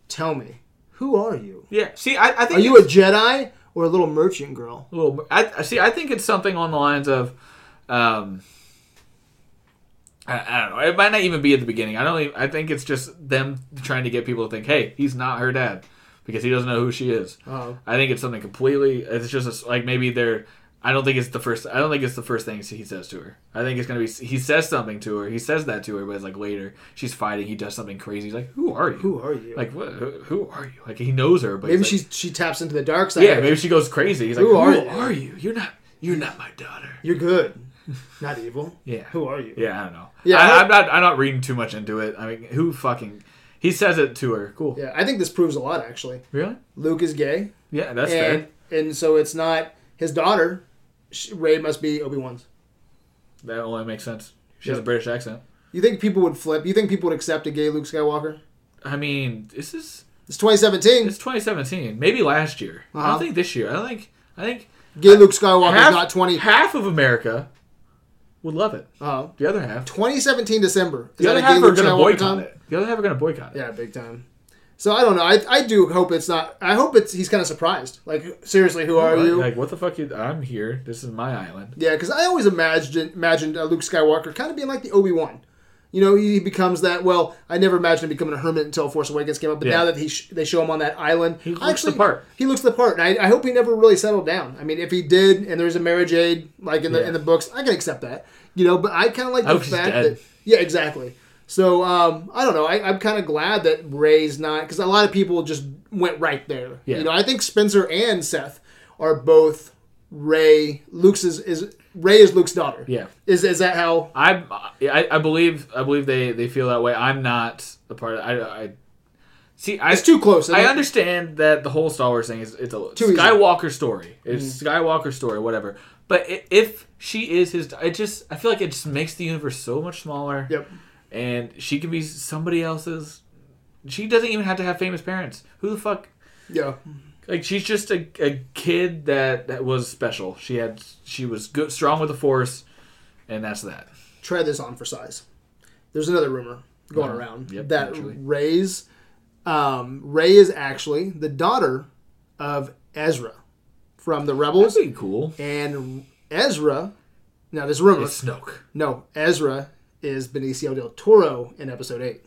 tell me, who are you? yeah. See, I, I think Are you a Jedi or a little merchant girl? a little. I see. I think it's something on the lines of. Um, I, I don't know. It might not even be at the beginning. I don't. Even, I think it's just them trying to get people to think, "Hey, he's not her dad," because he doesn't know who she is. Oh, I think it's something completely. It's just a, like maybe they're. I don't think it's the first. I don't think it's the first thing he says to her. I think it's gonna be. He says something to her. He says that to her, but it's like later she's fighting. He does something crazy. He's like, "Who are you? who are you? Like what? Who, who are you? Like he knows her, but maybe like- she she taps into the dark side. yeah, maybe she goes crazy. He's like, Who "Who, are are, you?" you? You're not. You're not my daughter." You're good, not evil. Yeah. Who are you? Yeah, I don't know. Yeah, I, am not. I'm not reading too much into it. I mean, who fucking? He says it to her. Cool. Yeah, I think this proves a lot actually. Really? Luke is gay, Yeah, that's and fair. and so it's not his daughter. Rey must be Obi Wan's. That only makes sense. She has a British accent. You think people would flip? You think people would accept a gay Luke Skywalker? I mean, this is It's 2017. It's 2017. Maybe last year. I Uh-huh. don't think this year. I think. I think Gay Luke Skywalker half, not 20. half of America would love it. Uh, The other half. 2017 December. Is The other that a half gay are going to boycott time? it. The other half are going to boycott it. Yeah, big time. So I don't know. I, I do hope it's not. I hope it's he's kind of surprised. Like seriously, who are you? Like, what the fuck? You, I'm here. This is my island. Yeah, because I always imagined imagined uh, Luke Skywalker kind of being like the Obi Wan. You know, he becomes that. Well, I never imagined him becoming a hermit until Force Awakens came out. But Yeah. now that he sh- they show him on that island, He looks the part. He looks the part, and I, I hope he never really settled down. I mean, if he did, and there's a Mara Jade like in the Yeah. in the books, I can accept that. You know, but I kind of like the fact that yeah, exactly. So um, I don't know. I, I'm kind of glad that Rey's not because a lot of people just went right there. Yeah. You know, I think Spencer and Seth are both Rey. Luke's is, is Rey is Luke's daughter. Yeah. Is is that how? I, I I believe I believe they they feel that way. I'm not a part of. I I see. I It's too close. I mean, understand that the whole Star Wars thing is it's a Too easy. Skywalker story. It's Mm-hmm. Skywalker story, whatever. But if she is his, it just I feel like it just makes the universe so much smaller. Yep. And she can be somebody else's. She doesn't even have to have famous parents. Who the fuck? Yeah. Like she's just a, a kid that that was special. She had she was good, strong with the Force, and that's that. Try this on for size. There's another rumor going Uh, around yep, that naturally. Rey's um, Rey is actually the daughter of Ezra from the Rebels, pretty cool. and Ezra. Now there's a rumor. It's Snoke. No, Ezra is Benicio del Toro in Episode Eight.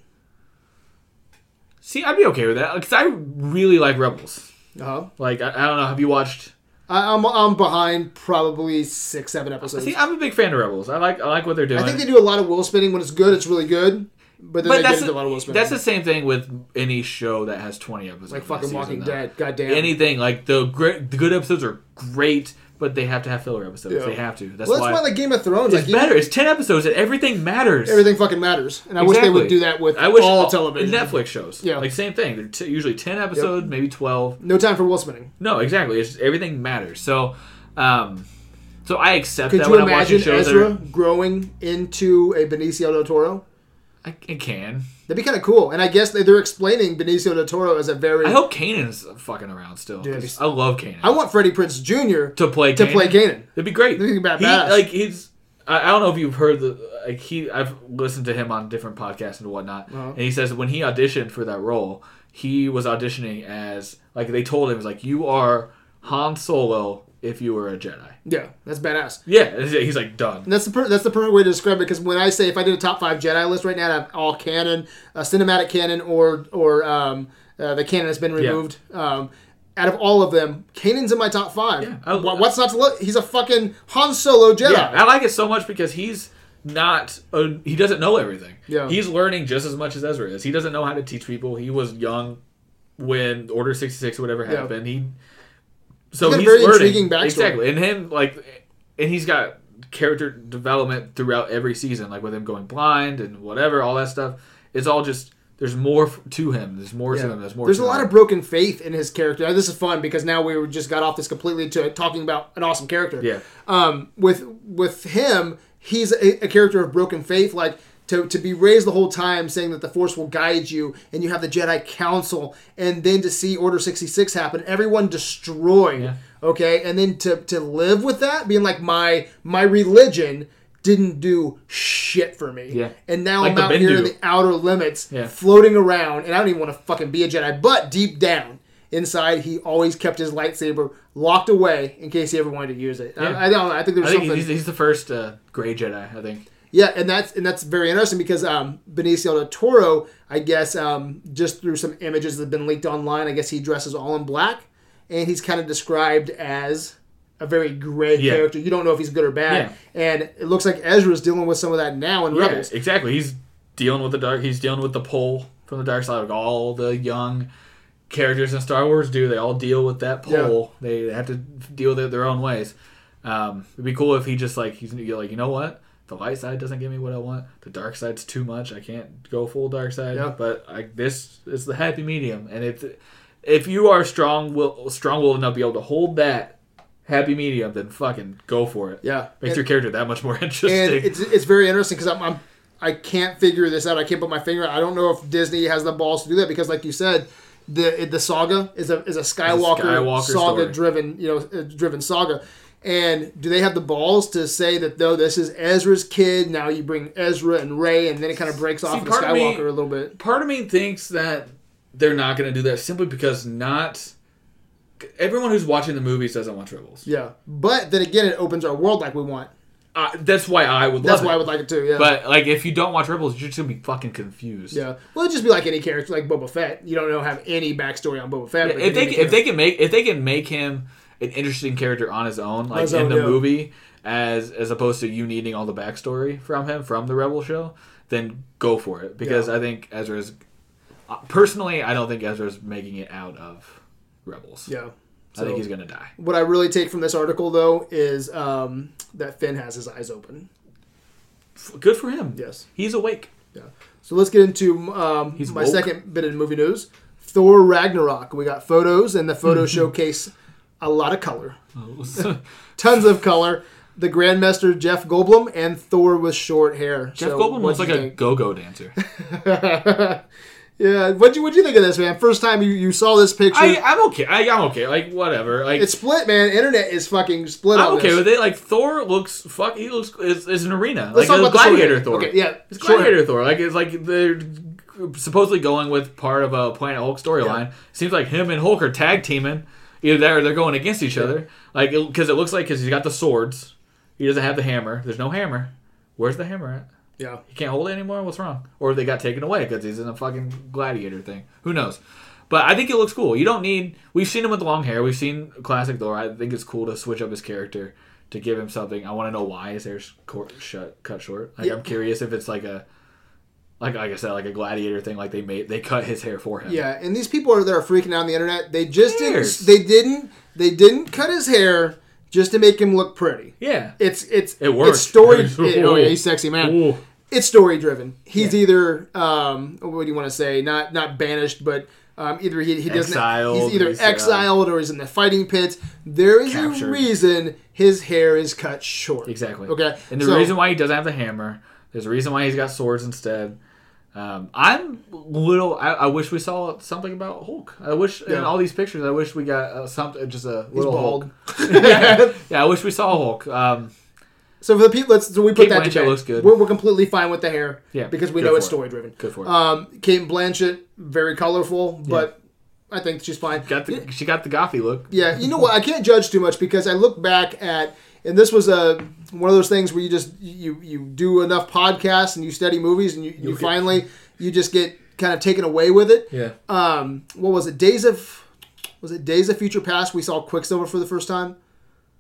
See, I'd be okay with that because I really like Rebels. Uh huh. Like I, I don't know, have you watched? I'm I'm behind probably six seven episodes. See, I'm a big fan of Rebels. I like I like what they're doing. I think they do a lot of wheel spinning when it's good. It's really good, but then but they that's the, a lot of wheel spinning. that's the same thing with any show that has 20 episodes. like fucking Walking though. Dead. Goddamn. Anything like the great, the good episodes are great, but they have to have filler episodes. Yeah. They have to. That's, well, that's why, why, like Game of Thrones, it's like better. It's 10 episodes and everything matters. everything fucking matters, and I wish they would do that with I wish all television. Netflix shows. Yeah. like same thing. They're t- usually 10 episodes, maybe 12. No time for wheel spinning. No, exactly. It's just, everything matters. So, um, so I accept Could that you when I'm watching imagine shows. Ezra are- growing into a Benicio del Toro? I, I can. That'd be kind of cool. And I guess they- they're explaining Benicio del Toro as a very. I hope Kanan's fucking around still. Dude, 'cause I love Kanan. I want Freddie Prinze Jr. to play to Kanan. play Kanan. It'd be great. That'd be bad- He, like he's. I, I don't know if you've heard the like he. I've listened to him on different podcasts and whatnot, Uh-huh. and he says when he auditioned for that role, he was auditioning as like they told him it was like you are Han Solo if you were a Jedi. Yeah, that's badass. Yeah, he's like done. And that's the per- that's the perfect way to describe it because when I say if I did a top five Jedi list right now, I'd have all canon, uh, cinematic canon, or or um, Uh, the canon has been removed. Um, out of all of them, Kanan's in my top five. Yeah, I- Wha- What's not to look? He's a fucking Han Solo Jedi. Yeah, I like it so much because he's not uh, he doesn't know everything. Yeah. He's learning just as much as Ezra is. He doesn't know how to teach people. He was young when Order 66 or whatever Yeah. happened. He so He's got a he's very learning intriguing backstory. exactly. And him like and he's got character development throughout every season like with him going blind and whatever all that stuff. It's all just there's more to him. There's more to him. There's more There's a lot of broken faith in his character. Now, this is fun because now we just got off this completely to talking about an awesome character. Yeah. Um, with with him, he's a, a character of broken faith. Like to to be raised the whole time saying that the Force will guide you, and you have the Jedi Council, and then to see Order sixty six happen, everyone destroyed. Yeah. Okay, and then to to live with that, being like my my religion didn't do shit for me. Yeah. And now Like I'm out here in the outer limits, Yeah. floating around, and I don't even want to fucking be a Jedi. But deep down inside, he always kept his lightsaber locked away in case he ever wanted to use it. Yeah. I, I don't know. I think there's I think something. he's, he's the first uh, gray Jedi, I think. Yeah, and that's and that's very interesting because um, Benicio del Toro, I guess, um, just through some images that have been leaked online, I guess he dresses all in black, and he's kind of described as a very gray Yeah. character. You don't know if he's good or bad, and it looks like Ezra's dealing with some of that now in Yeah, Rebels. exactly. He's dealing with the dark. He's dealing with the pull from the dark side. Like all the young characters in Star Wars do. They all deal with that pull. They have to deal with it their own ways. Um, it'd be cool if he just like he's like you know what the light side doesn't give me what I want. The dark side's too much. I can't go full dark side. Yeah. But I, this is the happy medium. And if if you are strong will strong willed enough to be able to hold that happy medium, then fucking go for it. Yeah, Makes And- your character that much more interesting. and it's it's very interesting because I'm, I'm I can't figure this out. I can't put my finger. I don't know if Disney has the balls to do that because, like you said, the the saga is a is a Skywalker, Skywalker saga story. driven you know uh, driven saga. And do they have the balls to say that though this is Ezra's kid? Now you bring Ezra and Rey, and then it kind of breaks off into part of me- Skywalker a little bit. part of me thinks that they're not going to do that simply because not everyone who's watching the movies doesn't watch Rebels. Yeah, but then again, it opens our world like we want. Uh, that's why I would. That's why I would like it too. Yeah, But like, if you don't watch Rebels, you're just gonna be fucking confused. yeah. Well, it'd just be like any character, like Boba Fett. You don't know have any backstory on Boba Fett. but if they if they can make if they can make him an interesting character on his own, like his in own, the yeah. movie, as as opposed to you needing all the backstory from him from the Rebel show, then go for it because Yeah. I think Ezra's. Uh, personally, I don't think Ezra's making it out of Rebels. yeah. I think he's gonna die. What I really take from this article, though, is um, that Finn has his eyes open. Good for him. Yes. He's awake. Yeah. So let's get into um, my woke. second bit of movie news. Thor Ragnarok. We got photos, and the photo showcase a lot of color, oh. tons of color. The Grandmaster Jeff Goldblum and Thor with short hair. Jeff So Goldblum looks like you a go-go dancer. yeah. What'd you What'd you think of this, man? First time you, you saw this picture. I, I'm okay. I, I'm okay. Like whatever. Like it's split, man. Internet is fucking split. I'm okay this. with it. Like Thor looks fuck. He looks is, is an arena. Let's like talk a about the gladiator. Thor. Okay, yeah, it's gladiator Thor. Like it's like they're supposedly going with part of a Planet Hulk storyline. Seems like him and Hulk are tag teaming. Either that or they're going against each other. Like because it, looks like because he's got the swords, he doesn't have the hammer. There's no hammer. Where's the hammer at? Yeah. He can't hold it anymore. What's wrong? Or they got taken away because he's in a fucking gladiator thing. Who knows? But I think it looks cool. You don't need. We've seen him with long hair. We've seen classic Thor. I think it's cool to switch up his character to give him something. I want to know why his hair's shut, cut short. Like Yeah. I'm curious if it's like a, like like I said, like a gladiator thing. Like they made they cut his hair for him. Yeah, and these people are that are freaking out on the internet. They just didn't. They didn't. They didn't cut his hair just to make him look pretty. Yeah. It's it's It worked. It's story. it- oh yeah, he's sexy man. Ooh. It's story driven. He's Yeah. either um, what do you want to say? Not not banished, but um, either he, he doesn't. Exiled, he's either uh, exiled or he's in the fighting pits. There is a reason his hair is cut short. Exactly. Okay. And the so- reason why he doesn't have the hammer, there's a reason why he's got swords instead. Um, I'm little. I, I wish we saw something about Hulk. I wish in all these pictures. I wish we got uh, something, just a little. Hulk. yeah, yeah, I wish we saw Hulk. Um, So for the people, let's so we put Kate that to Blanchett bed. looks good. We're, we're completely fine with the hair. Yeah, because we know it's it. story driven. good for it. Um, Cate Blanchett, very colorful, but I think she's fine. got the she got the gothy look. Yeah, you know what? I can't judge too much because I look back at, and this was a one of those things where you just you you do enough podcasts and you study movies and you, you get- finally you just get kind of taken away with it. Yeah. Um, what was it? Days of was it Days of Future Past? We saw Quicksilver for the first time.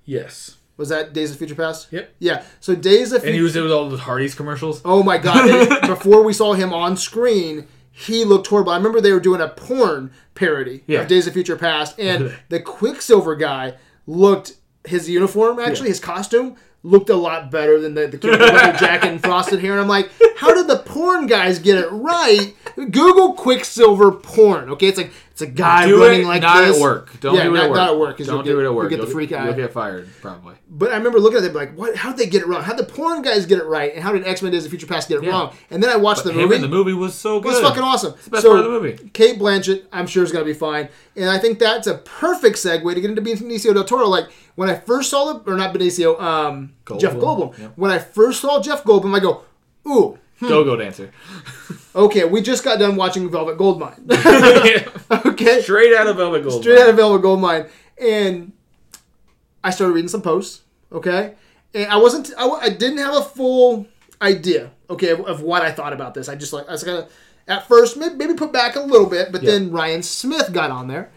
Yes. Was that Days of Future Past? Yep. Yeah. So Days of And he Future. was in with all the Hardy's commercials. oh my god! before we saw him on screen, he looked horrible. I remember they were doing a porn parody Yeah. of Days of Future Past, and the Quicksilver guy looked his uniform actually his costume looked a lot better than the, the kid with the leather jacket and frosted hair. And I'm like, how did the porn guys get it right? Google Quicksilver porn. Okay, it's like it's a guy do running it like not this. at work. Don't Yeah, do it not- at work. not at work, Don't you'll do get- it at you'll work. get the You'll- freak eye. You'll get fired probably. But I remember looking at them like, what? How did they get it wrong? How did the porn guys get it right? And how did X Men Days of Future Past get it Yeah. wrong? And then I watched the Him movie. the movie was so good. It was fucking awesome. the best so, part of the movie. Cate Blanchett, I'm sure is going to be fine, and I think that's a perfect segue to get into Benicio del Toro. Like when I first saw the, or not Benicio, um, Jeff Goldblum. Goldblum. Yep. When I first saw Jeff Goldblum, I go, ooh, Go go dancer. okay, we just got done watching Velvet Goldmine. okay, Straight out of Velvet Gold. straight out of Velvet Goldmine, and I started reading some posts. Okay, and I wasn't, I, I didn't have a full idea. Okay, of, of what I thought about this. I just like I was gonna at first maybe, maybe put back a little bit, but then Ryan Smith got on there.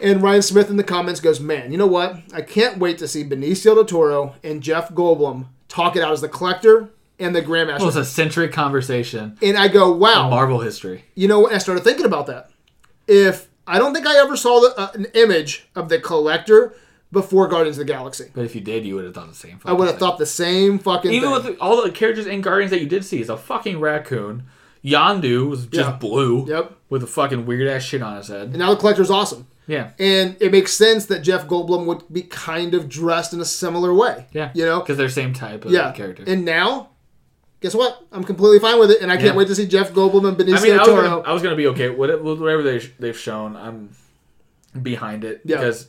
And Ryan Smith in the comments goes, Man, you know what? I can't wait to see Benicio del Toro and Jeff Goldblum talk it out as the collector and the Grandmaster. It was a centric conversation. and I go, Wow, Marvel history. you know what? I started thinking about that. If I don't think I ever saw the, uh, an image of the collector before Guardians of the Galaxy, But if you did, you would have thought the same. I would have thought the same fucking Even thing. with all the characters in Guardians that you did see, is a fucking raccoon. Yondu was just Yeah. blue. Yep. With a fucking weird ass shit on his head. and now the collector's awesome. Yeah. And it makes sense that Jeff Goldblum would be kind of dressed in a similar way. Yeah. You know? Because they're same type of Yeah. character. And now, guess what? I'm completely fine with it, and I can't Yeah. wait to see Jeff Goldblum and Benicio I mean, I was, del gonna, Toro. I was gonna be okay with it- whatever they they've shown. I'm behind it Yeah. because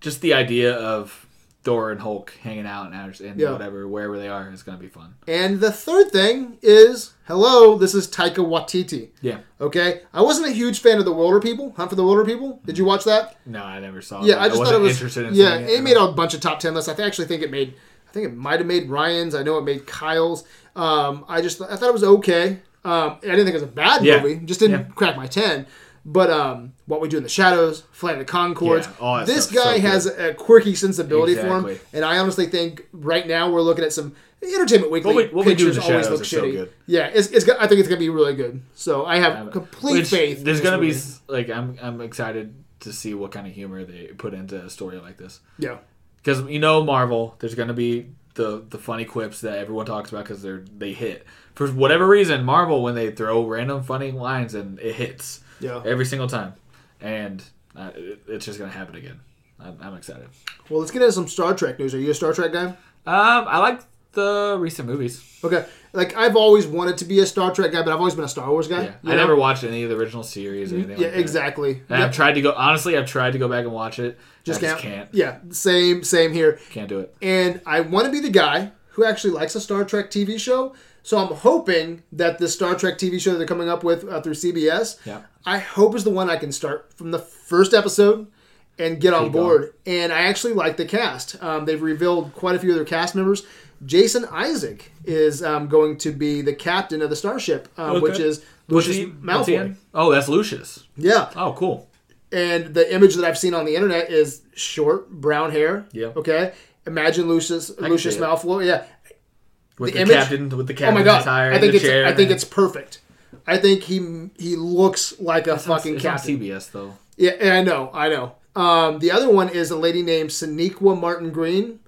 just the idea of Thor and Hulk hanging out and, and Yeah. whatever wherever they are is gonna be fun. And the third thing is, hello, this is Taika Waititi. Yeah. Okay, I wasn't a huge fan of the Wilder People. Hunt for the Wilder People. Did you watch that? No, I never saw. It. Yeah, it. I just thought wasn't it was. interested in yeah, seeing it made a bunch of top ten lists. I th- actually think it made. I think it might have made Ryan's. I know it made Kyle's. Um, I just I thought it was okay. Um, I didn't think it was a bad Yeah. movie. Just didn't Yeah. crack my ten. But um, what we do in the shadows, Flight of the Conchords. Yeah, that this stuff's so guy has a quirky sensibility for him, and I honestly think right now we're looking at some Entertainment Weekly What we- what we do in pictures the always shadows look is so good. Yeah, it's, it's I think it's gonna be really good. So I have complete Which, faith. There's gonna this be like I'm I'm excited to see what kind of humor they put into a story like this yeah. because you know Marvel. There's gonna be the the funny quips that everyone talks about because they're they hit for whatever reason. Marvel when they throw random funny lines and it hits Yeah. every single time, and uh, it, it's just gonna happen again. I'm, I'm excited. Well, let's get into some Star Trek news. Are you a Star Trek guy? Um, I like the recent movies. Okay. Like I've always wanted to be a Star Trek guy, but I've always been a Star Wars guy. Yeah, I know? never watched any of the original series or anything. Yeah, like that. exactly. And Yeah, I've tried to go. Honestly, I've tried to go back and watch it. just can't. just can't. Yeah, same, same here. Can't do it. And I want to be the guy who actually likes a Star Trek TV show. So I'm hoping that the Star Trek TV show that they're coming up with uh, through CBS, Yeah. I hope is the one I can start from the first episode and get on Keep board. And I actually like the cast. Um, they've revealed quite a few of their cast members. Jason Isaacs is um, going to be the captain of the starship, um, which is Lucius he- Malfoy. Oh, that's Lucius. Yeah, Oh, cool. and the image that I've seen on the internet is short brown hair. Yeah. Okay. Imagine Lucius Lucius see it. Malfoy. Yeah. With The the, image- captain, with the Oh captain's my god. attire, I think the it's chair. I think it's perfect. I think he he looks like a It's on- fucking it's on captain. CBS though. Yeah, I know, I know. Um, the other one is a lady named Sonequa Martin Green.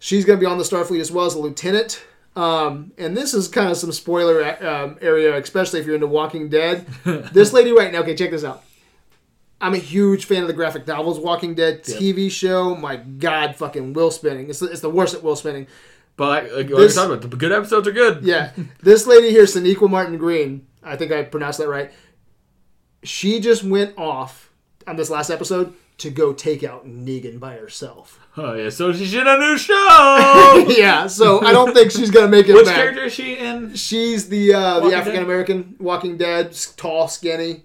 She's going to be on the Starfleet as well as a lieutenant. Um, and this is kind of some spoiler um, area, especially if you're into Walking Dead. this lady right now, okay, check this out. I'm a huge fan of the graphic novels Walking Dead TV show. My God, fucking Will Spinning. It's, the- it's the worst at Will Spinning. But like, This- talking about, the good episodes are good. Yeah, this lady here, Sonequa Martin Green. I think I pronounced that right. She just went off on this last episode to go take out Negan by herself. Oh yeah. So she's in a new show. yeah, so I don't think she's gonna make it Which back. character is she in? She's the uh, the African American Walking Dead, tall, skinny.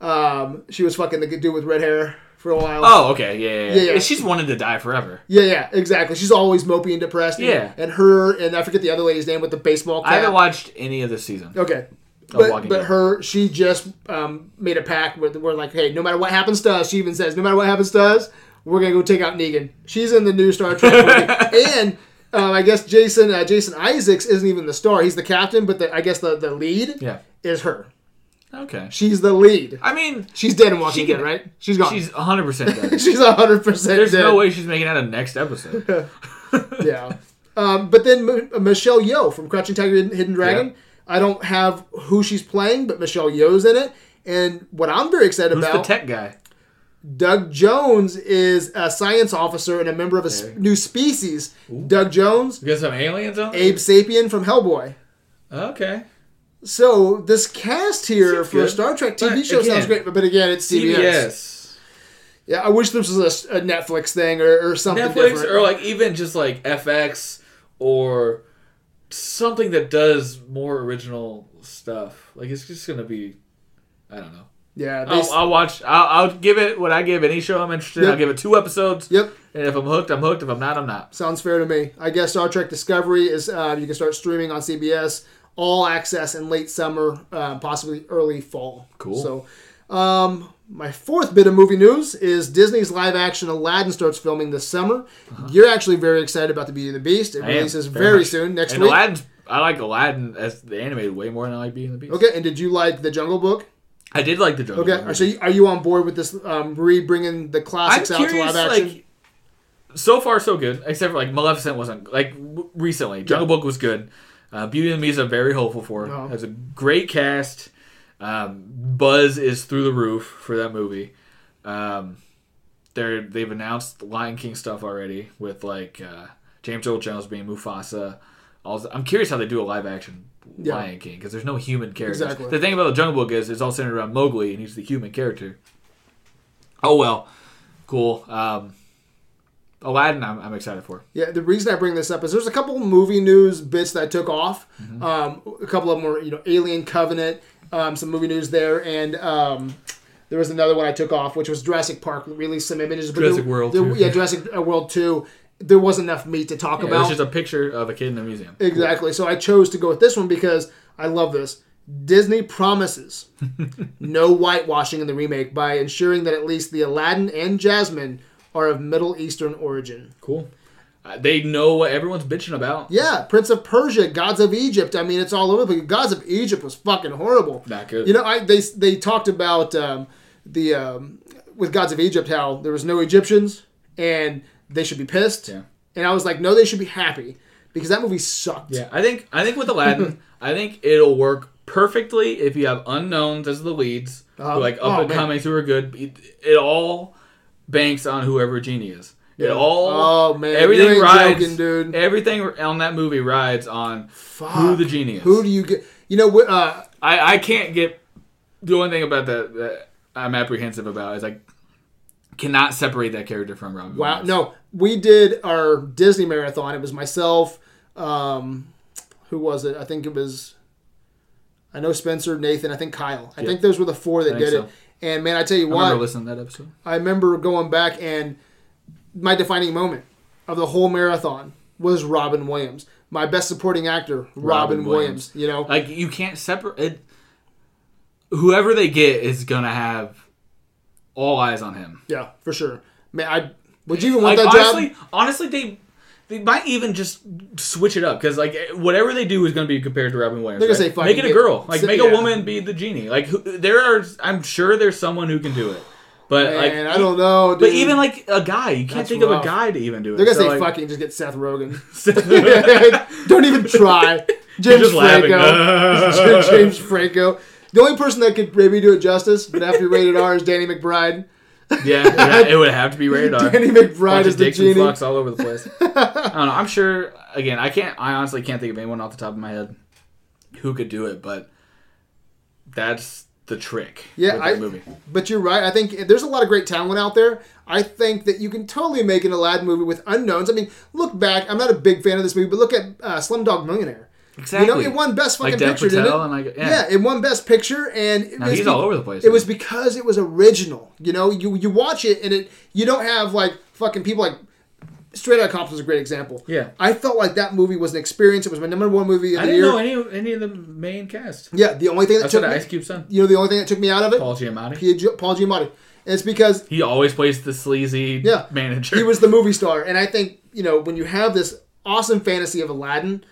Um, she was fucking the dude with red hair for a while. Oh, okay. Yeah, yeah. Yeah, yeah. yeah. She's wanted to die forever. Yeah, yeah, exactly. She's always mopey and depressed. and- Yeah. and her and I forget the other lady's name with the baseball cap. I haven't watched any of this season. Okay. but but her she just um, made a pact with we're like, hey, no matter what happens to us, she even says, no matter what happens to us, we're gonna go take out Negan. She's in the new Star Trek movie, and um, I guess Jason uh, Jason Isaacs isn't even the star; he's the captain, but the, I guess the the lead Yeah. is her. Okay. She's the lead. I mean, She's dead in Walking She Dead, right? She's gone. she's 100 percent dead. She's hundred percent There's dead. no way she's making out a next episode. yeah. Um, but then M- Michelle Yeoh from Crouching Tiger, Hidden, Dragon. Yeah. I don't have who she's playing, but Michelle Yeoh's in it. And what I'm very excited Who's the about, tech guy? Doug Jones is a science officer and a member of a Okay. new species. Doug Jones, You got some aliens on? Abe Sapien from Hellboy. Okay. So this cast here Seems for a. Star Trek TV But show sounds great, but, but again, it's CBS. CBS. Yeah, I wish this was a Netflix thing or, or something Netflix different. or like even just like FX or something that does more original stuff. Like it's just gonna be, I don't know. yeah, they, I'll, I'll watch. I'll, I'll give it what I give any show I'm interested. in. Yep. I'll give it two episodes. yep. And if I'm hooked, I'm hooked. If I'm not, I'm not. Sounds fair to me. I guess Star Trek Discovery is uh, you can start streaming on CBS, all access in late summer, uh, possibly early fall. Cool. So, um, my fourth bit of movie news is Disney's live action Aladdin starts filming this summer. You're actually very excited about the Beauty and the Beast. It Uh-huh. I releases very much. soon next And week. Aladdin's. I like Aladdin as the animated way more than I like Beauty and the Beast. Okay, and did you like the Jungle Book? I did like the Jungle Okay, Book. Okay, so you- are you on board with this um, re-bringing the I'm classics out to live action? like, so far so good. Except for like Maleficent wasn't like recently. Jungle Book was good. Uh, Beauty and the Beast I'm very hopeful for. Uh-huh. Has a great cast. Um, Buzz is through the roof for that movie. Um, they're they've announced Lion King stuff already with like uh, James Earl Jones being Mufasa. Also, I'm curious how they do a live action Yeah. Lion King because there's no human characters. Exactly. The thing about the Jungle Book is it's all centered around Mowgli and he's the human character. Oh well, cool. Um, Aladdin, I'm, I'm excited for. Yeah, the reason I bring this up is there's a couple movie news bits that I took off. Mm-hmm. Um, a couple of them were, you know, Alien Covenant, um, some movie news there, and um, there was another one I took off, which was Jurassic Park. Released some images. but Jurassic there- World there- 2. yeah, Jurassic uh, World Two. There wasn't enough meat to talk It was about. just a picture of a kid in a museum. Exactly. So I chose to go with this one because I love this. Disney promises no whitewashing in the remake by ensuring that at least the Aladdin and Jasmine are of Middle Eastern origin. Cool. Uh, they know what everyone's bitching about. Yeah, Prince of Persia, Gods of Egypt. I mean, it's all over. But Gods of Egypt was fucking horrible. Not good. You know, I they they talked about um, the um, with Gods of Egypt how there was no Egyptians and they should be pissed. Yeah. And I was like, no, they should be happy because that movie sucked. Yeah, I think I think with Aladdin, I think it'll work perfectly if you have unknowns as the leads, Uh-huh. like Oh, up and man. coming who are good. It, it all banks on whoever Genie is. It all Oh, man, everything rides, joking, dude. Everything on that movie rides on Fuck. who the genie is. Who do you get? You know, uh, I I can't get the only thing about that that I'm apprehensive about is I cannot separate that character from Robin. wow, Williams. no, we did our Disney marathon. It was myself. Um, who was it? I think it was. I know Spencer, Nathan. I think Kyle. I Yeah. think those were the four that did so. it. And man, I tell you I what, remember listening to that episode. I remember going back and my defining moment of the whole marathon was Robin Williams. My best supporting actor, Robin, Robin Williams. Williams. You know, Like you can't separate it. Whoever they get is gonna have all eyes on him. yeah, for sure. Man, I would you even want Like that honestly, job? honestly, they they might even just switch it up because like whatever they do is going to be compared to Robin Williams. They're gonna right? say fucking make it a girl, like make yeah. a woman be the genie. Like who, there are, I'm sure there's someone who can do it, but like I don't know, dude. But even like a guy, you can't That's think of a guy to even do it. they're gonna So, say like, fucking just get Seth Rogen. don't even try. James. Franco. James Franco. The only person that could maybe do it justice, but after rated R, is Danny McBride. Yeah, it would have to be rated R. Danny McBride is the genie. fucks all over the place. I don't know. I'm sure. Again, I can't. I honestly can't think of anyone off the top of my head who could do it, but that's the trick. Yeah, with I- movie. But you're right. I think there's a lot of great talent out there. I think that you can totally make an Aladdin movie with unknowns. I mean, look back. I'm not a big fan of this movie, but look at uh, Slumdog Millionaire. Exactly. You know, it won Best Fucking Like Picture, didn't it? And like yeah. yeah. it won Best Picture, and it was he's be- all over the place. It was because it was original. You know, you you watch it and it you don't have like fucking people like Straight Outta Compton is a great example. Yeah. I felt like that movie was an experience. It was my number one movie of the year. I the didn't year. know any any of the main cast. yeah, the only thing that That's took me, Ice Cube's son, you know, the only thing that took me out of it, Paul Giamatti. P- Paul Giamatti. And it's because He always plays the sleazy Yeah. manager. he was the movie star, and I think you know when you have this awesome fantasy of Aladdin,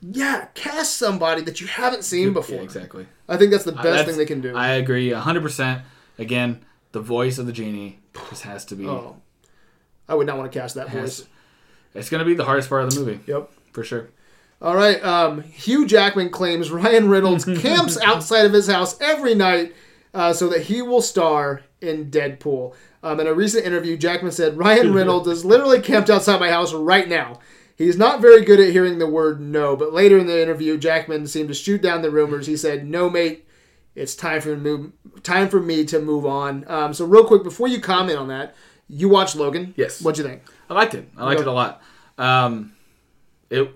yeah, cast somebody that you haven't seen before. Yeah, exactly. I think that's the best That's- thing they can do. I agree hundred percent. Again, the voice of the genie just has to be. oh, I would not want to cast that has- voice. It's gonna be the hardest part of the movie Yep. for sure. All right. Um, Hugh Jackman claims Ryan Reynolds camps outside of his house every night uh, so that he will star in Deadpool. Um, in a recent interview, Jackman said Ryan Reynolds is literally camped outside my house right now. He's not very good at hearing the word no, but later in the interview, Jackman seemed to shoot down the rumors. He said, "No, mate, it's time for move, time for me to move on." Um, so, real quick, before you comment on that, you watched Logan. Yes. What'd you think? I liked it. I liked it a lot. Um, it.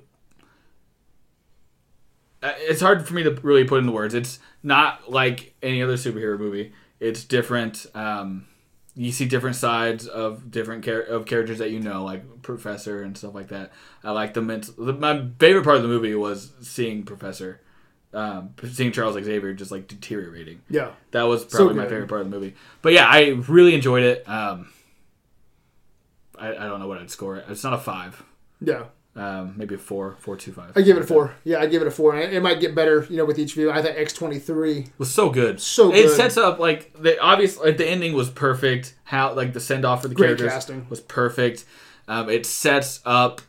uh, It's hard for me to really put into words. It's not like any other superhero movie. It's different. Um, you see different sides of different char- of characters that you know, like Professor and stuff like that. I like the mental. The, my favorite part of the movie was seeing Professor, um, seeing Charles Xavier just like deteriorating. Yeah. That was So probably my favorite part of the movie. But yeah, I really enjoyed it. Um, I, I don't know what I'd score it. It's not a five. Yeah. Um, maybe a four, four two five. I give it a four. Yeah, I give it a four. It might get better, you know, with each view. I thought X twenty three. Was so good. So It good. sets up like the obvious. Like the ending was perfect. How like the send off for the Great characters casting. was perfect. Um, it sets up.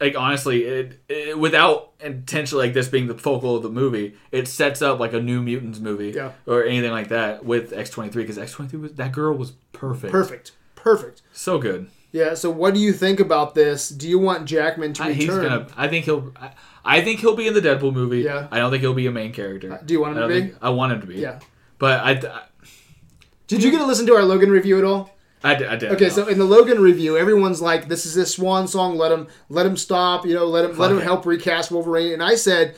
Like honestly, it, it without intentionally like this being the focal of the movie, it sets up like a New Mutants movie Yeah. or anything like that with X twenty three because X twenty three was that girl was perfect, Perfect. Perfect. so good. Yeah. So, what do you think about this? Do you want Jackman to I, return? he's gonna. I think he'll. I, I think he'll be in the Deadpool movie. Yeah. I don't think he'll be a main character. do you want him to be? think- I want him to be. Yeah. But I. I, Did you get to listen to our Logan review at all? I, did- I did. Okay, so in the Logan review, everyone's like, "This is his swan song. Let him, let him stop. You know, let him, let him it. help recast Wolverine." And I said,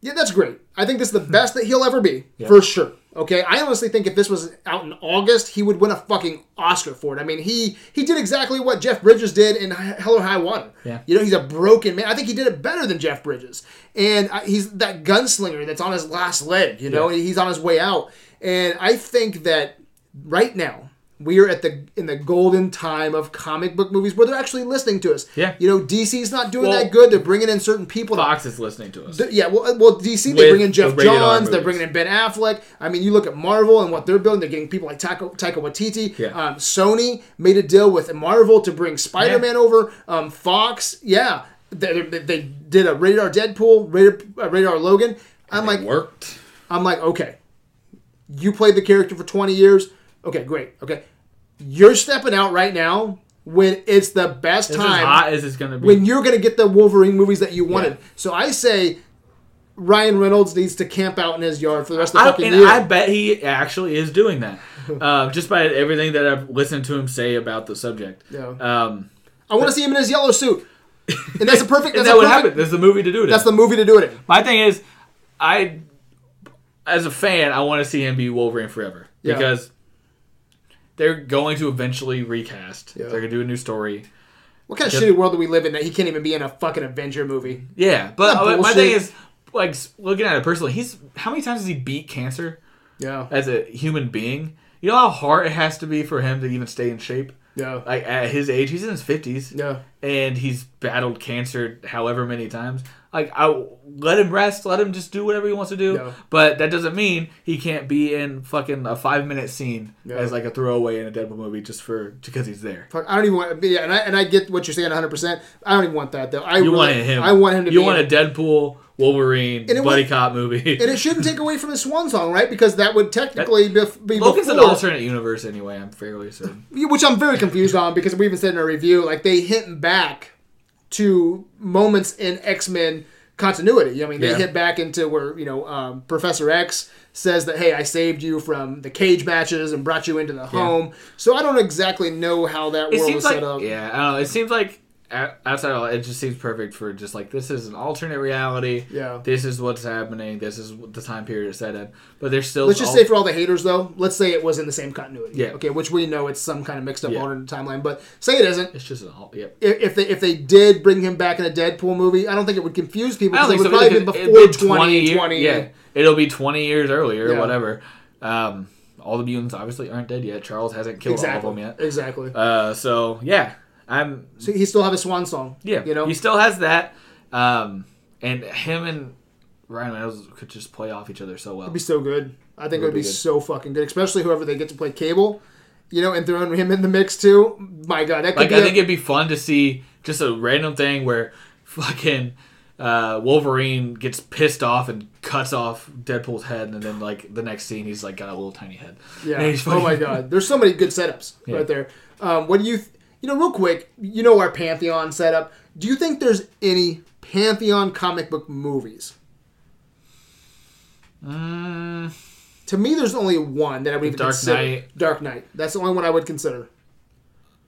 "Yeah, that's great. I think this is the hmm. best that he'll ever be Yeah. for sure." Okay, I honestly think if this was out in August, he would win a fucking Oscar for it. I mean, he he did exactly what Jeff Bridges did in Hell or High Water. Yeah. you know, he's a broken man. I think he did it better than Jeff Bridges, and uh, he's that gunslinger that's on his last leg. You know, Yeah. he's on his way out, and I think that right now we are at the in the golden time of comic book movies where they're actually listening to us. Yeah. You know, DC's not doing Well, that good. They're bringing in certain people. to- Fox is listening to us. th- yeah, well, uh, well, DC they With bring in Jeff the Johns, they're bringing in Ben Affleck. I mean, you look at Marvel and what they're building. They're getting people like Taika, Taika Waititi. Yeah. Um, Sony made a deal with Marvel to bring Spider Man over. Um, Fox, yeah, they, they, they did a Radar Deadpool, Radar, uh, rated R Logan. I'm like, worked. I'm like, okay, you played the character for 20 years. Okay, great. Okay, you're stepping out right now when it's the best It's as time hot as it's gonna be. when you're going to get the Wolverine movies that you wanted. Yeah. So I say Ryan Reynolds needs to camp out in his yard for the rest of the I, fucking and year. I bet he actually is doing that, um, just by everything that I've listened to him say about the subject. Yeah. Um, I want to see him in his yellow suit. And that's a perfect. That's that a what perfect- happened? There's the movie to do it. in. That's the movie to do it in. My thing is, I, as a fan, I want to see him be Wolverine forever Yeah. because they're going to eventually recast. Yeah. They're gonna do a new story. What kind of shitty world do we live in that he can't even be in a fucking Avenger movie? Yeah, but uh, my thing is, like looking at it personally, he's how many times has he beat cancer Yeah. as a human being? You know how hard it has to be for him to even stay in shape. Yeah. Like at his age, he's in his fifties. Yeah. and he's battled cancer however many times. Like I let him rest, let him just do whatever he wants to do. Yeah. But that doesn't mean he can't be in fucking a five minute scene Yeah. as like a throwaway in a Deadpool movie just for because he's there. Fuck, I don't even want. Yeah, and I and I get what you're saying 100. percent I don't even want that though. I You really, wanted him. I want him to You want a Deadpool, Wolverine, buddy was- cop movie. and it shouldn't take away from his swan song, right? Because that would technically be, be Logan's an alternate universe anyway. I'm fairly certain. which I'm very confused on because we even said in our review, like they hint back to moments in X Men continuity. I mean, they Yeah. hit back into where you know um, Professor X says that, "Hey, I saved you from the cage matches and brought you into the home." So I don't exactly know how that It world was like set up. yeah, I don't know. It seems like outside of all, it just seems perfect for just like this is an alternate reality. Yeah. This is what's happening. This is what the time period it's set in. But there's still Let's just all- say for all the haters though, let's say it was in the same continuity. Yeah. Okay, which we know it's some kind of mixed up Yeah. alternate timeline, but say it isn't. it's just an all. Yep. If they if they did bring him back in a Deadpool movie, I don't think it would confuse people I don't because it think would so. probably either, be 'cause before be 2020. year- Yeah, it'll be 20 years earlier, Yeah. or whatever. Um, all the mutants obviously aren't dead yet. Charles hasn't killed exactly. all of them yet. Exactly. Uh, so yeah, I'm so he still have a swan song. Yeah, You know. he still has that. Um, and him and Ryan Reynolds could just play off each other so well. It'd be so good. I think it Would would be be so fucking good, especially whoever they get to play Cable. You know, and throwing him in the mix too. My God, that could Like be. I a- think it'd be fun to see just a random thing where fucking uh, Wolverine gets pissed off and cuts off Deadpool's head, and then like the next scene he's like got a little tiny head. Yeah. Oh my God. There's so many good setups Yeah. right there. Um, what do you, th- you know, real quick, you know our Pantheon setup. Do you think there's any Pantheon comic book movies? Mm, To me, there's only one that I would even Dark consider. Knight. Dark Knight. That's the only one I would consider.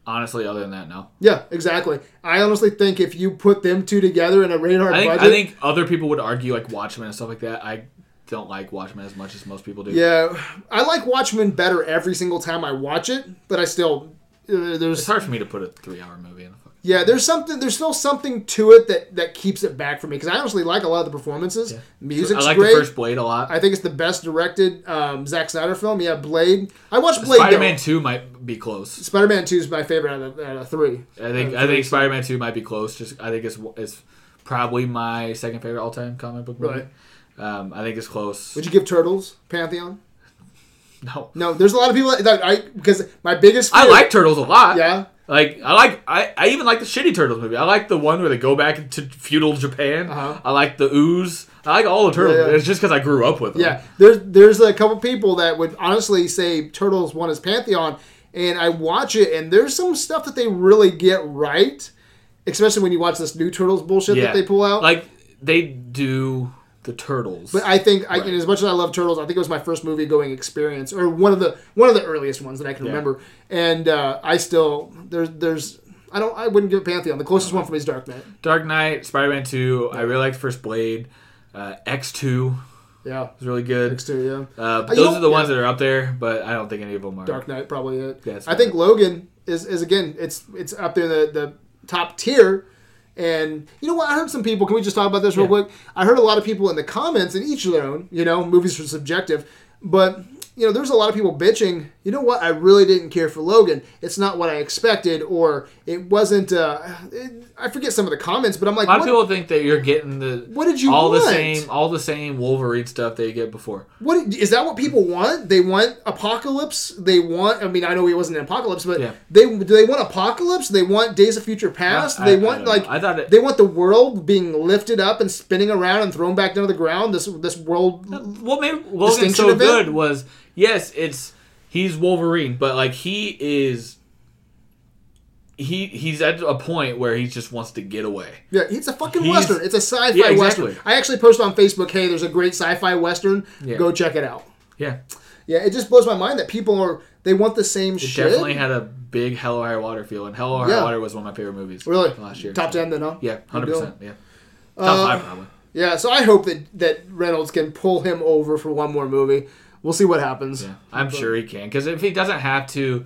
honestly, other than that, no. Yeah, exactly. I honestly think if you put them two together in a radar I think budget, I think other people would argue like Watchmen and stuff like that. I don't like Watchmen as much as most people do. yeah, I like Watchmen better every single time I watch it, but I still there's It's hard for me to put a three-hour movie in. A fucking Yeah, there's something. There's still something to it that that keeps it back for me because I honestly like a lot of the performances. Music's I like great. the first Blade a lot. I think it's the best directed um, Zack Snyder film. Yeah, Blade. I watched Blade. Spider-Man Two might be close. Spider Man Two is my favorite out of, out of three. I think I think Spider-Man Two might be close. Just I think it's it's probably my second favorite all-time comic book movie. Right. Um, I think it's close. Would you give Turtles Pantheon? no, No, there's a lot of people that, that I because my biggest. I like Turtles a lot. Yeah, Like I like I, I even like the shitty Turtles movie. I like the one where they go back to feudal Japan. Uh-huh. I like the ooze. I like all the turtles. Yeah, yeah. It's just because I grew up with them. yeah. There's there's a couple people that would honestly say Turtles one is Pantheon, and I watch it and there's some stuff that they really get right, especially when you watch this new Turtles bullshit Yeah. that they pull out. Like they do the turtles. But I think, I, Right. and as much as I love Turtles, I think it was my first movie going experience, or one of the one of the earliest ones that I can Yeah. remember. And uh, I still there's there's I don't I wouldn't give it Pantheon. The closest one for me is Dark Knight. Dark Knight, Spider-Man Two. I really liked first Blade. Uh, X Two Yeah, was really good. next to yeah. Uh, you those are the ones yeah. that are up there, but I don't think any of them are. Dark Knight probably it. Yeah, I think Logan is is again it's it's up there the the top tier. And you know what? I heard some people. Can we just talk about this real Yeah. quick? I heard a lot of people in the comments, and each of their own. You know, movies are subjective, but you know, there's a lot of people bitching. You know what? I really didn't care for Logan. It's not what I expected, or it wasn't. Uh, it, I forget some of the comments, but I'm like, A lot what, of people think that you're getting the What did you all the same all the same Wolverine stuff that you get before. what is that? What people want? They want apocalypse. They want. I mean, I know he wasn't an apocalypse, but Yeah. they do they want apocalypse? They want Days of Future Past. I- they I want know. like I thought it- they want the world being lifted up and spinning around and thrown back down to the ground. This this world. What made Logan so event? good was yes, it's he's Wolverine, but like he is he he's at a point where he just wants to get away. Yeah, it's a fucking He's- western. It's a sci-fi Yeah, exactly. western. I actually posted on Facebook, "Hey, there's a great sci-fi western. Yeah. Go check it out." Yeah, Yeah, it just blows my mind that people are they want the same it shit. definitely had a big Hell or High Water feel, and Hell or High Yeah. Water was one of my favorite movies. really last year. top ten then, huh? Yeah, hundred percent. Yeah, top Uh, five probably. Yeah, so I hope that that Reynolds can pull him over for one more movie. We'll see what happens. Yeah, I'm sure he can because if he doesn't have to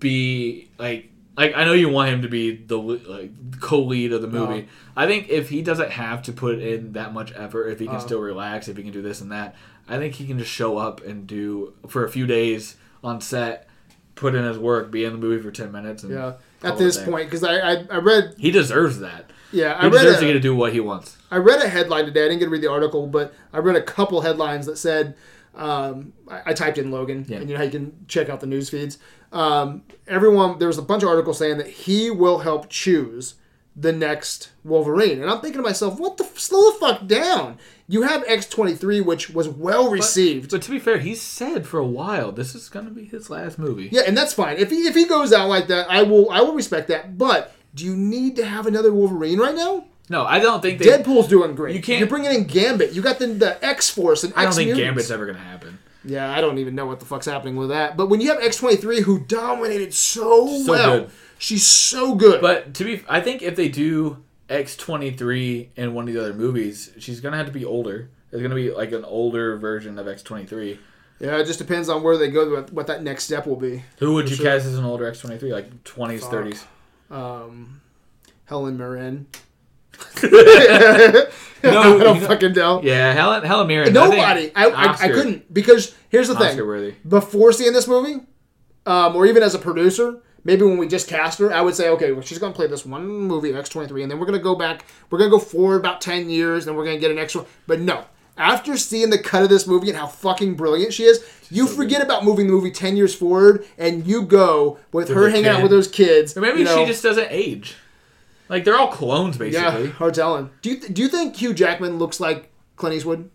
be like like I know you want him to be the like co-lead of the movie. No. I think if he doesn't have to put in that much effort, if he can Uh. still relax, if he can do this and that, I think he can just show up and do for a few days on set, put in his work, be in the movie for ten minutes. And Yeah. At this point, because I, I I read he deserves that. yeah I He read deserves a, to get to do what he wants. I read a headline today. I didn't get to read the article, but I read a couple headlines that said, um, I, I typed in Logan, Yeah. and you know how you can check out the news feeds. Um, everyone, there was a bunch of articles saying that he will help choose the next Wolverine, and I'm thinking to myself, what the slow the fuck down? You have X23, which was well received. But to be fair, he's said for a while this is gonna be his last movie. Yeah, and that's fine. If he if he goes out like that, I will I will respect that. But do you need to have another Wolverine right now? No, I don't think they. Deadpool's doing great. You can't- You're bringing in Gambit. You got the the X Force and I don't X think Mutants. Gambit's ever gonna happen. Yeah, I don't even know what the fuck's happening with that. But when you have X23 who dominated so, So well, good. she's so good. But to be, I think if they do X twenty three in one of the other movies, she's gonna have to be older. It's gonna be like an older version of X twenty three. yeah, it just depends on where they go, what, what that next step will be. Who would For you sure. cast as an older X twenty three? Like twenties, Fuck. thirties. Um, Helen Mirren. No, I don't fucking know. Yeah, Helen Helen Mirren. Nobody. I, I, I, couldn't because here's the thing. Oscar worthy. Before seeing this movie, um, or even as a producer, maybe when we just cast her, I would say, okay, well, she's going to play this one movie, X23, and then we're going to go back, we're going to go forward about 10 years, and we're going to get an extra. One. But no. After seeing the cut of this movie and how fucking brilliant she is, you forget about moving the movie 10 years forward, and you go with her hanging out with those kids. Or maybe you know. she just doesn't age. Like they're all clones, basically. Yeah, hard telling. Do you, do you think Hugh Jackman looks like Clint Eastwood?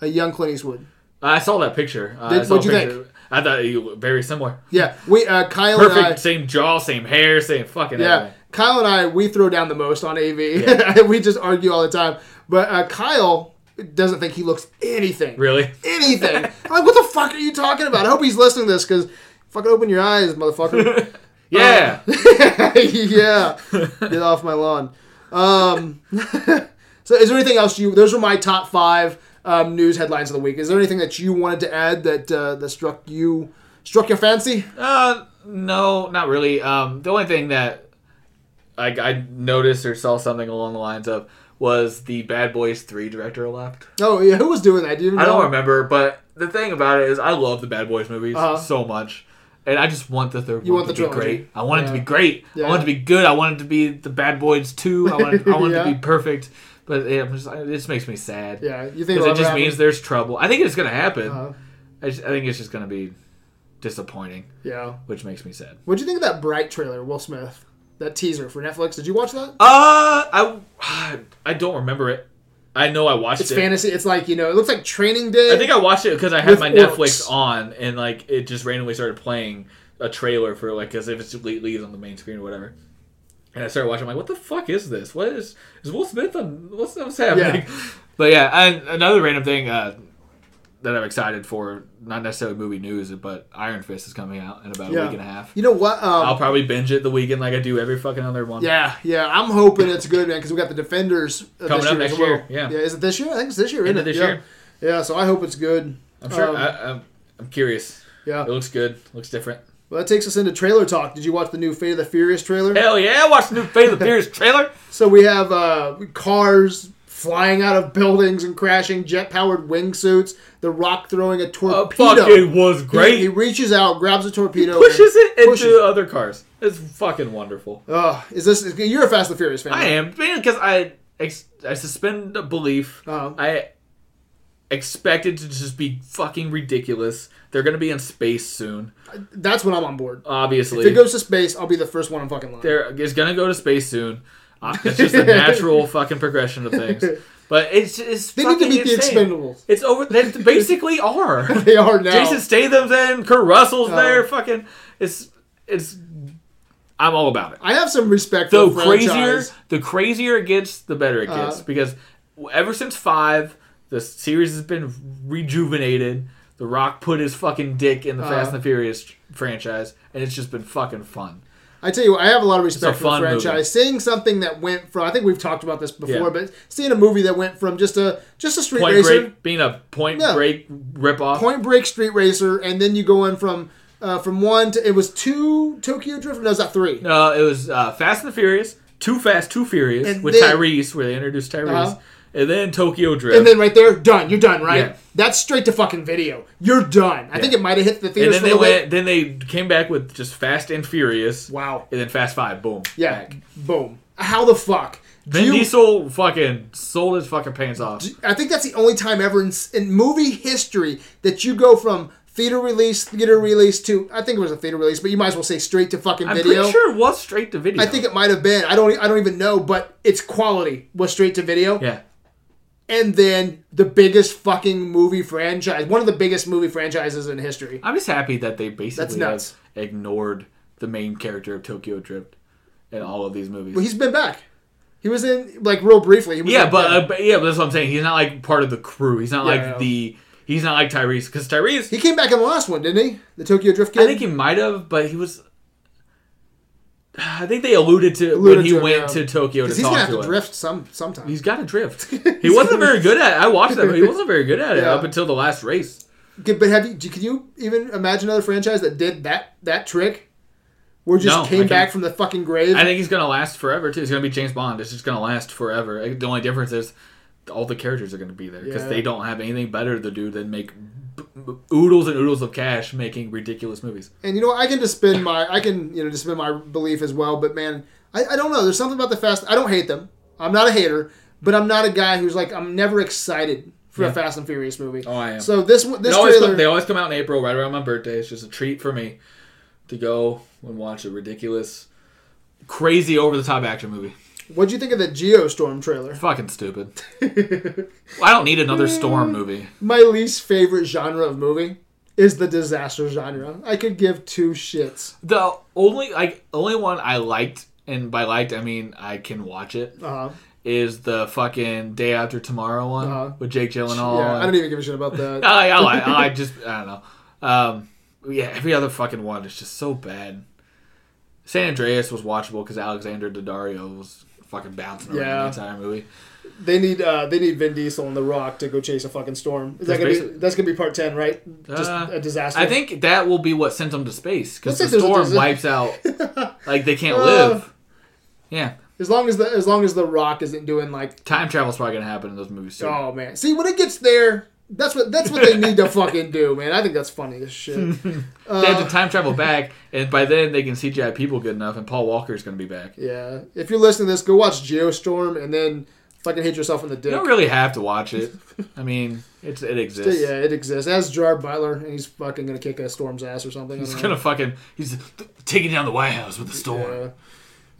A young Clint Eastwood. I saw that picture. Uh, Did- I saw what'd you picture. think? I thought you looked very similar. Yeah, we uh, Kyle Perfect, and I. Perfect. Same jaw, same hair, same fucking Yeah, everything. Kyle and I, we throw down the most on AV. we just argue all the time. But uh, Kyle doesn't think he looks anything. Really? Anything. I'm like, what the fuck are you talking about? I hope he's listening to this because fucking open your eyes, motherfucker. Yeah. yeah. Get off my lawn. Um, so, is there anything else you? Those were my top five um, news headlines of the week. Is there anything that you wanted to add that uh, that struck you struck your fancy? Uh, no, not really. Um, the only thing that I, I noticed or saw something along the lines of was the Bad Boys Three director left. Oh yeah, who was doing that? Do I don't remember, but the thing about it is, I love the Bad Boys movies Uh-huh. so much, and I just want the third You one want to the be trilogy. great. I want it to be great. Yeah. I want it to be good. I want it to be the Bad Boys Two. I want it, I want it to be perfect. But it, just, it just makes me sad. Yeah, you think it just happen? means there's trouble. I think it's gonna happen. Uh-huh. I, just, I think it's just gonna be disappointing, Yeah. which makes me sad. What'd you think of that Bright trailer, Will Smith? That teaser for Netflix. Did you watch that? Uh, I I don't remember it. I know I watched it. It's it. fantasy. It's like you know, it looks like Training Day. I think I watched it because I had my orcs. Netflix on and like it just randomly started playing a trailer for like as if it's le- leads on the main screen or whatever. And I started watching. I'm like, what the fuck is this? What is is Will Smith on? What's what's happening? But yeah, and another random thing uh, that I'm excited for, not necessarily movie news, but Iron Fist is coming out in about a week and a half. you know what? Um, I'll probably binge it the weekend like I do every fucking other one. yeah, yeah. I'm hoping it's good, man, because we got the Defenders uh, Coming this up next well. year, yeah. Yeah. Is it this year? I think it's this year. End isn't it? this yeah. year. Yeah. So I hope it's good. I'm sure. Um, I, I'm, I'm curious. Yeah. It looks good. Looks different. Well, that takes us into trailer talk. Did you watch the new Fate of the Furious trailer? Hell yeah! Watch the new Fate of the Furious trailer. So we have uh, cars flying out of buildings and crashing, jet-powered wingsuits. The Rock throwing a Uh, torpedo. fucking was great. He, reaches out, grabs a torpedo, pushes and it into pushes other cars. It's fucking wonderful. Oh, is this? You're a Fast and Furious fan. I am because I I suspend belief. Uh-huh. I expected to just be fucking ridiculous. They're gonna be in space soon, That's when I'm on board. obviously. If it goes to space, I'll be the first one in fucking line. They're is gonna go to space soon. Uh, it's just a natural fucking progression of things. But it's it's They need to meet the. Expendables. It's over. They basically are. They are now. Jason Statham's in. Kurt Russell's Oh. there. Fucking. It's it's. I'm all about it. I have some respect for the the crazier the crazier it gets the better it gets Uh, because ever since five the series has been rejuvenated the rock put his fucking dick in the Uh, fast and the furious franchise and it's just been fucking fun I tell you, what, I have a lot of respect for the franchise. movie. Seeing something that went from, I think we've talked about this before, Yeah. but seeing a movie that went from just a just a street point racer, break being a point Yeah. break rip off Point Break street racer, and then you go in from uh, from one to it was two Tokyo Drift. No, was that three. no it was uh, fast and the furious too fast too furious And with then- tyrese where they introduced tyrese Uh-huh. And then tokyo drift And then right there, done. You're done, right? Yeah. That's straight to fucking video. You're done. I think it might have hit the and theaters then for they went bit. then they came back with just fast and furious Wow. and then fast five boom Yeah. back. Boom. How the fuck? Vin you- Diesel fucking sold his fucking pants off. I think that's the only time ever in, in movie history that you go from theater release, theater release to I think it was a theater release, but you might as well say straight to fucking I'm video. pretty sure it was straight to video. I think it might have been. I don't. I don't even know, but its quality was straight to video. Yeah. And then the biggest fucking movie franchise, one of the biggest movie franchises in history. I'm just happy that they basically have ignored the main character of Tokyo Drift in all of these movies. Well, he's been back. He was in like real briefly. He was yeah, but, uh, but yeah, but that's what I'm saying. He's not like part of the crew. He's not Yeah, like yeah. the He's not like Tyrese because Tyrese. He came back in the last one, didn't he? The Tokyo Drift Kid. I think he might have, but he was. I think they alluded to Alluded when he to him, went yeah. to Tokyo to Because he's gonna talk have to to him. drift some sometime. He's got to drift. He wasn't very good at. it. I watched that, but he wasn't very good at it Yeah. up until the last race. But have you? Can you even imagine another franchise that did that that trick? Where just No, came back from the fucking grave. I think he's gonna last forever too. He's gonna be James Bond. It's just gonna last forever. The only difference is all the characters are gonna be there because Yeah. they don't have anything better to do than make oodles and oodles of cash making ridiculous movies. And you know, what? I can dispense my, I can, you know, dispense my belief as well. But man, I, I don't know. There's something about the Fast. I don't hate them. I'm not a hater, but I'm not a guy who's like, I'm never excited for a Fast and Furious movie. Oh, I am. So this one this They always, trailer, come, they always come out in April, right around my birthday. It's just a treat for me to go and watch a ridiculous, crazy, over the top action movie. What'd you think of the Geostorm trailer? Fucking stupid. I don't need another storm movie. My least favorite genre of movie is the disaster genre. I could give two shits. The only like only one I liked, and by liked I mean I can watch it, Uh-huh. is the fucking Day After Tomorrow one Uh-huh. with Jake Gyllenhaal. yeah, I don't even give a shit about that. I, I, like- I just I don't know. Um, yeah, every other fucking one is just so bad. San Andreas was watchable because Alexandra Daddario was fucking bouncing around Yeah. the entire movie. They need uh, they need Vin Diesel and The Rock to go chase a fucking storm. Is that That's gonna be that's gonna be part ten, right? Just Uh, a disaster. I think that will be what sent them to space because the say there's a storm wipes out. Like they can't Uh, live. Yeah, as long as the as long as The Rock isn't doing like time travel's probably gonna happen in those movies too. oh man, see when it gets there, that's what that's what they need to fucking do, man. I think that's funny as shit. they Uh, have to time travel back, and by then they can see CGI people good enough, and Paul Walker's gonna be back. yeah, if you're listening to this, go watch Geostorm and then fucking hit yourself in the dick. You don't really have to watch it. I mean, it's it exists. yeah, it exists. Has Gerard Butler, and he's fucking gonna kick a storm's ass or something. He's gonna know. fucking he's taking down the White House with the storm. Yeah.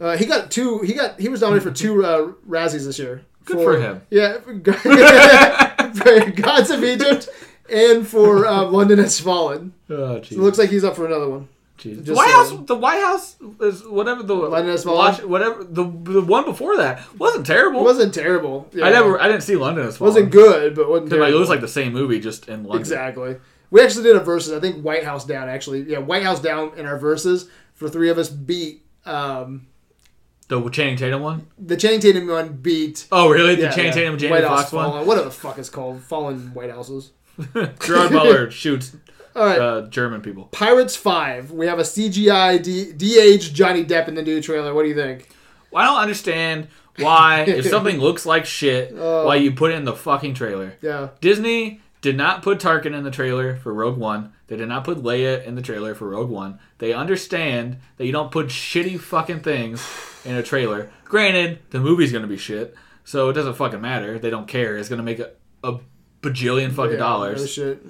Uh, he got two. He got. He was nominated for two uh, Razzies this year. Good for him. Yeah, for Gods of Egypt and for uh, London Has Fallen. Oh, It looks like he's up for another one. Jeez. just White saying. House, the White House is whatever the London Has Fallen? watch, whatever the the one before that wasn't terrible. It wasn't terrible. Yeah. I never I didn't see London as well. wasn't good, but wasn't Like, it was like the same movie just in London. exactly. We actually did a versus. I think White House down. Actually, yeah, White House down in our verses for three of us beat. Um, The Channing Tatum one. the Channing Tatum one beat. Oh really? The yeah, Channing yeah, Tatum Jamie White House Foxx one. Fallen. Whatever the fuck it's called, fallen White Houses. Gerard Butler shoots All right. uh, German people. Pirates Five. We have a CGI de- de-aged Johnny Depp in the new trailer. What do you think? Well, I don't understand why if something looks like shit, Oh. why you put it in the fucking trailer. Yeah. Disney did not put Tarkin in the trailer for Rogue One. They did not put Leia in the trailer for Rogue One. They understand that you don't put shitty fucking things in a trailer. Granted, the movie's gonna be shit, so it doesn't fucking matter. They don't care. It's gonna make a, a bajillion fucking Yeah, dollars. shit.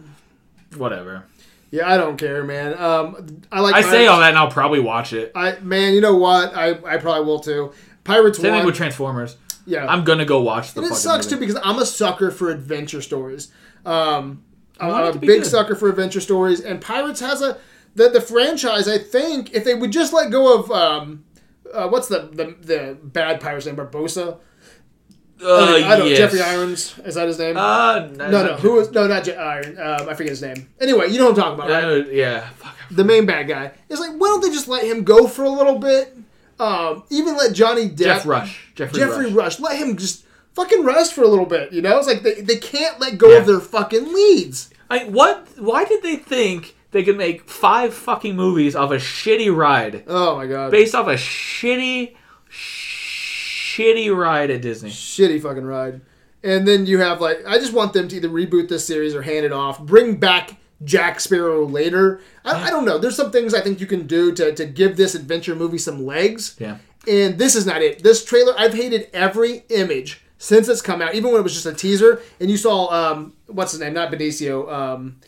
Whatever. Yeah, I don't care, man. Um, I like. I say all that and I'll probably watch it. I man, you know what? I, I probably will too. Pirates Same thing with Transformers. yeah, I'm gonna go watch the and it sucks movie. too because I'm a sucker for adventure stories. Um, I'm, want it I'm to a big good. sucker for adventure stories, and Pirates has a the the franchise. I think if they would just let go of um, uh, what's the, the the bad pirate's name? Barbossa. Uh, I don't. yes. Jeffrey Irons is that his name? Uh, no, no. Who was no? Not Je- Iron. Um, I forget his name. Anyway, you know what I'm talking about, right? Uh, yeah. Fuck. the main bad guy. It's like, why don't they just let him go for a little bit? Um, even let Johnny Depp, Jeff Rush. Geoffrey, Geoffrey Rush. Rush. let him just fucking rest for a little bit. You know, it's like they, they can't let go of their fucking leads. I, what? Why did they think they could make five fucking movies off a shitty ride Oh my god, based off a shitty, shitty ride at Disney? shitty fucking ride. And then you have like, I just want them to either reboot this series or hand it off. Bring back Jack Sparrow later. I, I don't know. There's some things I think you can do to to give this adventure movie some legs. Yeah. And this is not it. This trailer, I've hated every image since it's come out, even when it was just a teaser. And you saw, um, what's his name? Not Benicio. Um,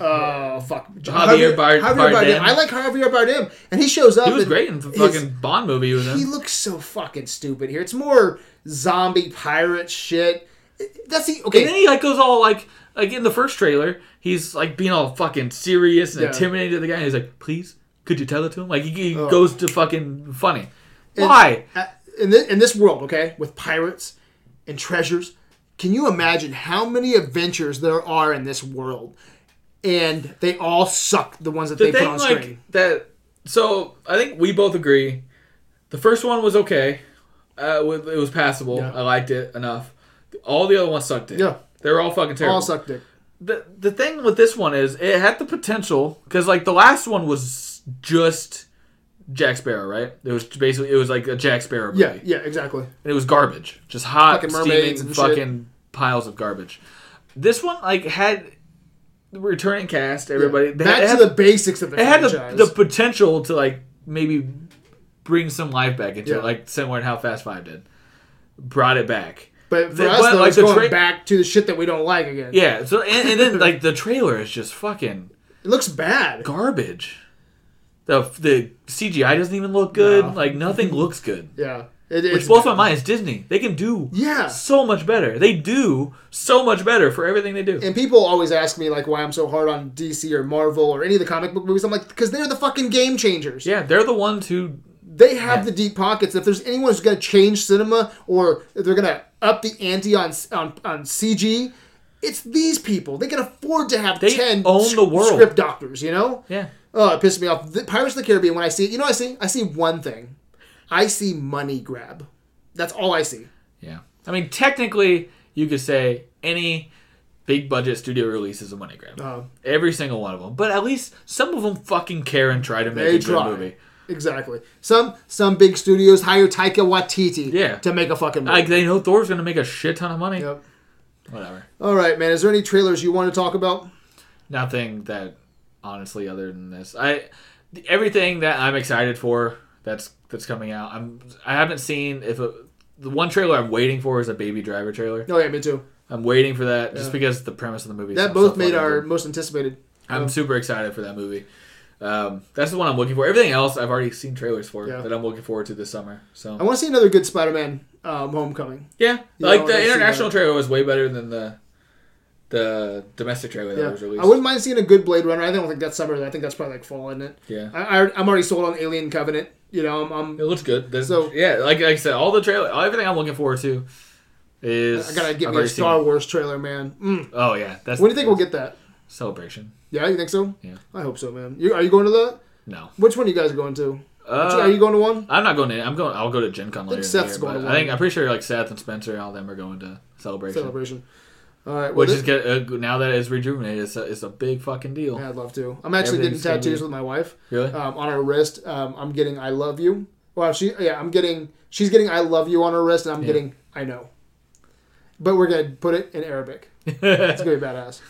oh fuck, Javier Bard- Bardem. I like Javier Bardem, and he shows up. He was great in the his- fucking Bond movie he was He looks so fucking stupid here. It's more zombie pirate shit. That's the okay. And then he like goes all like like in the first trailer, he's like being all fucking serious and Yeah. intimidating to the guy. And he's like, "Please, could you tell it to him?" Like he, he Oh. goes to fucking funny. And- Why? Uh, in this, in this world, okay, with pirates and treasures, can you imagine how many adventures there are in this world? And they all suck. The ones that The they put thing on like screen. that. So I think we both agree. The first one was okay. Uh, it was passable. Yeah. I liked it enough. All the other ones sucked. It. Yeah. they were all fucking terrible. All suck dick. the the thing with this one is it had the potential because like the last one was just Jack Sparrow, right? It was basically it was like a Jack Sparrow movie. Yeah, yeah, exactly. and it was garbage, just hot, Fucking mermaids steaming, and shit. fucking piles of garbage. This one like had returning cast, everybody. they Back had, to the basics of the it had the, the potential to like maybe bring some life back into Yeah. it, like similar to how Fast Five did. Brought it back. but for the- us, but, though, like, the going tra- back to the shit that we don't like again. Yeah. So and, and then like the trailer is just fucking It looks bad. garbage. The the CGI doesn't even look good. No. Like nothing looks good. Yeah. It, Which it's blows my mind. It's Disney. They can do Yeah. so much better. They do so much better for everything they do. And people always ask me like why I'm so hard on DC or Marvel or any of the comic book movies. I'm like, because they're the fucking game changers. yeah, they're the ones who. They have Yeah. the deep pockets. If there's anyone who's going to change cinema or they're going to up the ante on, on on CG, it's these people. They can afford to have They ten own the world. script doctors. You know? Yeah. Oh, it pissed me off. The Pirates of the Caribbean. When I see it, you know, what I see. I see one thing. I see money grab. That's all I see. Yeah. I mean, technically, you could say any big budget studio release is a money grab. Uh, Every single one of them. But at least some of them fucking care and try to make a good try. movie. exactly. Some some big studios hire Taika Waititi Yeah. to make a fucking movie. Like they know Thor's gonna make a shit ton of money. Yep. Whatever. All right, man. Is there any trailers you want to talk about? Nothing that honestly other than this. I everything that I'm excited for that's that's coming out. I'm I haven't seen if it, the one trailer I'm waiting for is a Baby Driver trailer. Oh yeah, me too. I'm waiting for that just Yeah. because the premise of the movie. That both so made our most anticipated. I'm Oh. super excited for that movie. Um, that's the one I'm looking for. Everything else I've already seen trailers for Yeah. that I'm looking forward to this summer. So I want to see another good Spider-Man um, Homecoming. yeah, I like wanna the international trailer was way better than the the domestic trailer that Yeah, was released. I wouldn't mind seeing a good Blade Runner. I don't think that's summer. I think that's probably like fall, isn't it? yeah. I, I, I'm already sold on Alien Covenant. You know, I'm, I'm It looks good. There's, So- yeah, like, like I said, all the trailer, everything I'm looking forward to is. I gotta get I've me a Star seen. Wars trailer, man. Mm. Oh yeah, that's. When do you think we'll get that? celebration? Yeah, you think so? Yeah. I hope so, man. You, are you going to that? No, Which one are you guys going to? uh, are you going to one? I'm not going to. I'm going. I'll go to Gen Con later. in the Seth's year, going to I think. I'm pretty sure like Seth and Spencer and all them are going to celebration. Celebration. All right. Well, Which is get, uh, now that it's rejuvenated, it's a, it's a big fucking deal. yeah, I'd love to. I'm actually getting tattoos be- with my wife Really? um, on her wrist. Um, I'm getting "I love you." Well, she yeah, I'm getting. She's getting "I love you" on her wrist, and I'm Yeah. getting "I know." But we're gonna put it in Arabic. It's gonna be badass.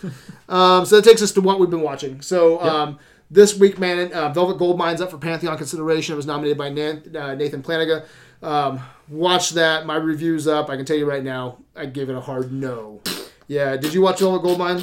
Um, so that takes us to what we've been watching. So um, this week, man, uh, Velvet Goldmine's up for Pantheon consideration. It was nominated by Nan- uh, Nathan Flanagan. Um, watch that. My review's up. I can tell you right now, I gave it a hard no. Yeah, did you watch Velvet Goldmine?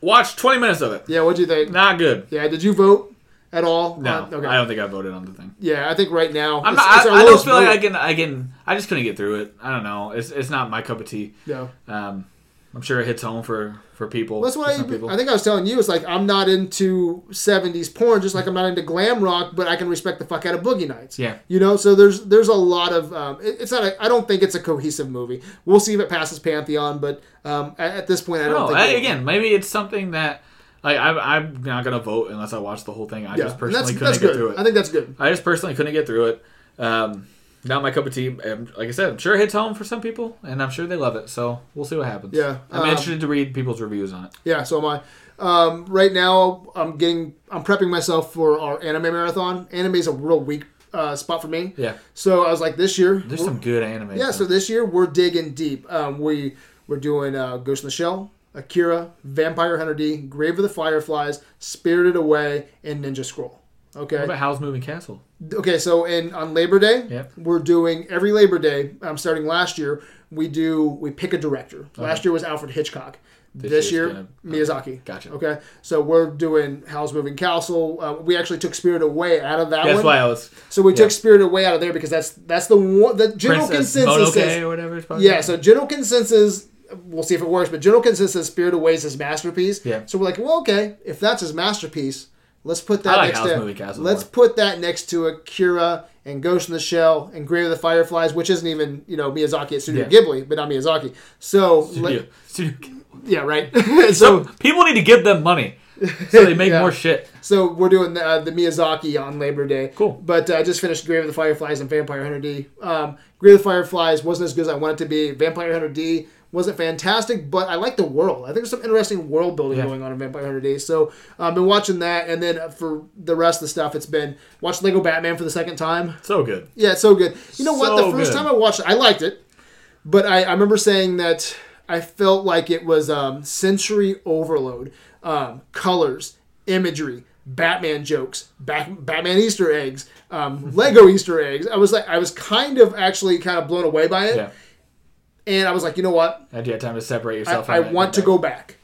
Watch 20 minutes of it. Yeah, what'd you think? Not good. Yeah, did you vote at all? No, Uh, okay. I don't think I voted on the thing. Yeah, I think right now. I'm not. it's I, I don't feel like. I can. I can. I just couldn't get through it. I don't know. It's it's not my cup of tea. Yeah. Um, I'm sure it hits home for for people. That's for I, people. I think I was telling you. It's like I'm not into '70s porn, just like I'm not into glam rock, but I can respect the fuck out of Boogie Nights. Yeah. You know, so there's there's a lot of um, it- it's not. A, I don't think it's a cohesive movie. We'll see if it passes Pantheon, but um, at, at this point, I don't No, think. I, again, maybe it's something that like I'm, I'm not gonna vote unless I watch the whole thing. I yeah, just personally couldn't get good. through it. I think that's good. I just personally couldn't get through it. Um, not my cup of tea. Um, Like I said, I'm sure it hits home for some people, and I'm sure they love it. So we'll see what happens. Yeah, I'm um, interested to read people's reviews on it. Yeah, so am I. Um, right now, I'm getting, I'm prepping myself for our anime marathon. Anime is a real weak uh, spot for me. Yeah, So I was like, this year, there's some good anime. Yeah, so this year we're digging deep. Um, we we're doing uh, Ghost in the Shell, Akira, Vampire Hunter D, Grave of the Fireflies, Spirited Away, and Ninja Scroll. Okay. what about Howl's Moving Castle? Okay. So in on Labor Day, Yep. we're doing every Labor Day. Um, starting last year, we do we pick a director. Last year was Alfred Hitchcock. This, This year, year's Miyazaki. Gotcha. Okay, so we're doing Howl's Moving Castle. Uh, we actually took Spirit Away out of that That's one. why I was So we yeah. took Spirit Away out of there because that's that's the one the general Princess consensus Mononoke is or whatever. It's yeah, so general consensus, we'll see if it works, but general consensus, Spirit Away is his masterpiece. Yeah. So we're like, well, okay, if that's his masterpiece, let's put that I like next House to Moving Castle let's more. put that next to Akira and Ghost in the Shell and Grave of the Fireflies, which isn't even you know Miyazaki at Studio Yeah. Ghibli, but not Miyazaki. So Studio- like- studio- yeah, right. So so people need to give them money so they make Yeah. more shit. so we're doing the, uh, the Miyazaki on Labor Day. Cool. But uh, I just finished Grave of the Fireflies and Vampire Hunter D. Um, Grave of the Fireflies wasn't as good as I wanted it to be. Vampire Hunter D wasn't fantastic, but I like the world. I think there's some interesting world building Yeah. going on in Vampire Hunter D. So I've been watching that, and then for the rest of the stuff, it's been watched Lego Batman for the second time. So good. Yeah, it's so good. You know what? The first good. time I watched it, I liked it, but I, I remember saying that I felt like it was um, sensory overload, um, colors, imagery, Batman jokes, Bat- Batman Easter eggs, um, Lego Easter eggs. I was like, I was kind of actually kind of blown away by it, Yeah. And I was like, you know what? And you had time to separate yourself. I from it and want to back. go back.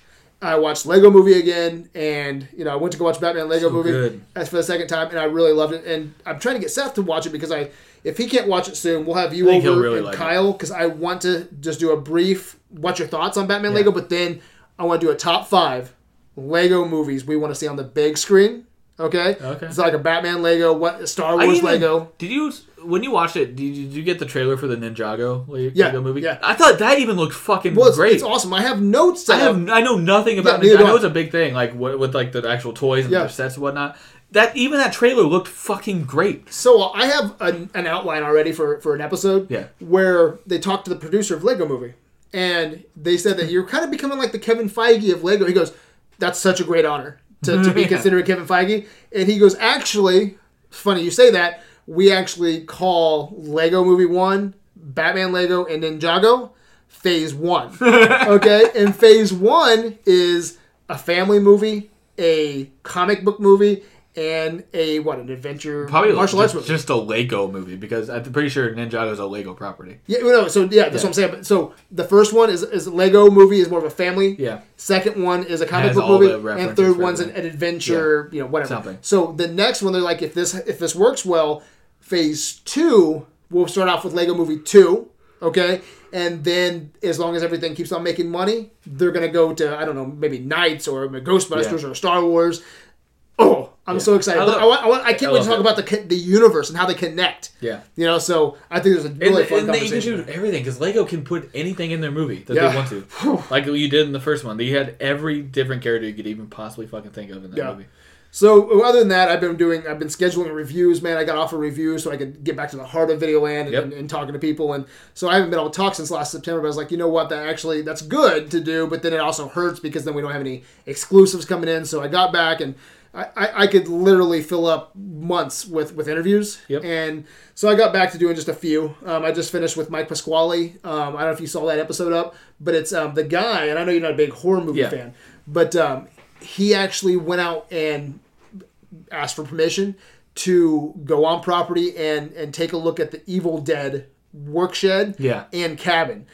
I watched Lego Movie again, and you know I went to go watch Batman Lego So Movie good. as for the second time, and I really loved it. And I'm trying to get Seth to watch it because I, if he can't watch it soon, we'll have you over really and like. Kyle because I want to just do a brief what's your thoughts on Batman Yeah. Lego, but then I want to do a top five Lego movies we want to see on the big screen. Okay, Okay. it's like a Batman Lego, what Star Wars even- Lego. Did you when you watched it? Did you, did you get the trailer for the Ninjago Le- Yeah, Lego movie? yeah. I thought that even looked fucking Well, it's, great. it's awesome. I have notes. I have I know nothing about. neither Ninja- do I know it's a big thing, like with, with like the actual toys and Yeah. their sets and whatnot. That even that trailer looked fucking great. So uh, I have an, an outline already for, for an episode Yeah. where they talked to the producer of Lego Movie, and they said that you're kind of becoming like the Kevin Feige of Lego. He goes, "That's such a great honor to, to be considered Kevin Feige," and he goes, "Actually, funny you say that. We actually call Lego Movie One, Batman Lego, and Ninjago Phase One. okay, and Phase One is a family movie, a comic book movie." And a what an adventure Probably martial arts just, movie. just a Lego movie because I'm pretty sure Ninjago is a Lego property. Yeah, no, so yeah, that's what I'm saying. But so the first one is is Lego movie is more of a family. Yeah. Second one is a comic book movie, and third one's an, an adventure. You know, whatever. Something. So the next one, they're like, if this if this works well, phase two, we'll start off with Lego Movie two. Okay, and then as long as everything keeps on making money, they're gonna go to I don't know maybe Knights or Ghostbusters Yeah. or Star Wars. Oh, I'm so excited! I love- I, want, I, want, I can't I wait to talk it. about the the universe and how they connect. Yeah. You know, so I think there's a really and, fun and they can conversation. do everything because Lego can put anything in their movie that Yeah. they want to, like you did in the first one. You had every different character you could even possibly fucking think of in that Yeah. movie. So other than that, I've been doing, I've been scheduling reviews. Man, I got off a review so I could get back to the heart of Videoland and, Yep. and, and talking to people. And so I haven't been able to talk since last September. But I was like, you know what? That actually that's good to do, but then it also hurts because then we don't have any exclusives coming in. So I got back and. I, I, I could literally fill up months with, with interviews. Yep. And so I got back to doing just a few. Um, I just finished with Mike Pasquale. Um, I don't know if you saw that episode up, but it's um, the guy, and I know you're not a big horror movie Yeah. fan, but um, he actually went out and asked for permission to go on property and and take a look at the Evil Dead work shed Yeah. and cabin.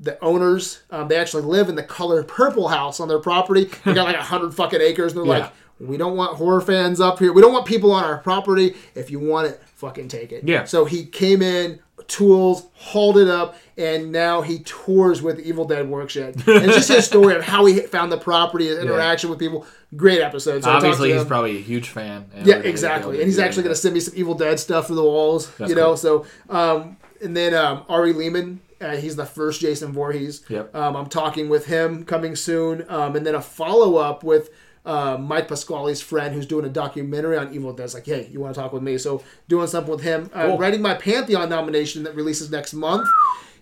The owners, um, they actually live in the color purple house on their property. They got like a hundred fucking acres, and they're Yeah. like, "We don't want horror fans up here. We don't want people on our property. If you want it, fucking take it." Yeah. So he came in, tools, hauled it up, and now he tours with Evil Dead workshed. And it's just his story of how he found the property, his interaction with people. Great episode. So Obviously, he's probably a huge fan. Yeah, exactly. And he's actually going to send me some Evil Dead stuff for the walls. That's you know, cool. so um, and then um, Ari Lehman, uh, he's the first Jason Voorhees. Yep. Um, I'm talking with him coming soon, um, and then a follow up with. Uh, Mike Pasquale's friend, who's doing a documentary on Evil Dead, is like, "Hey, you want to talk with me?" So, doing something with him. Uh, Cool. Writing my Pantheon nomination that releases next month.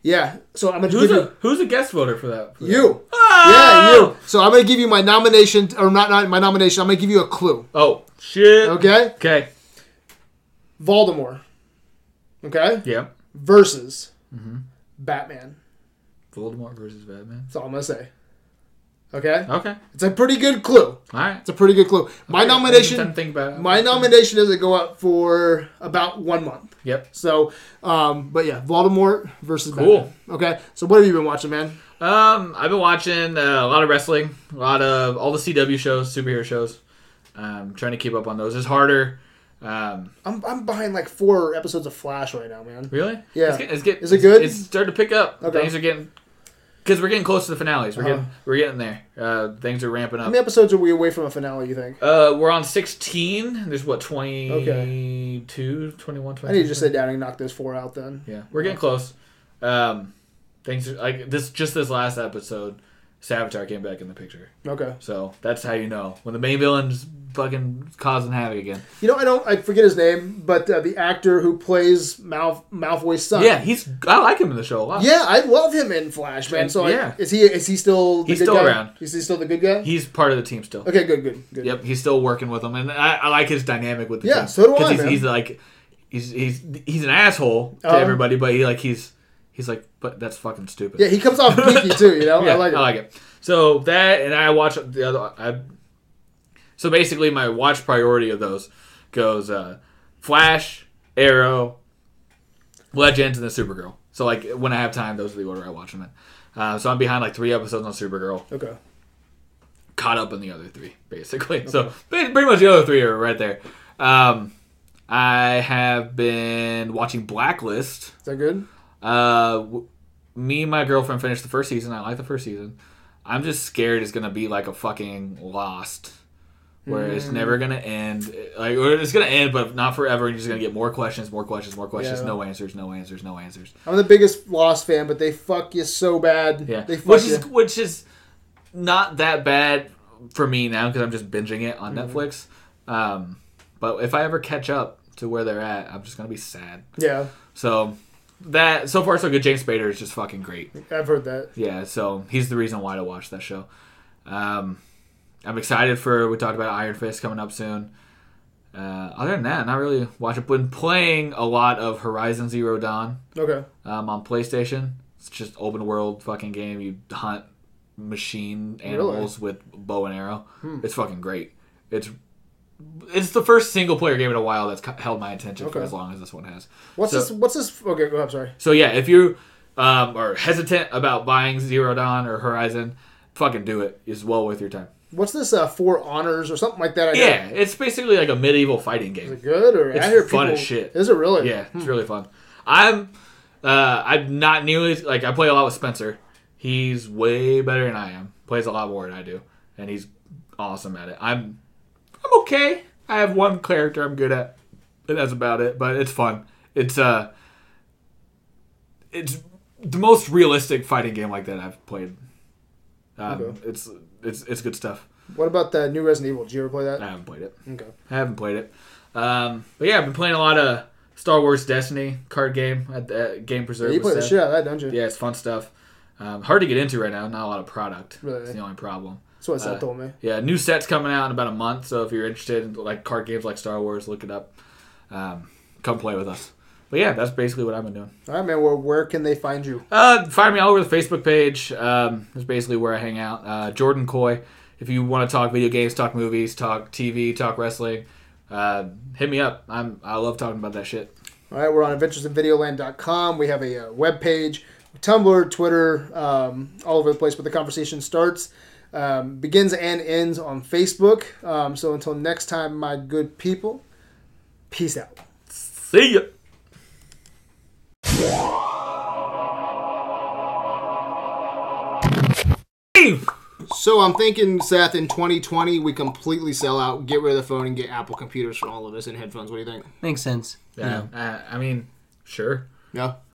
Yeah, so I'm gonna Who's give you a, who's a guest voter for that? for that? you. Ah! Yeah, you. So I'm gonna give you my nomination, or not, not my nomination. I'm gonna give you a clue. Oh shit. Okay, Okay. Voldemort. Okay. Yeah. versus Mm-hmm. Batman. Voldemort versus Batman. That's all I'm gonna say. Okay, Okay. it's a pretty good clue. All right. It's a pretty good clue. My Okay, nomination, think about it. my nomination doesn't go up for about one month. Yep. So, um, but yeah, Voldemort versus Cool. Batman. Okay, so what have you been watching, man? Um, I've been watching uh, a lot of wrestling, a lot of all the CW shows, superhero shows. Um, trying to keep up on those. is harder. Um, I'm, I'm behind like four episodes of Flash right now, man. really? Yeah. It's, get, it's, get, Is it good? It's starting to pick up. Okay. Things are getting because we're getting close to the finales. We're Uh-huh. getting we're getting there. Uh, things are ramping up. How many episodes are we away from a finale? You think? Uh, we're on 16. There's what 22, 21, 22. I need to just sit down and knock those four out then. Yeah, we're getting close. Um, things are, like this. Just this last episode, Savitar came back in the picture. Okay. So that's how you know when the main villain's fucking causing havoc again. You know, I don't. I forget his name, but uh, the actor who plays Mal Malfoy's son. Yeah, he's. I like him in the show a lot. Yeah, I love him in Flash, man. So, Yeah. is he is he still the He's good still guy? around. Is he still the good guy? He's part of the team still. okay, good, good, good. Yep, he's still working with them, and I, I like his dynamic with the Yeah, team. so do I, he's, he's like, he's he's he's an asshole to Um, everybody, but he like he's he's like, but that's fucking stupid. Yeah, he comes off geeky too. You know, Yeah, I like it. I like it. So that, and I watch the other. I, so basically, my watch priority of those goes uh, Flash, Arrow, Legends, and then Supergirl. So like when I have time, those are the order I watch them in. Uh, so I'm behind like three episodes on Supergirl, Okay. caught up in the other three basically. So pretty much the other three are right there. Um, I have been watching Blacklist. Is that good? Uh, w- me and my girlfriend finished the first season. I like the first season. I'm just scared it's gonna be like a fucking Lost, where it's Mm. never gonna end. Like, it's gonna end, but not forever. And you're just gonna get more questions, more questions, more questions. Yeah. No answers, no answers, no answers. I'm the biggest Lost fan, but they fuck you so bad. Yeah, They fuck which you. is which is not that bad for me now because I'm just binging it on Mm-hmm. Netflix. Um, but if I ever catch up to where they're at, I'm just gonna be sad. yeah, So that so far so good. James Spader is just fucking great. I've heard that. Yeah, so he's the reason why to watch that show. Um, I'm excited for we talked about Iron Fist coming up soon. Uh, other than that, not really watching. Been playing a lot of Horizon Zero Dawn Okay. um, on PlayStation. It's just open world fucking game. You hunt machine animals with bow and arrow. Hmm. It's fucking great. It's it's the first single player game in a while that's held my attention for as long as this one has. What's So- this? What's this? Okay, go. I'm sorry. So yeah, if you um, are hesitant about buying Zero Dawn or Horizon, fucking do it. It's well worth your time. What's this? Uh, Four Honors or something like that? I Yeah, it's basically like a medieval fighting Is game. it good or It's I hear fun people, as shit. Is it really? Yeah, it's really fun. I'm uh, I'm not nearly like I play a lot with Spencer. He's way better than I am. Plays a lot more than I do, and he's awesome at it. I'm I'm okay. I have one character I'm good at, and that's about it. But it's fun. It's uh, it's the most realistic fighting game like that I've played. Um, Okay. It's it's it's good stuff. What about the new Resident Evil? Did you ever play that? I haven't played it. Okay. I haven't played it. Um, but yeah, I've been playing a lot of Star Wars Destiny card game at the Game Preserve. Yeah, you play the shit out of that, don't you? Yeah, it's fun stuff. Um, hard to get into right now. Not a lot of product. Really? That's the only problem. That's what Seth Uh, told me. Yeah, new sets coming out in about a month. So if you're interested in like card games like Star Wars, look it up. Um, come play with us. But yeah, that's basically what I've been doing. All right, man. Well, where can they find you? Uh, find me all over the Facebook page. Um, that's basically where I hang out. Uh, Jordan Coy. If you want to talk video games, talk movies, talk TV, talk wrestling, uh, hit me up. I'm I love talking about that shit. All right, we're on adventuresinvideoland.com. We have a uh, web page, Tumblr, Twitter, um, all over the place. But the conversation starts, um, begins, and ends on Facebook. Um, so until next time, my good people, peace out. See ya. So I'm thinking, Seth, in 2020, we completely sell out, get rid of the phone, and get Apple computers for all of us and headphones. What do you think? Makes sense. Yeah, uh, I mean, sure. Yeah.